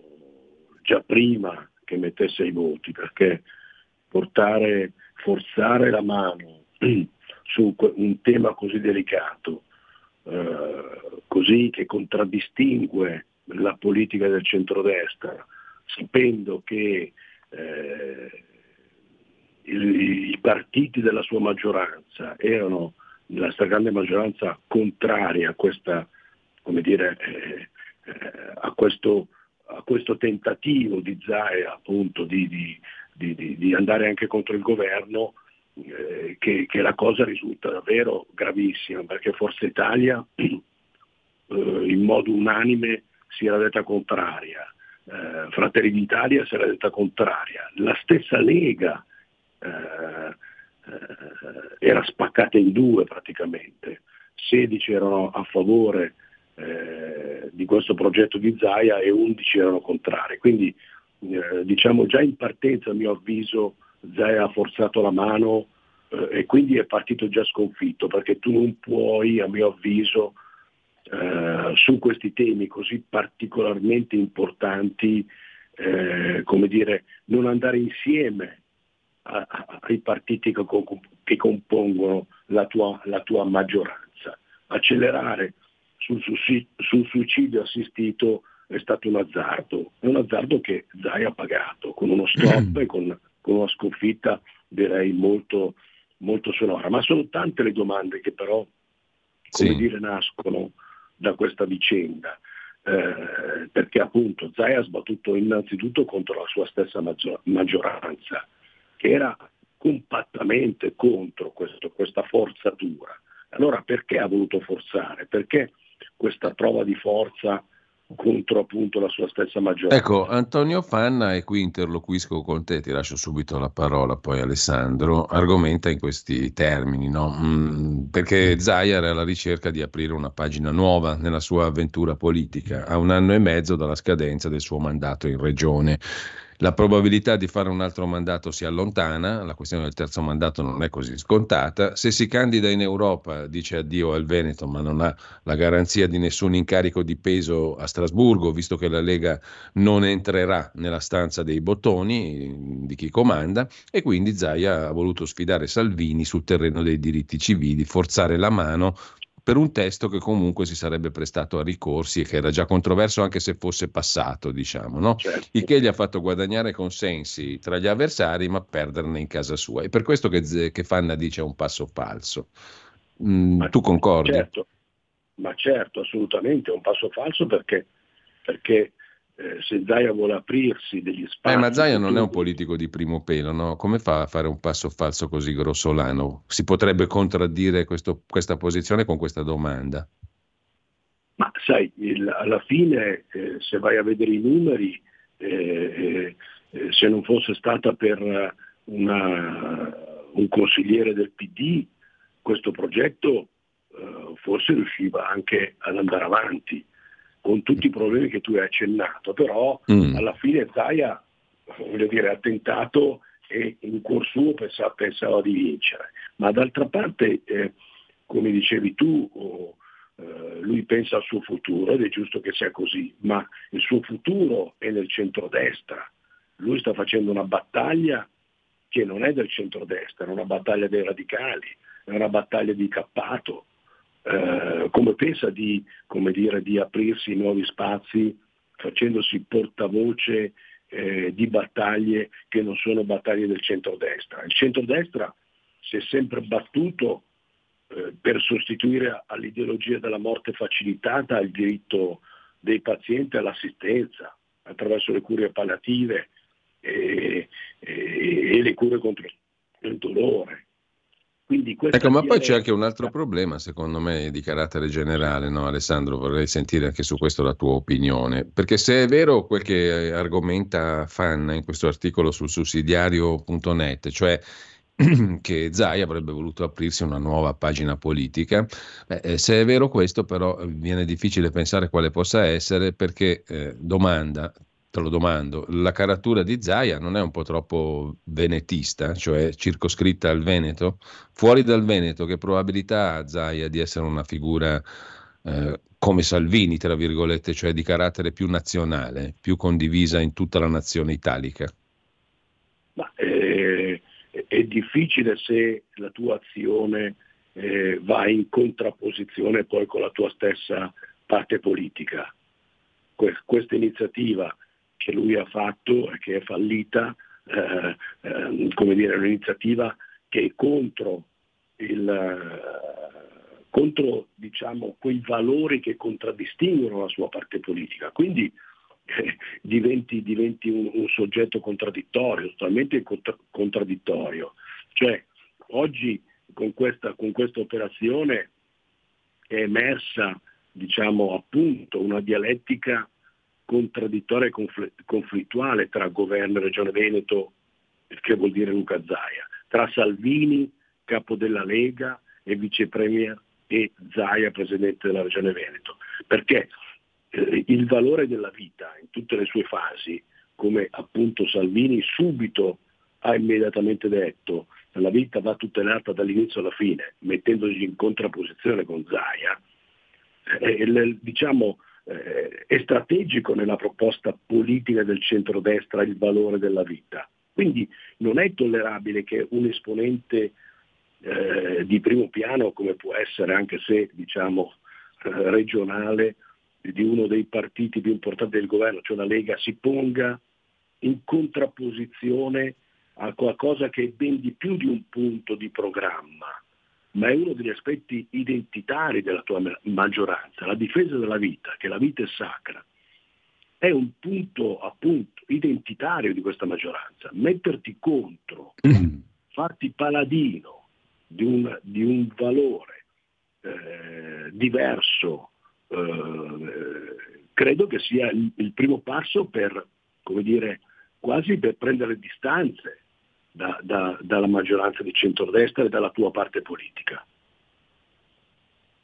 già prima che mettesse i voti, perché portare, forzare la mano su un tema così delicato, eh, così che contraddistingue la politica del centrodestra, sapendo che eh, i, i partiti della sua maggioranza erano nella stragrande maggioranza contraria a questa, come dire, eh, eh, a questo a questo tentativo di Zaia appunto di, di, di, di, andare anche contro il governo, eh, che, che, la cosa risulta davvero gravissima, perché Forza Italia eh, in modo unanime si era detta contraria, eh, Fratelli d'Italia si era detta contraria, la stessa Lega eh, eh, era spaccata in due praticamente, 16 erano a favore eh, di questo progetto di Zaia e 11 erano contrari. Quindi eh, diciamo già in partenza a mio avviso Zaia ha forzato la mano eh, e quindi è partito già sconfitto perché tu non puoi a mio avviso eh, su questi temi così particolarmente importanti eh, come dire, non andare insieme a, a, ai partiti che, che compongono la tua, la tua maggioranza. Accelerare sul, sul suicidio assistito è stato un azzardo, è un azzardo che Zai ha pagato con uno stop e con, con, una sconfitta direi molto, molto sonora. Ma sono tante le domande che però, come Sì. dire, nascono da questa vicenda. Eh, perché appunto Zai ha sbattuto innanzitutto contro la sua stessa maggio- maggioranza, che era compattamente contro questo- questa forzatura. Allora perché ha voluto forzare? Perché questa prova di forza contro appunto la sua stessa maggioranza? Ecco, Antonio Fanna, e qui interloquisco con te, ti lascio subito la parola, poi Alessandro, argomenta in questi termini, no? Mm, perché Zaia era alla ricerca di aprire una pagina nuova nella sua avventura politica, a un anno e mezzo dalla scadenza del suo mandato in regione. La probabilità di fare un altro mandato si allontana, la questione del terzo mandato non è così scontata, se si candida in Europa dice addio al Veneto ma non ha la garanzia di nessun incarico di peso a Strasburgo, visto che la Lega non entrerà nella stanza dei bottoni di chi comanda e quindi Zaia ha voluto sfidare Salvini sul terreno dei diritti civili, forzare la mano per un testo che comunque si sarebbe prestato a ricorsi e che era già controverso anche se fosse passato, diciamo, no? certo. il che gli ha fatto guadagnare consensi tra gli avversari ma perderne in casa sua. È per questo che, che Fanna dice un passo falso. Mm, tu concordi? Certo, ma certo, assolutamente, è un passo falso perché, perché eh, se Zaia vuole aprirsi degli spazi... Eh, ma Zaia non è un politico di primo pelo, no? Come fa a fare un passo falso così grossolano? Si potrebbe contraddire questo, questa posizione con questa domanda? Ma sai, il, alla fine eh, se vai a vedere i numeri, eh, eh se non fosse stata per una, un consigliere del PD, questo progetto forse riusciva anche ad andare avanti con tutti i problemi che tu hai accennato, però mm. alla fine Zaia voglio dire, ha tentato e in cuor suo pensava, pensava di vincere. Ma d'altra parte, eh, come dicevi tu, oh, eh, lui pensa al suo futuro ed è giusto che sia così, ma il suo futuro è nel centrodestra. Lui sta facendo una battaglia che non è del centrodestra, è una battaglia dei radicali, è una battaglia di Cappato, eh, come pensa di, come dire, di, aprirsi nuovi spazi facendosi portavoce eh, di battaglie che non sono battaglie del centrodestra. Il centrodestra si è sempre battuto eh, per sostituire all'ideologia della morte facilitata il diritto dei pazienti all'assistenza attraverso le cure palliative e, e, e le cure contro il dolore. Ecco, ma poi c'è anche un altro problema, secondo me, di carattere generale, no, Alessandro? Vorrei sentire anche su questo la tua opinione. Perché se è vero quel che argomenta Fanna in questo articolo sul sussidiario.net, cioè che Zai avrebbe voluto aprirsi una nuova pagina politica. Beh, eh, se è vero questo, però, viene difficile pensare quale possa essere perché eh, domanda te lo domando, la caratura di Zaia non è un po' troppo venetista, cioè circoscritta al Veneto? Fuori dal Veneto, che probabilità ha Zaia di essere una figura eh, come Salvini, tra virgolette, cioè di carattere più nazionale, più condivisa in tutta la nazione italica? Ma, eh, è difficile se la tua azione eh, va in contrapposizione poi con la tua stessa parte politica. Que- questa iniziativa che lui ha fatto e che è fallita, eh, eh, come dire, un'iniziativa che è contro, il, eh, contro diciamo, quei valori che contraddistinguono la sua parte politica. Quindi eh, diventi, diventi un, un, soggetto contraddittorio, totalmente contra- contraddittorio. Cioè, oggi con questa, con questa operazione è emersa diciamo, appunto, una dialettica contraddittoria e conflittuale tra governo e Regione Veneto, che vuol dire Luca Zaia, tra Salvini, capo della Lega, e vice premier e Zaia, presidente della Regione Veneto. Perché eh, il valore della vita in tutte le sue fasi, come appunto Salvini subito ha immediatamente detto, la vita va tutelata dall'inizio alla fine, mettendosi in contrapposizione con Zaia, eh, diciamo, eh, è strategico nella proposta politica del centrodestra il valore della vita. Quindi non è tollerabile che un esponente eh, di primo piano, come può essere anche se diciamo, eh, regionale, di uno dei partiti più importanti del governo, cioè la Lega, si ponga in contrapposizione a qualcosa che è ben di più di un punto di programma, ma è uno degli aspetti identitari della tua maggioranza, la difesa della vita, che la vita è sacra, è un punto appunto identitario di questa maggioranza. Metterti contro, farti paladino di un, di un valore eh, diverso, eh, credo che sia il, il primo passo per, come dire, quasi per prendere distanze da, da, dalla maggioranza di centrodestra e dalla tua parte politica.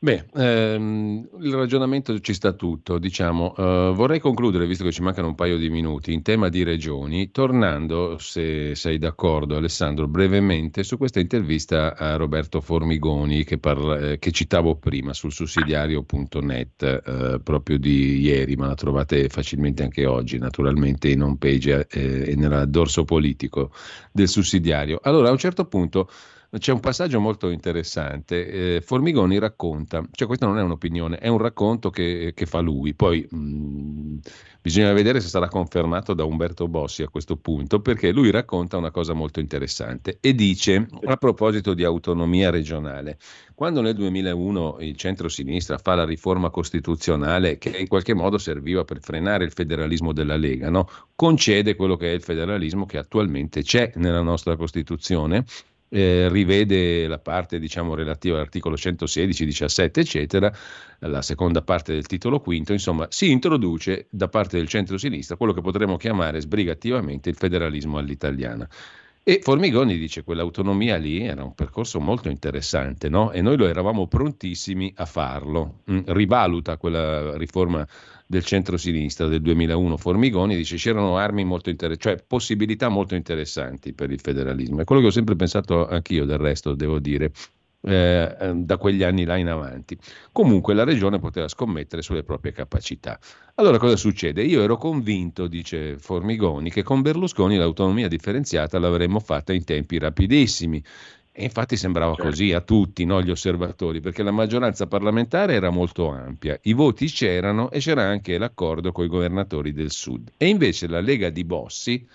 Beh, ehm, il ragionamento ci sta tutto, diciamo. Eh, vorrei concludere, visto che ci mancano un paio di minuti, in tema di regioni, tornando, se sei d'accordo Alessandro, brevemente su questa intervista a Roberto Formigoni che, parla, eh, che citavo prima sul sussidiario.net, eh, proprio di ieri, ma la trovate facilmente anche oggi, naturalmente in home page eh, e nel dorso politico del sussidiario. Allora, a un certo punto c'è un passaggio molto interessante. Eh, Formigoni racconta, cioè questa non è un'opinione, è un racconto che, che fa lui. Poi mh, mm, bisogna vedere se sarà confermato da Umberto Bossi a questo punto, perché lui racconta una cosa molto interessante e dice, a proposito di autonomia regionale, quando nel 2001 il centro-sinistra fa la riforma costituzionale che in qualche modo serviva per frenare il federalismo della Lega, no? concede quello che è il federalismo che attualmente c'è nella nostra Costituzione eh, rivede la parte diciamo, relativa all'articolo 116, 17, eccetera, la seconda parte del titolo quinto, insomma, si introduce da parte del centro-sinistra quello che potremmo chiamare sbrigativamente il federalismo all'italiana. E Formigoni dice che quell'autonomia lì era un percorso molto interessante, no? E noi lo eravamo prontissimi a farlo. Mm, rivaluta quella riforma del centro-sinistra del 2001 Formigoni, dice c'erano armi molto interessanti, cioè possibilità molto interessanti per il federalismo. È quello che ho sempre pensato anch'io del resto, devo dire. Eh, ehm, da quegli anni là in avanti. Comunque la regione poteva scommettere sulle proprie capacità. Allora cosa succede? Io ero convinto, dice Formigoni, che con Berlusconi l'autonomia differenziata l'avremmo fatta in tempi rapidissimi. E infatti sembrava certo. così a tutti, no, gli osservatori, perché la maggioranza parlamentare era molto ampia, i voti c'erano e c'era anche l'accordo con i governatori del Sud. E invece la Lega di Bossi,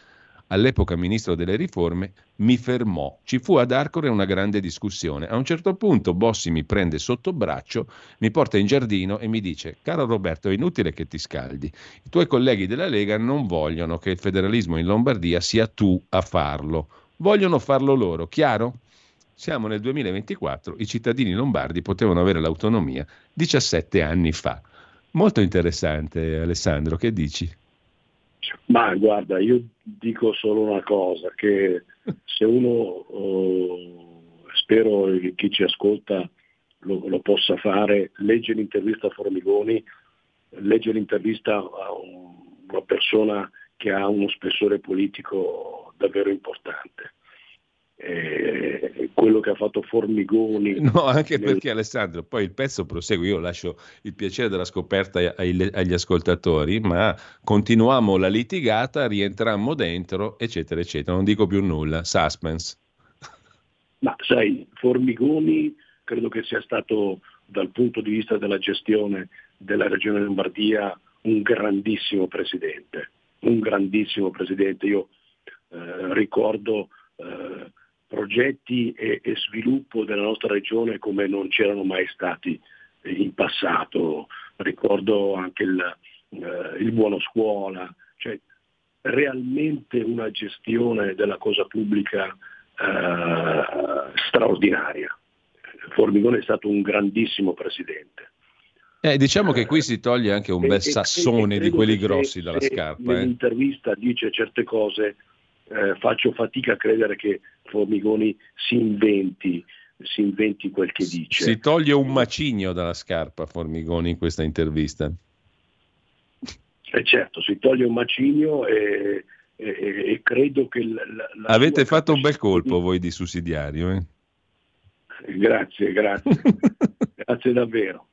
all'epoca ministro delle riforme, mi fermò. Ci fu ad Arcore una grande discussione. A un certo punto Bossi mi prende sotto braccio, mi porta in giardino e mi dice: Caro Roberto, è inutile che ti scaldi. I tuoi colleghi della Lega non vogliono che il federalismo in Lombardia sia tu a farlo. Vogliono farlo loro, chiaro? Siamo nel 2024, i cittadini lombardi potevano avere l'autonomia 17 anni fa. Molto interessante, Alessandro, che dici? Ma guarda, io dico solo una cosa, che se uno, oh, spero che chi ci ascolta lo, lo, possa fare, legge l'intervista a Formigoni, legge l'intervista a un, una persona che ha uno spessore politico davvero importante eh, quello che ha fatto Formigoni. No, anche nel... perché Alessandro, poi il pezzo prosegue, io lascio il piacere della scoperta ai, agli ascoltatori, ma continuiamo la litigata, rientrammo dentro, eccetera, eccetera. Non dico più nulla, suspense. Ma sai, Formigoni credo che sia stato dal punto di vista della gestione della regione Lombardia un grandissimo presidente, un grandissimo presidente. Io eh, ricordo eh, progetti e, e, sviluppo della nostra regione come non c'erano mai stati in passato. Ricordo anche il, eh, il buono scuola, cioè realmente una gestione della cosa pubblica eh, straordinaria. Formigone è stato un grandissimo presidente. Eh, diciamo che qui si toglie anche un bel sassone di quelli grossi dalla scarpa. Eh. Nell'intervista dice certe cose, eh, faccio fatica a credere che Formigoni si inventi, si inventi quel che dice. Si toglie un macigno dalla scarpa Formigoni in questa intervista. Eh certo, si toglie un macigno e, e, e credo che... La, la Avete fatto un bel colpo voi di sussidiario. Eh? Grazie, grazie. grazie davvero.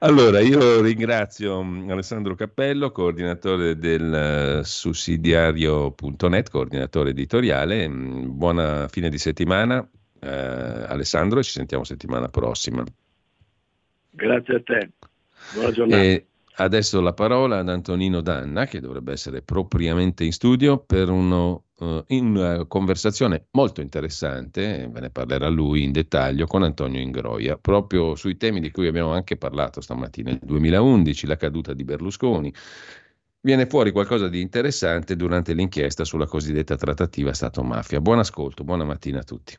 Allora, io ringrazio mm, Alessandro Cappello, coordinatore del uh, sussidiario.net, coordinatore editoriale. Mm, buona fine di settimana, uh, Alessandro, e ci sentiamo settimana prossima. Grazie a te. Buona giornata. E adesso la parola ad Antonino Danna, che dovrebbe essere propriamente in studio per uno in una conversazione molto interessante, ve ne parlerà lui in dettaglio, con Antonio Ingroia, proprio sui temi di cui abbiamo anche parlato stamattina, il 2011, la caduta di Berlusconi. Viene fuori qualcosa di interessante durante l'inchiesta sulla cosiddetta trattativa Stato-mafia. Buon ascolto, buona mattina a tutti.